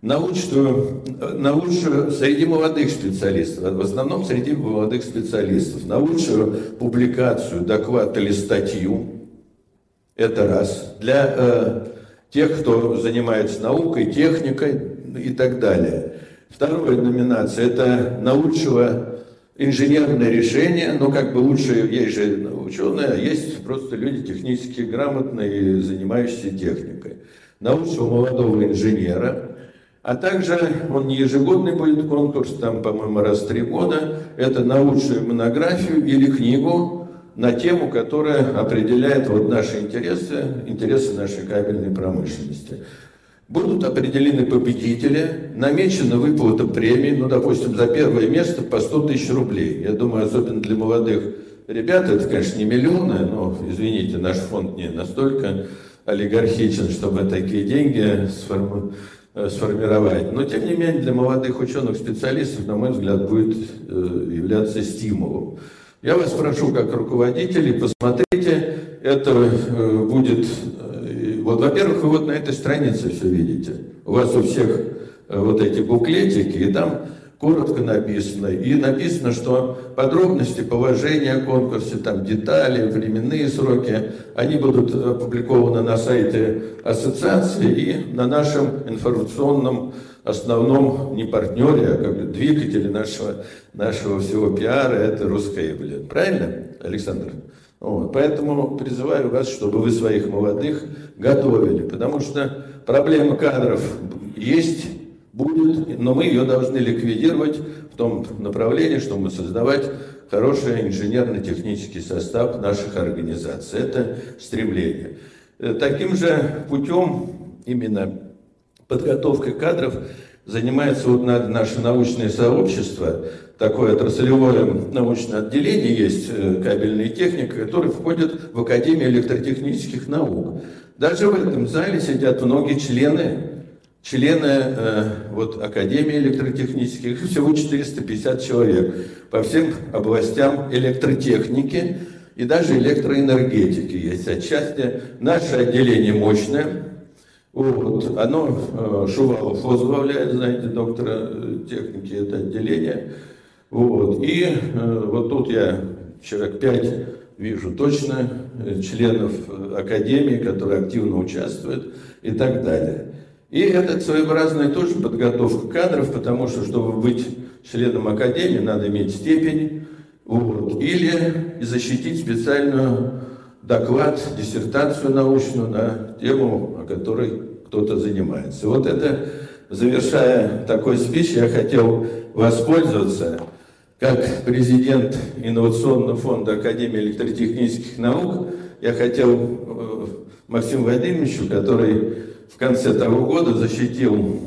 На лучшую, на лучшую среди молодых специалистов, в основном среди молодых специалистов, на лучшую публикацию, доклад или статью, это раз. Для э, тех, кто занимается наукой, техникой и так далее. Вторая номинация – это на лучшего инженерное решение, но как бы лучше, есть же ученые, а есть просто люди технически грамотные, занимающиеся техникой. На лучшего молодого инженера, а также он не ежегодный будет конкурс, там, по-моему, раз в три года, это на лучшую монографию или книгу, на тему, которая определяет вот наши интересы, интересы нашей кабельной промышленности. Будут определены победители, намечена выплата премий, ну, допустим, за первое место по 100 тысяч рублей. Я думаю, особенно для молодых ребят, это, конечно, не миллионы, но, извините, наш фонд не настолько олигархичен, чтобы такие деньги сформу сформировать. Но, тем не менее, для молодых ученых-специалистов, на мой взгляд, будет э, являться стимулом. Я вас прошу, как руководители, посмотрите, это э, будет... Э, вот, во-первых, вы вот на этой странице все видите. У вас у всех э, вот эти буклетики, и там коротко написано. И написано, что подробности положения о конкурсе, там детали, временные сроки, они будут опубликованы на сайте ассоциации и на нашем информационном основном не партнере, а как бы двигателе нашего, нашего всего пиара, это русская блин. Правильно, Александр? Вот. Поэтому призываю вас, чтобы вы своих молодых готовили, потому что проблема кадров есть, будет, но мы ее должны ликвидировать в том направлении, чтобы создавать хороший инженерно-технический состав наших организаций. Это стремление. Э, таким же путем именно подготовкой кадров занимается вот наше научное сообщество, такое отраслевое научное отделение есть, э, кабельная техника, который входит в Академию электротехнических наук. Даже в этом зале сидят многие члены, члены э, вот, Академии электротехнических, всего 450 человек по всем областям электротехники и даже электроэнергетики есть отчасти. Наше отделение мощное, вот, оно, э, Шувалов возглавляет, знаете, доктора э, техники, это отделение. Вот, и э, вот тут я человек пять вижу точно членов Академии, которые активно участвуют и так далее. И это своеобразная тоже подготовка кадров, потому что, чтобы быть членом Академии, надо иметь степень, вот, или защитить специальную доклад, диссертацию научную на тему, о которой кто-то занимается. Вот это, завершая такой спич, я хотел воспользоваться как президент Инновационного фонда Академии электротехнических наук, я хотел э, Максиму Владимировичу, который в конце того года защитил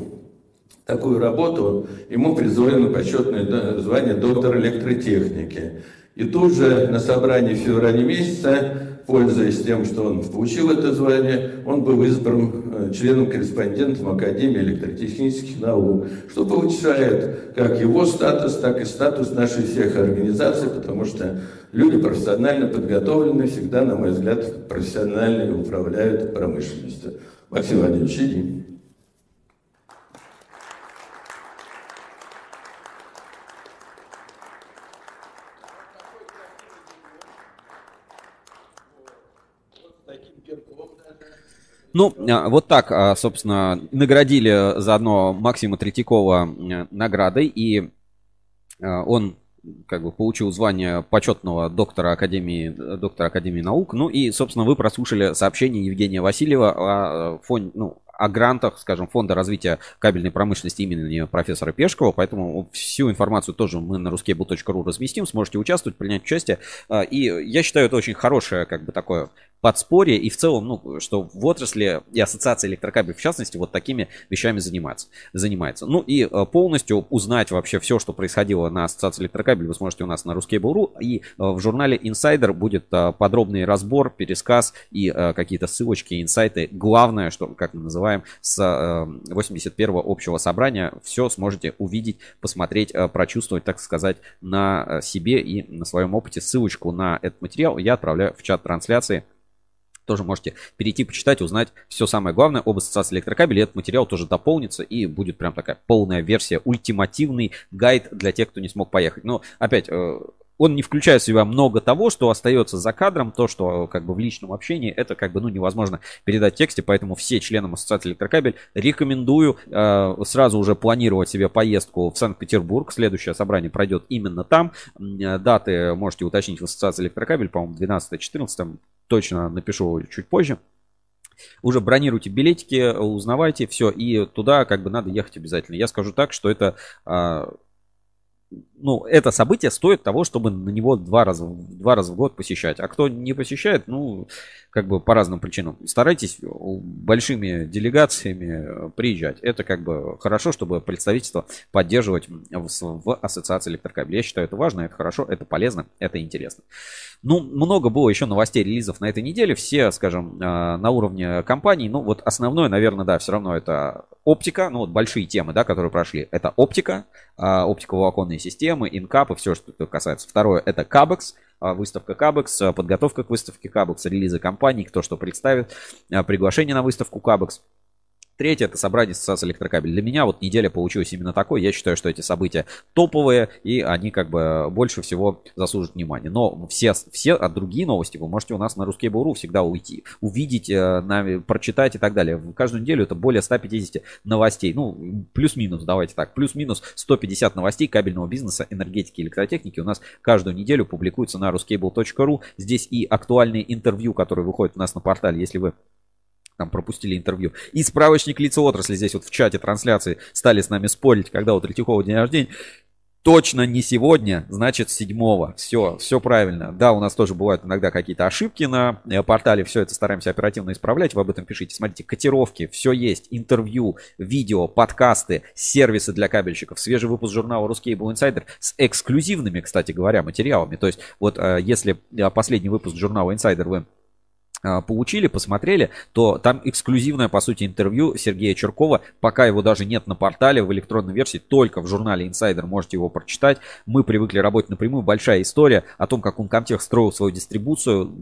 такую работу, ему присвоено почетное звание доктор электротехники. И тут же на собрании в феврале месяца пользуясь тем, что он получил это звание, он был избран э, членом-корреспондентом Академии электротехнических наук, что повышает как его статус, так и статус нашей всех организаций, потому что люди профессионально подготовленные всегда, на мой взгляд, профессионально управляют промышленностью. Максим Владимирович, иди. Ну, а, вот так, а, собственно, наградили заодно Максима Третьякова наградой, и а, он как бы получил звание почетного доктора Академии, доктора Академии наук. Ну и, собственно, вы прослушали сообщение Евгения Васильева о фоне, ну, о грантах, скажем, Фонда развития кабельной промышленности имени профессора Пешкова, поэтому всю информацию тоже мы на ruskable.ru разместим, сможете участвовать, принять участие. И я считаю, это очень хорошее, как бы такое подспорье и в целом, ну, что в отрасли и ассоциация электрокабель в частности вот такими вещами занимается. занимается. Ну и э, полностью узнать вообще все, что происходило на ассоциации электрокабель, вы сможете у нас на Ruskable.ru и э, в журнале Insider будет э, подробный разбор, пересказ и какие-то ссылочки, инсайты. Главное, что, как мы называем, с 81-го общего собрания все сможете увидеть, посмотреть, прочувствовать, так сказать, на себе и на своем опыте. Ссылочку на этот материал я отправляю в чат трансляции тоже можете перейти, почитать, узнать все самое главное об ассоциации электрокабелей. Этот материал тоже дополнится и будет прям такая полная версия, ультимативный гайд для тех, кто не смог поехать. Но опять, э, он не включает в себя много того, что остается за кадром, то, что как бы в личном общении, это как бы ну невозможно передать в тексте, поэтому все членам ассоциации электрокабель рекомендую э, сразу уже планировать себе поездку в Санкт-Петербург. Следующее собрание пройдет именно там. Даты можете уточнить в ассоциации электрокабель, по-моему, 12-14, точно напишу чуть позже. Уже бронируйте билетики, узнавайте все, и туда как бы надо ехать обязательно. Я скажу так, что это а, ну, это событие стоит того, чтобы на него два раза, два раза в год посещать. А кто не посещает, ну, как бы по разным причинам, старайтесь большими делегациями приезжать. Это как бы хорошо, чтобы представительство поддерживать в, в ассоциации электрокабелей. Я считаю, это важно, это хорошо, это полезно, это интересно. Ну, много было еще новостей, релизов на этой неделе. Все, скажем, а, на уровне компаний. Ну, вот основное, наверное, да, все равно это оптика. Ну, вот большие темы, да, которые прошли. Это оптика, а, оптиковолоконные системы, инкапы, все, что это касается. Второе, это Кабекс, выставка Кабекс, подготовка к выставке Кабекс, релизы компаний, кто что представит, а, приглашение на выставку Кабекс. Третье это собрание ассоциации электрокабель. Для меня вот неделя получилась именно такой. Я считаю, что эти события топовые, и они как бы больше всего заслуживают внимания. Но все, все а другие новости вы можете у нас на Ruskable.ru всегда уйти, увидеть, э, прочитать и так далее. Каждую неделю это более 150 новостей. Ну, плюс-минус, давайте так, плюс-минус 150 новостей кабельного бизнеса, энергетики, электротехники у нас каждую неделю публикуются на ruskable.ru. Здесь и актуальные интервью, которые выходят у нас на портале, если вы там пропустили интервью. И справочник лица отрасли здесь вот в чате трансляции стали с нами спорить, когда у Третьякова день рождения. Точно не сегодня, значит седьмого. Все, все правильно. Да, у нас тоже бывают иногда какие-то ошибки на э, портале. Все это стараемся оперативно исправлять. Вы об этом пишите. Смотрите, котировки, все есть. Интервью, видео, подкасты, сервисы для кабельщиков. Свежий выпуск журнала Ruscable Insider с эксклюзивными, кстати говоря, материалами. То есть вот э, если э, последний выпуск журнала Insider вы получили, посмотрели, то там эксклюзивное, по сути, интервью Сергея Черкова. Пока его даже нет на портале в электронной версии, только в журнале Insider можете его прочитать. Мы привыкли работать напрямую. Большая история о том, как Uncomtech строил свою дистрибуцию.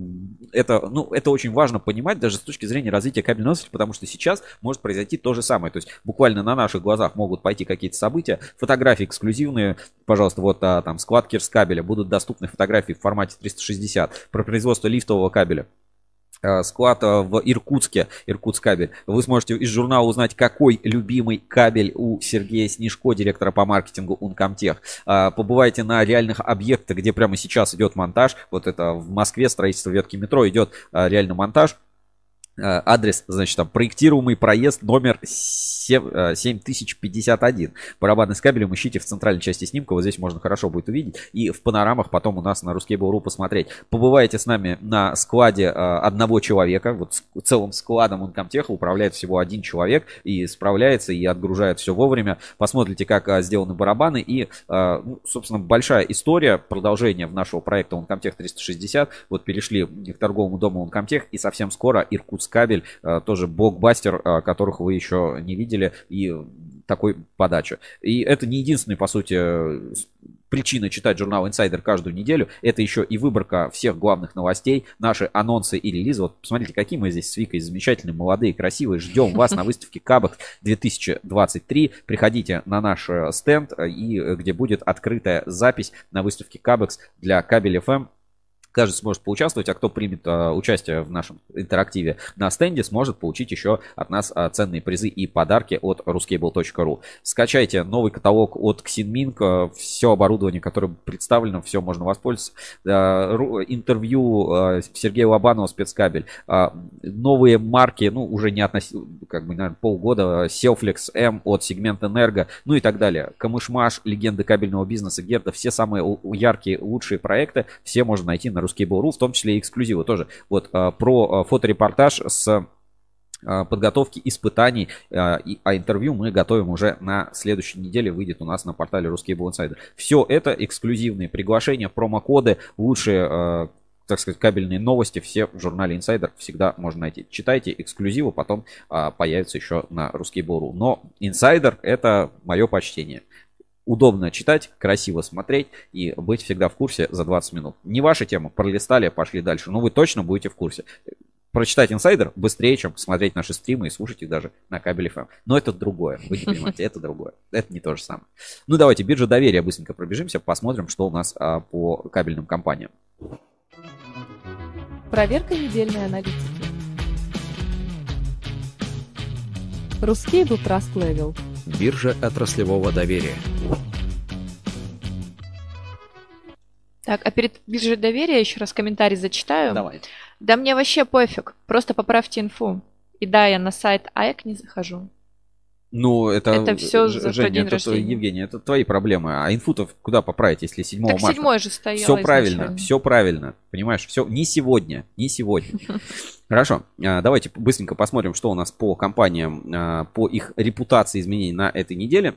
Это, ну, это очень важно понимать даже с точки зрения развития кабельной отрасли, потому что сейчас может произойти то же самое. То есть буквально на наших глазах могут пойти какие-то события. Фотографии эксклюзивные, пожалуйста, вот а, там склад кабеля. Будут доступны фотографии в формате 360 про производство лифтового кабеля. Э, склад э, в Иркутске, Иркутскабель. Вы сможете из журнала узнать, какой любимый кабель у Сергея Снежко, директора по маркетингу Uncomtech. Э, побывайте на реальных объектах, где прямо сейчас идет монтаж. Вот это в Москве строительство ветки метро идет реальный монтаж. Э, адрес, значит, там проектируемый проезд номер 7, 7051. Э, Барабанный с кабелем ищите в центральной части снимка. Вот здесь можно хорошо будет увидеть. И в панорамах потом у нас на Ruskable.ru посмотреть. Побывайте с нами на складе э, одного человека. Вот целым складом Uncomtech управляет всего один человек. И справляется, и отгружает все вовремя. Посмотрите, как сделаны барабаны. И, ну, собственно, большая история продолжения нашего проекта Uncomtech 360. Вот перешли к торговому дому Uncomtech. И совсем скоро Иркутск кабель, э, тоже блокбастер, э, которых вы еще не видели, и такой подачи. И это не единственный, по сути, причина читать журнал Insider каждую неделю. Это еще и выборка всех главных новостей, наши анонсы и релизы. Вот посмотрите, какие мы здесь с Викой замечательные, молодые, красивые. Ждем вас на выставке Кабах 2023. Приходите на наш э, стенд, и где будет открытая запись на выставке Кабекс для Кабель FM каждый сможет поучаствовать, а кто примет а, участие в нашем интерактиве на стенде, сможет получить еще от нас а, ценные призы и подарки от ruscable.ru. Скачайте новый каталог от Xinming, а, все оборудование, которое представлено, все можно воспользоваться. Интервью а, Сергея Лобанова, спецкабель. А, новые марки, ну, уже не относительно, как бы, наверное, полгода, Selflex M от сегмента Энерго, ну и так далее. Камышмаш, легенды кабельного бизнеса, Герда, все самые яркие, лучшие проекты, все можно найти на Ruskable.ru, в том числе и эксклюзивы тоже. Вот а, про а, фоторепортаж с а, подготовки испытаний, а интервью мы готовим уже на следующей неделе, выйдет у нас на портале Ruskable Insider. Все это эксклюзивные приглашения, промокоды, лучшие так сказать, кабельные новости все в журнале Insider всегда можно найти. Читайте эксклюзивы, потом а, появится еще на Ruskable.ru. Но Insider это мое почтение удобно читать, красиво смотреть и быть всегда в курсе за 20 минут. Не ваша тема, пролистали, пошли дальше, но вы точно будете в курсе. Прочитать инсайдер быстрее, чем смотреть наши стримы и слушать их даже на кабеле FM. Но это другое, вы не понимаете, это другое. Это не то же самое. Ну давайте биржа доверия быстренько пробежимся, посмотрим, что у нас а, по кабельным компаниям. Проверка недельной аналитики. Русский был Trust Level. Биржа отраслевого доверия. Так, а перед биржей доверия еще раз комментарий зачитаю. Давай. Да мне вообще пофиг, просто поправьте инфу. И да, я на сайт АЭК не захожу. Ну, это, это все за Женя, день это, рождения. Евгений, это твои проблемы. А инфутов куда поправить, если 7 так марта? 7 же стоял Все правильно, все правильно. Понимаешь, все не сегодня, не сегодня. Хорошо, а, давайте быстренько посмотрим, что у нас по компаниям, а, по их репутации изменений на этой неделе.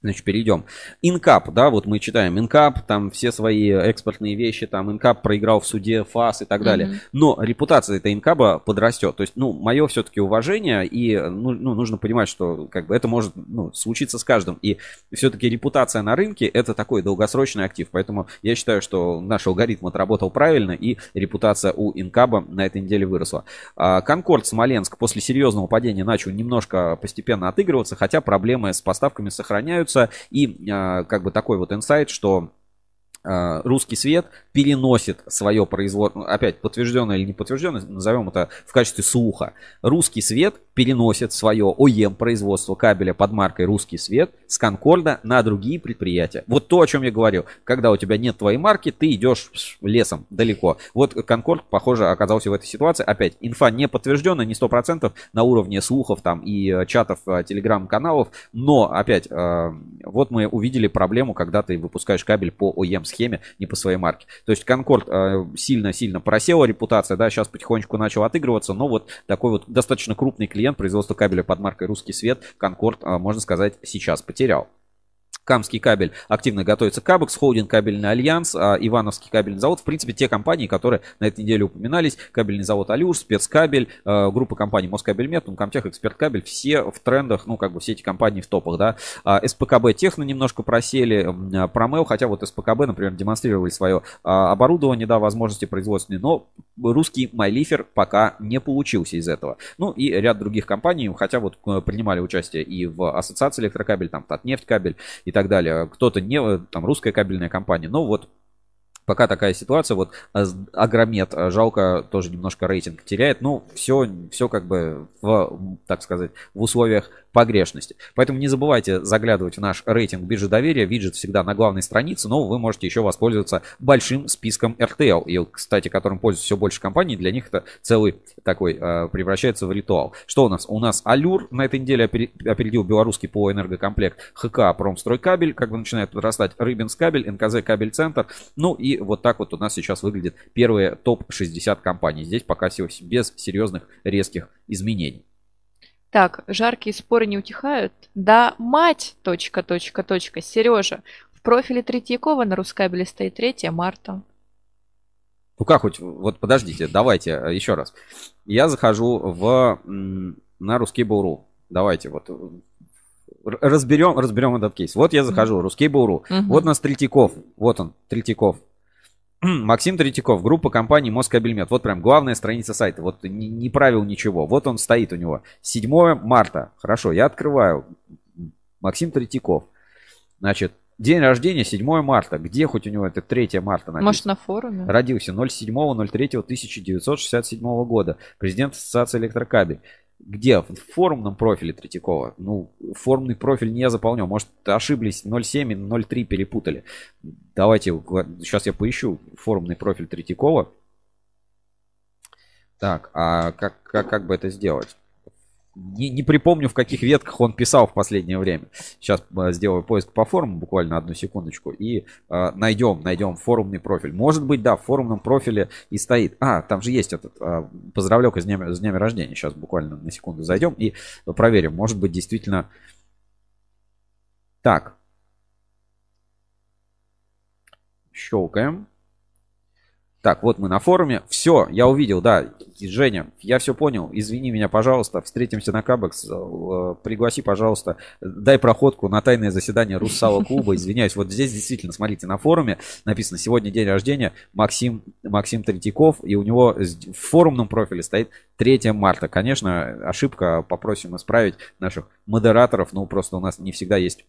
Значит, перейдем. Инкап, да, вот мы читаем Инкап, там все свои экспортные вещи, там Инкап проиграл в суде ФАС и так далее. Mm-hmm. Но репутация этой Инкаба подрастет. То есть, ну, мое все-таки уважение, и ну, ну, нужно понимать, что как бы это может ну, случиться с каждым. И все-таки репутация на рынке это такой долгосрочный актив. Поэтому я считаю, что наш алгоритм отработал правильно, и репутация у Инкаба на этой неделе выросла. А, Конкорд Смоленск после серьезного падения начал немножко постепенно отыгрываться, хотя проблемы с поставками сохраняются. И а, как бы такой вот инсайт, что русский свет переносит свое производство, ну, опять подтвержденное или не подтвержденное, назовем это в качестве слуха. Русский свет переносит свое ОЕМ производство кабеля под маркой Русский свет с Конкорда на другие предприятия. Вот то, о чем я говорил. Когда у тебя нет твоей марки, ты идешь лесом далеко. Вот Конкорд, похоже, оказался в этой ситуации. Опять, инфа не подтвержденная, не 100% на уровне слухов там и э, чатов э, телеграм-каналов. Но, опять, вот мы увидели проблему, когда ты выпускаешь кабель по ОЕМ схеме, не по своей марке. То есть Конкорд э, сильно-сильно просела репутация, да, сейчас потихонечку начал отыгрываться, но вот такой вот достаточно крупный клиент производства кабеля под маркой Русский Свет Конкорд, э, можно сказать, сейчас потерял. Камский кабель активно готовится к Абекс, Холдинг кабельный альянс, а, Ивановский кабельный завод. В принципе, те компании, которые на этой неделе упоминались. Кабельный завод Алюш, спецкабель, а, группа компаний Москабельмет, Умкамтех, Эксперткабель. Все в трендах, ну, как бы все эти компании в топах, да. А, СПКБ Техно немножко просели, Промел, хотя вот СПКБ, например, демонстрировали свое оборудование, да, возможности производственные, но русский Майлифер пока не получился из этого. Ну, и ряд других компаний, хотя вот э, принимали участие и в Ассоциации электрокабель, там Татнефть кабель и так далее. Кто-то не, там, русская кабельная компания. Но вот пока такая ситуация, вот Агромет, э, жалко, тоже немножко рейтинг теряет, ну, все, все как бы в, так сказать, в условиях погрешности. Поэтому не забывайте заглядывать в наш рейтинг биржи доверия. Виджет всегда на главной странице, но вы можете еще воспользоваться большим списком RTL. И, кстати, которым пользуются все больше компаний, для них это целый такой э, превращается в ритуал. Что у нас? У нас Алюр на этой неделе опередил белорусский по энергокомплект ХК Промстройкабель, как бы начинает подрастать Рыбинскабель, НКЗ Кабель Центр. Ну и вот так вот у нас сейчас выглядит первые топ-60 компаний. Здесь пока без серьезных резких изменений. Так, жаркие споры не утихают. Да, мать, точка, точка, точка, Сережа. В профиле Третьякова на Рускабеле стоит 3 марта. Ну как хоть, вот подождите, давайте э, еще раз. Я захожу в, на русский Буру. Давайте вот разберем, разберем этот кейс. Вот я захожу, русский Буру. Угу. Вот у нас Третьяков, вот он, Третьяков. Максим Третьяков, группа компании Москабельмет. Вот прям главная страница сайта. Вот не, не правил ничего. Вот он стоит у него. 7 марта. Хорошо, я открываю. Максим Третьяков. Значит, день рождения 7 марта. Где хоть у него это 3 марта написано? Может, на форуме? Родился 07.03.1967 года. Президент Ассоциации электрокабель. Где? В форумном профиле Третьякова. Ну, форумный профиль не заполнен. Может, ошиблись 0.7 и 0.3 перепутали. Давайте, сейчас я поищу форумный профиль Третьякова. Так, а как, как, как бы это сделать? Не, не припомню, в каких ветках он писал в последнее время. Сейчас э, сделаю поиск по форуму, буквально одну секундочку, и э, найдем, найдем форумный профиль. Может быть, да, в форумном профиле и стоит. А, там же есть этот э, поздравлек с днями, с днями рождения. Сейчас буквально на секунду зайдем и проверим. Может быть, действительно... Так. Щелкаем. Так, вот мы на форуме. Все, я увидел, да. Женя, я все понял. Извини меня, пожалуйста. Встретимся на Кабекс. Э, пригласи, пожалуйста. Дай проходку на тайное заседание Руссала клуба. Извиняюсь. Вот здесь действительно, смотрите, на форуме написано сегодня день рождения Максим, Максим Третьяков. И у него в форумном профиле стоит 3 марта. Конечно, ошибка. Попросим исправить наших модераторов. Ну, просто у нас не всегда есть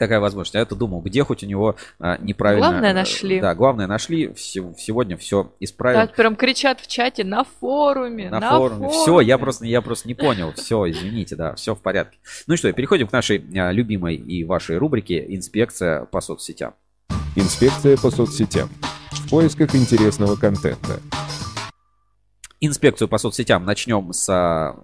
такая возможность. А я-то думал, где хоть у него а, неправильно... Главное нашли. Да, главное нашли. Сегодня все исправили. Так, прям кричат в чате на форуме, на, на форуме. форуме. Все, я просто, я просто не понял. Все, извините, да, все в порядке. Ну и что, переходим к нашей а, любимой и вашей рубрике «Инспекция по соцсетям». Инспекция по соцсетям. В поисках интересного контента. Инспекцию по соцсетям начнем с а,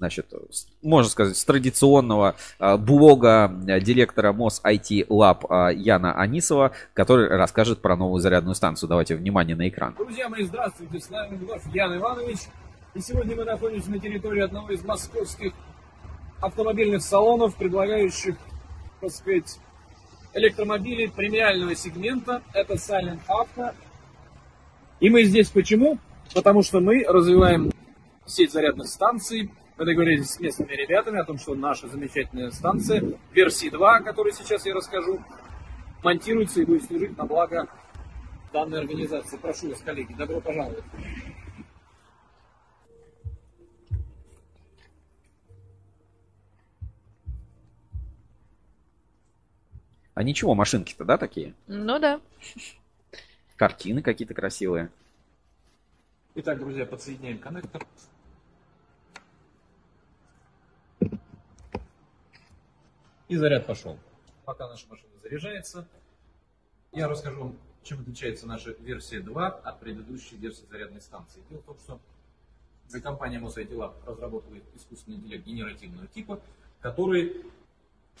значит, можно сказать, с традиционного а, блога а, директора МОС IT Lab а, Яна Анисова, который расскажет про новую зарядную станцию. Давайте внимание на экран. Друзья мои, здравствуйте, с нами вновь Ян Иванович. И сегодня мы находимся на территории одного из московских автомобильных салонов, предлагающих, так сказать, электромобили премиального сегмента. Это Silent Auto. И мы здесь почему? Потому что мы развиваем сеть зарядных станций, мы договорились с местными ребятами о том, что наша замечательная станция версии 2, о которой сейчас я расскажу, монтируется и будет служить на благо данной организации. Прошу вас, коллеги, добро пожаловать. А ничего, машинки-то, да, такие? Ну да. Картины какие-то красивые. Итак, друзья, подсоединяем коннектор. И заряд пошел. Пока наша машина заряжается, я расскажу вам, чем отличается наша версия 2 от предыдущей версии зарядной станции. Дело в том, что компания Mosaic Lab разработала искусственный интеллект генеративного типа, который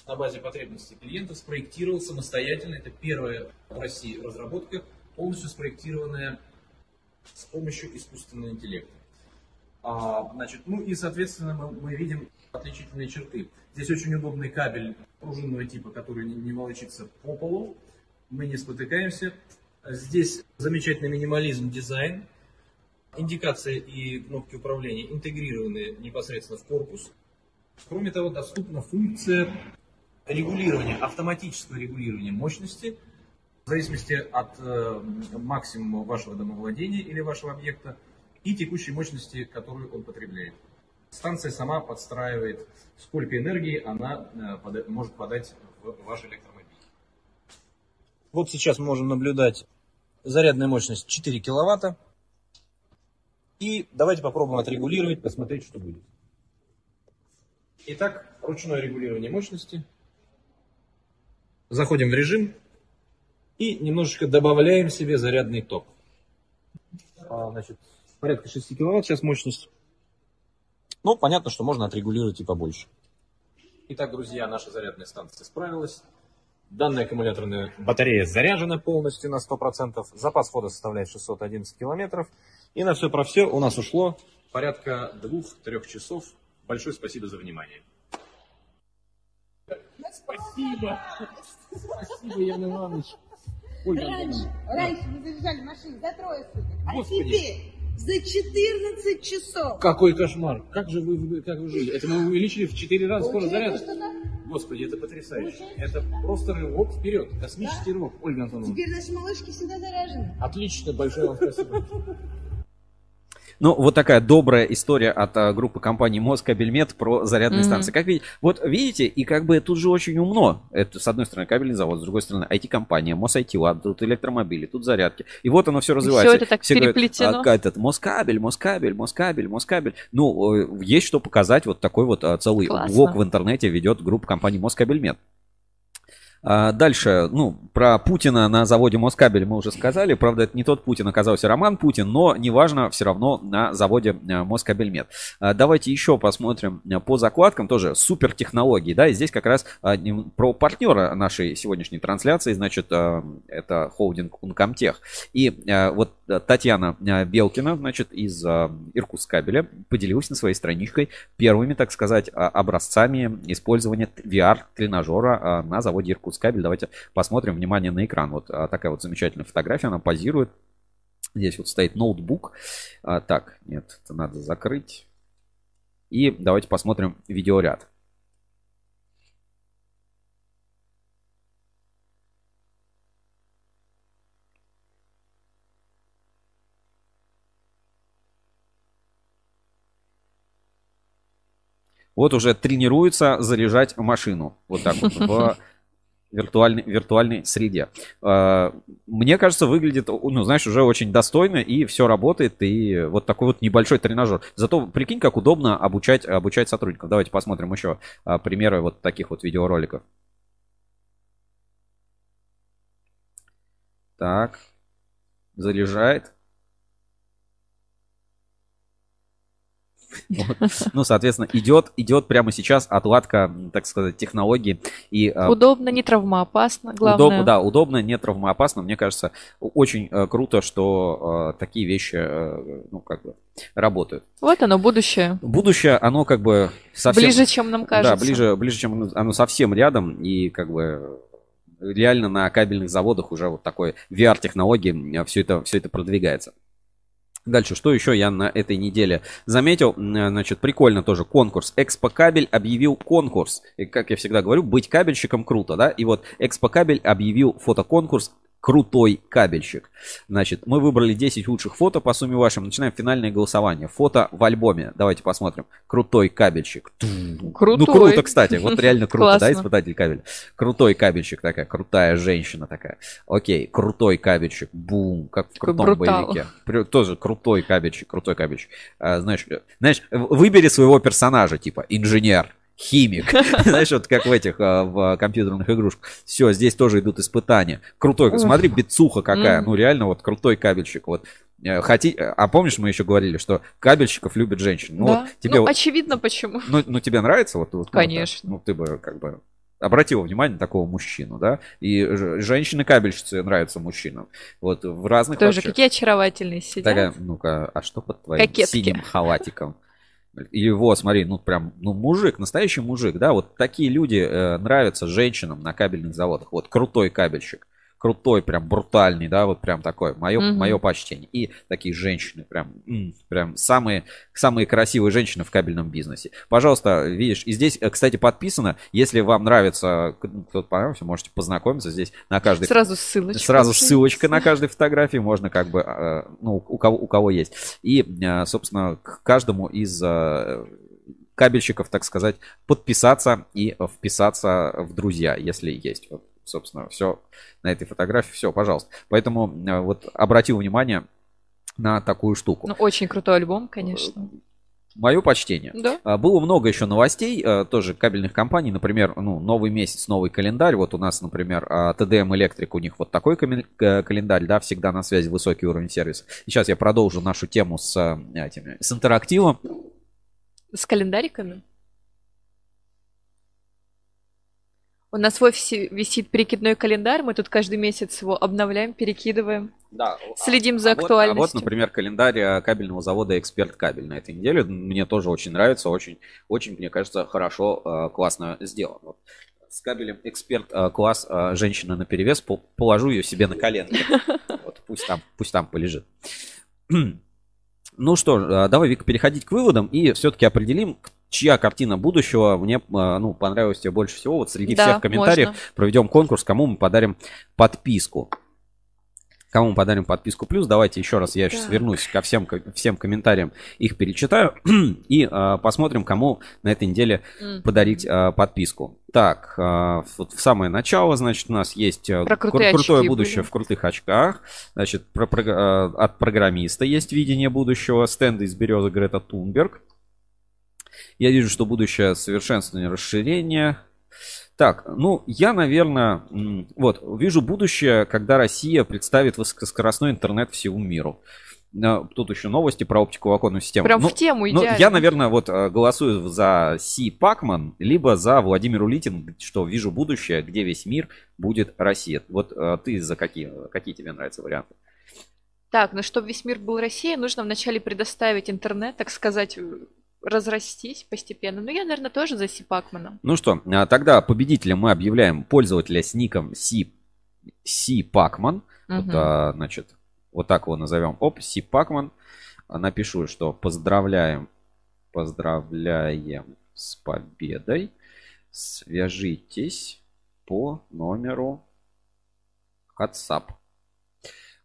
на базе потребностей клиента спроектировал самостоятельно. Это первая в России разработка, полностью спроектированная с помощью искусственного интеллекта. А, значит, ну и, соответственно, мы, мы видим отличительные черты. Здесь очень удобный кабель пружинного типа, который не, волочится по полу. Мы не спотыкаемся. Здесь замечательный минимализм дизайн. Индикация и кнопки управления интегрированы непосредственно в корпус. Кроме того, доступна функция регулирования, автоматического регулирования мощности в зависимости от э, максимума вашего домовладения или вашего объекта и текущей мощности, которую он потребляет. Станция сама подстраивает, сколько энергии она э, пода может подать в ваш электромобиль. Вот сейчас мы можем наблюдать зарядная мощность 4 киловатта. И давайте попробуем отрегулировать, посмотреть, что будет. Итак, ручное регулирование мощности. Заходим в режим и немножечко добавляем себе зарядный ток. А, значит, порядка 6 киловатт сейчас мощность. Ну, понятно, что можно отрегулировать и побольше. Итак, друзья, наша зарядная станция справилась. Данная аккумуляторная батарея заряжена полностью на 100%. Запас хода составляет 611 километров. И на все про все у нас ушло порядка 2-3 часов. Большое спасибо за внимание. Спасибо. Спасибо, Ян Иванович. Ольга раньше, раньше мы заряжали машины за трое суток. А Господи. теперь за 14 часов. Какой кошмар. Как же вы, как вы жили? Это мы увеличили в 4 раза скорость заряда. Господи, это потрясающе. Получается. Это просто рывок вперед. Космический да? рывок, Ольга Антоновна. Теперь наши малышки всегда заряжены. Отлично, большое вам спасибо. Ну, вот такая добрая история от а, группы компании Москабельмет про зарядные mm-hmm. станции. Как видите, вот видите, и как бы тут же очень умно. Это, с одной стороны, кабельный завод, с другой стороны, IT-компания, Мосайтила, тут электромобили, тут зарядки. И вот оно все развивается. Все это так все переплетено. Говорят, а, этот, Москабель, Москабель, Москабель, Москабель. Ну, есть что показать. Вот такой вот а, целый Классно. блог в интернете ведет группа компании Москабельмет. А дальше, ну, про Путина на заводе Москабель мы уже сказали. Правда, это не тот Путин, оказался Роман Путин, но неважно, все равно на заводе э, Москабельмет. А давайте еще посмотрим э, по закладкам, тоже супер технологии, да, и здесь как раз а, про партнера нашей сегодняшней трансляции, значит, э, это холдинг Ункомтех. И вот Татьяна Белкина, значит, из Иркутскабеля поделилась на своей страничкой первыми, так сказать, образцами использования VR-тренажера на заводе Иркутск кабель. Давайте посмотрим, внимание на экран. Вот а, такая вот замечательная фотография, она позирует. Здесь вот стоит ноутбук. А, так, нет, это надо закрыть. И давайте посмотрим видеоряд. Вот уже тренируется заряжать машину. Вот так вот. виртуальной, виртуальной среде. А, мне кажется, выглядит, ну, знаешь, уже очень достойно, и все работает, и вот такой вот небольшой тренажер. Зато прикинь, как удобно обучать, обучать сотрудников. Давайте посмотрим еще а, примеры вот таких вот видеороликов. Так, заряжает. Ну, соответственно, идет, идет прямо сейчас отладка, так сказать, технологий. И, а, удобно, не травмоопасно, главное. Удобно, да, удобно, не травмоопасно. Мне кажется, очень э, круто, что э, такие вещи, э, ну, как бы, работают. Вот оно, будущее. Будущее, оно как бы совсем... Ближе, чем нам кажется. Да, ближе, ближе, чем оно совсем рядом. И как бы реально на кабельных заводах уже вот такой VR-технологии все это, все это продвигается. Дальше, что еще я на этой неделе заметил? Значит, прикольно тоже конкурс. Экспо Кабель объявил конкурс. И, как я всегда говорю, быть кабельщиком круто, да? И вот Экспо Кабель объявил фотоконкурс крутой кабельщик. Значит, мы выбрали 10 лучших фото по сумме вашим. Начинаем финальное голосование. Фото в альбоме. Давайте посмотрим. Крутой кабельщик. Крутой. Ну, круто, кстати. Вот реально круто, да, испытатель кабеля. Крутой кабельщик такая, крутая женщина такая. Окей, крутой кабельщик. Бум, как в крутом брутал. боевике. При- Тоже крутой кабельщик, крутой кабельщик. А, знаешь, э, знаешь, выбери своего персонажа, типа инженер, химик. Знаешь, вот как в этих а, в компьютерных игрушках. Все, здесь тоже идут испытания. Крутой, смотри, бицуха какая. Ну, реально, вот крутой кабельщик. Вот. Э, Хоти... А помнишь, мы еще говорили, что кабельщиков любят женщины? Ну, Да. вот тебе Ну, вот- очевидно, почему. ну, ну, тебе нравится вот, вот ну, Конечно. Ну, ты бы как бы обратила внимание на такого мужчину, да? И женщины-кабельщицы нравятся мужчинам. Вот в разных Тоже вообще- какие очаровательные сидят. Такая, ну-ка, а что под твоим Кокетки. синим халатиком? Вот, смотри, ну прям, ну мужик, настоящий мужик, да, вот такие люди э, нравятся женщинам на кабельных заводах. Вот крутой кабельщик, крутой, прям брутальный, да, вот прям такой, мое, Мгм. мое почтение. И такие женщины, прям, прям самые, самые красивые женщины в кабельном бизнесе. Пожалуйста, видишь, и здесь, э, кстати, подписано, если вам нравится, ну, кто-то понравился, можете познакомиться здесь на каждой Сразу ссылочка. Сразу ссылочка на каждой фотографии, можно как бы, э, ну, у кого, у кого есть. И, э, собственно, к каждому из э, кабельщиков, так сказать, подписаться и вписаться в друзья, если есть. Вот, собственно, все на этой фотографии, все, пожалуйста. Поэтому э, вот обратил внимание на такую штуку. Ну, очень крутой альбом, конечно. Мое почтение. Да. А, Было много еще новостей, э, тоже кабельных компаний, например, ну, новый месяц, новый календарь. Вот у нас, например, а, TDM Electric, у них вот такой календарь, да, всегда на связи, высокий уровень сервиса. И сейчас я продолжу нашу тему с э, этими, с интерактивом. С календариками? У нас в офисе висит перекидной календарь, мы тут каждый месяц его обновляем, перекидываем. Да. Следим за А вот- актуальностью. А вот, например, календарь э, кабельного завода Эксперт Кабель на этой неделе. Мне тоже очень нравится, очень, очень, мне кажется, хорошо, э, классно сделан. Вот. С кабелем Эксперт э, класс женщина на перевес, положу ее себе на коленки. Вот, пусть там, пусть там полежит. Ну что, ж, давай, Вика, переходить к выводам и все-таки определим, чья картина будущего мне э, ну, понравилась тебе больше всего. Вот среди Да, всех комментариев можно. проведем конкурс, кому мы подарим подписку. Кому мы подарим подписку плюс, давайте еще раз, я сейчас Так. вернусь ко всем, ко всем комментариям, их перечитаю и э, посмотрим, кому на этой неделе Мгм. подарить э, подписку. Так, э, вот в самое начало, значит, у нас есть э, Про кру- крутое будущее были. в крутых очках. Значит, про- про- э, от программиста есть видение будущего, стенды из березы Грета Тунберг. Я вижу, что будущее совершенствование, расширение. Так, ну, я, наверное, вот, вижу будущее, когда Россия представит высокоскоростной интернет всему миру. А, Тут еще новости про оптиковолоконную систему. Прям в Ну, тему ну, идеально. я, наверное, вот э, голосую за Си Пакман, либо за Владимир Улитин, что вижу будущее, где весь мир будет Россия. Вот э, ты за какие, какие тебе нравятся варианты? Так, ну чтобы весь мир был Россией, нужно вначале предоставить интернет, так сказать, разрастись постепенно. Ну, я, наверное, тоже за Си Пакмана. Ну что, а, тогда победителем мы объявляем пользователя с ником Си, Си Пакман. Вот, Мгм. а, значит, вот так его назовем. Оп, Си Пакман. А, Напишу, что поздравляем, поздравляем с победой. Свяжитесь по номеру WhatsApp.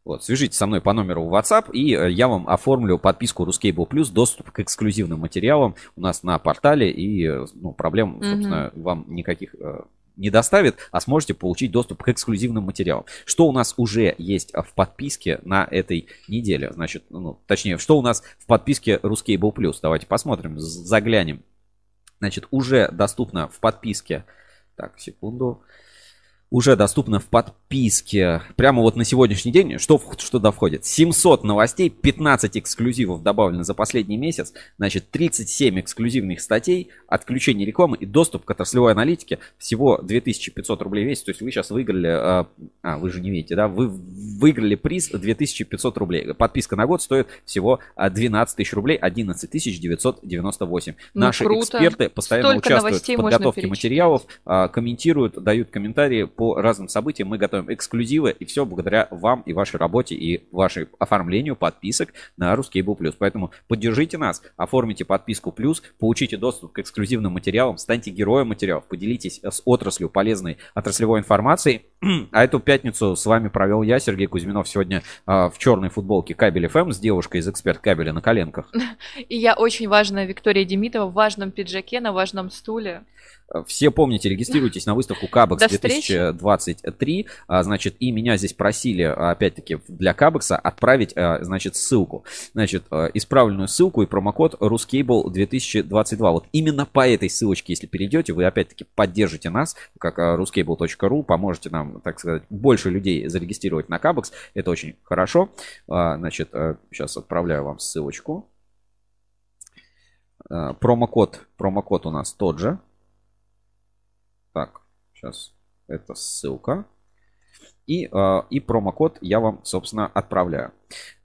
Вот, свяжитесь со мной по номеру в WhatsApp, и э, я вам оформлю подписку Ruscable Plus, доступ к эксклюзивным материалам у нас на портале, и э, ну, проблем, собственно, вам никаких э, не доставит, а сможете получить доступ к эксклюзивным материалам. Что у нас уже есть в подписке на этой неделе? Значит, ну, точнее, что у нас в подписке Ruscable Plus? Давайте посмотрим, заглянем. Значит, уже доступно в подписке. Так, секунду. Уже доступно в подписке. Прямо вот на сегодняшний день, что, что туда входит? 700 новостей, 15 эксклюзивов добавлено за последний месяц. Значит, 37 эксклюзивных статей, отключение рекламы и доступ к отраслевой аналитике. Всего 2500 рублей в месяц. То есть вы сейчас выиграли... А, а, вы же не видите, да? Вы выиграли приз 2500 рублей. Подписка на год стоит всего а, 12 тысяч рублей, 11 998. Ну, Наши круто. эксперты постоянно Столько участвуют в подготовке материалов, а, комментируют, дают комментарии. По разным событиям мы готовим эксклюзивы, и все благодаря вам и вашей работе, и вашей оформлению подписок на Ruscable Plus. Поэтому поддержите нас, оформите подписку Плюс, получите доступ к эксклюзивным материалам, станьте героем материалов, поделитесь с отраслью полезной отраслевой информацией. А эту пятницу с вами провел я, Сергей Кузьминов, сегодня э, в черной футболке Кабель FM с девушкой из эксперт кабеля на коленках. И я очень важная Виктория Демитова в важном пиджаке на важном стуле. Все помните, регистрируйтесь на выставку Кабекс 2023. А, значит, и меня здесь просили, опять-таки, для Кабекса отправить, а, значит, ссылку. Значит, а, исправленную ссылку и промокод Ruscable 2022. Вот именно по этой ссылочке, если перейдете, вы опять-таки поддержите нас, как ruscable.ru, поможете нам, так сказать, больше людей зарегистрировать на Кабекс. Это очень хорошо. Значит, сейчас отправляю вам ссылочку. Промокод, промокод у нас тот же. Так, сейчас это ссылка. И, э, и промокод я вам, собственно, отправляю.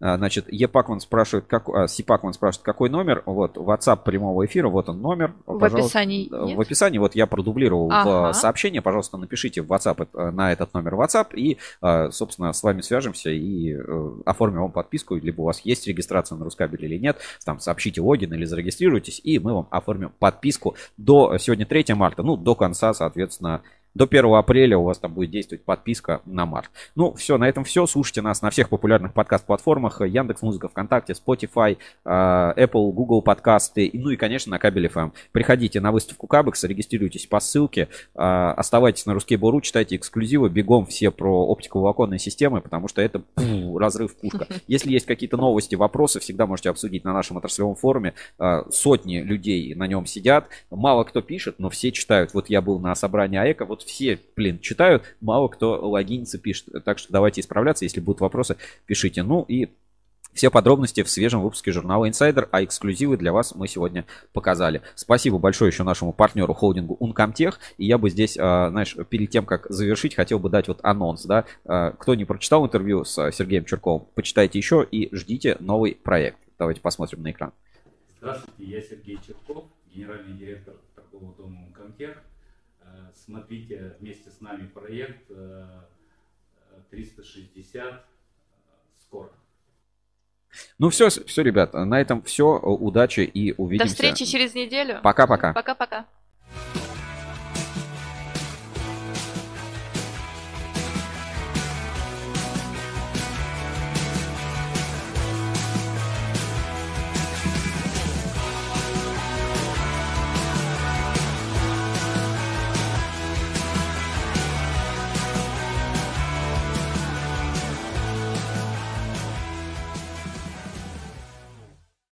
А, значит, Епакман спрашивает, как, а, Сипакман спрашивает, какой номер. Вот, WhatsApp прямого эфира, вот он номер. В описании нет? В описании, вот я продублировал ага. сообщение. Пожалуйста, напишите в WhatsApp э, на этот номер WhatsApp. И, а, собственно, с вами свяжемся и э, оформим вам подписку. Либо у вас есть регистрация на Рускабель или нет. Там сообщите логин или зарегистрируйтесь. И мы вам оформим подписку до сегодня 3 марта. Ну, до конца, соответственно, до 1 апреля у вас там будет действовать подписка на март. Ну, все, на этом все. Слушайте нас на всех популярных подкаст-платформах. Яндекс Музыка, ВКонтакте, Spotify, а, Apple, Google подкасты, ну и, конечно, на Кабель FM. Приходите на выставку Кабекс, регистрируйтесь по ссылке, а, оставайтесь на Ruskable.ru, читайте эксклюзивы, бегом все про оптиковолоконные системы, потому что это пу, разрыв пушка. Если есть какие-то новости, вопросы, всегда можете обсудить на нашем отраслевом форуме. А, сотни людей на нем сидят, мало кто пишет, но все читают. Вот я был на собрании АЭКа, вот вот все, блин, читают, мало кто логинится, пишет. Так что давайте исправляться, если будут вопросы, пишите. Ну и все подробности в свежем выпуске журнала Insider, а эксклюзивы для вас мы сегодня показали. Спасибо большое еще нашему партнеру холдингу Uncomtech. И я бы здесь, а, знаешь, перед тем, как завершить, хотел бы дать вот анонс, да. А, кто не прочитал интервью с Сергеем Черковым, почитайте еще и ждите новый проект. Давайте посмотрим на экран. Здравствуйте, я Сергей Черков, генеральный директор торгового дома Uncomtech. Смотрите вместе с нами проект 360 э, э, скоро. Ну все, все, ребята, на этом все. Удачи и увидимся. До встречи через неделю. Пока-пока. Пока-пока.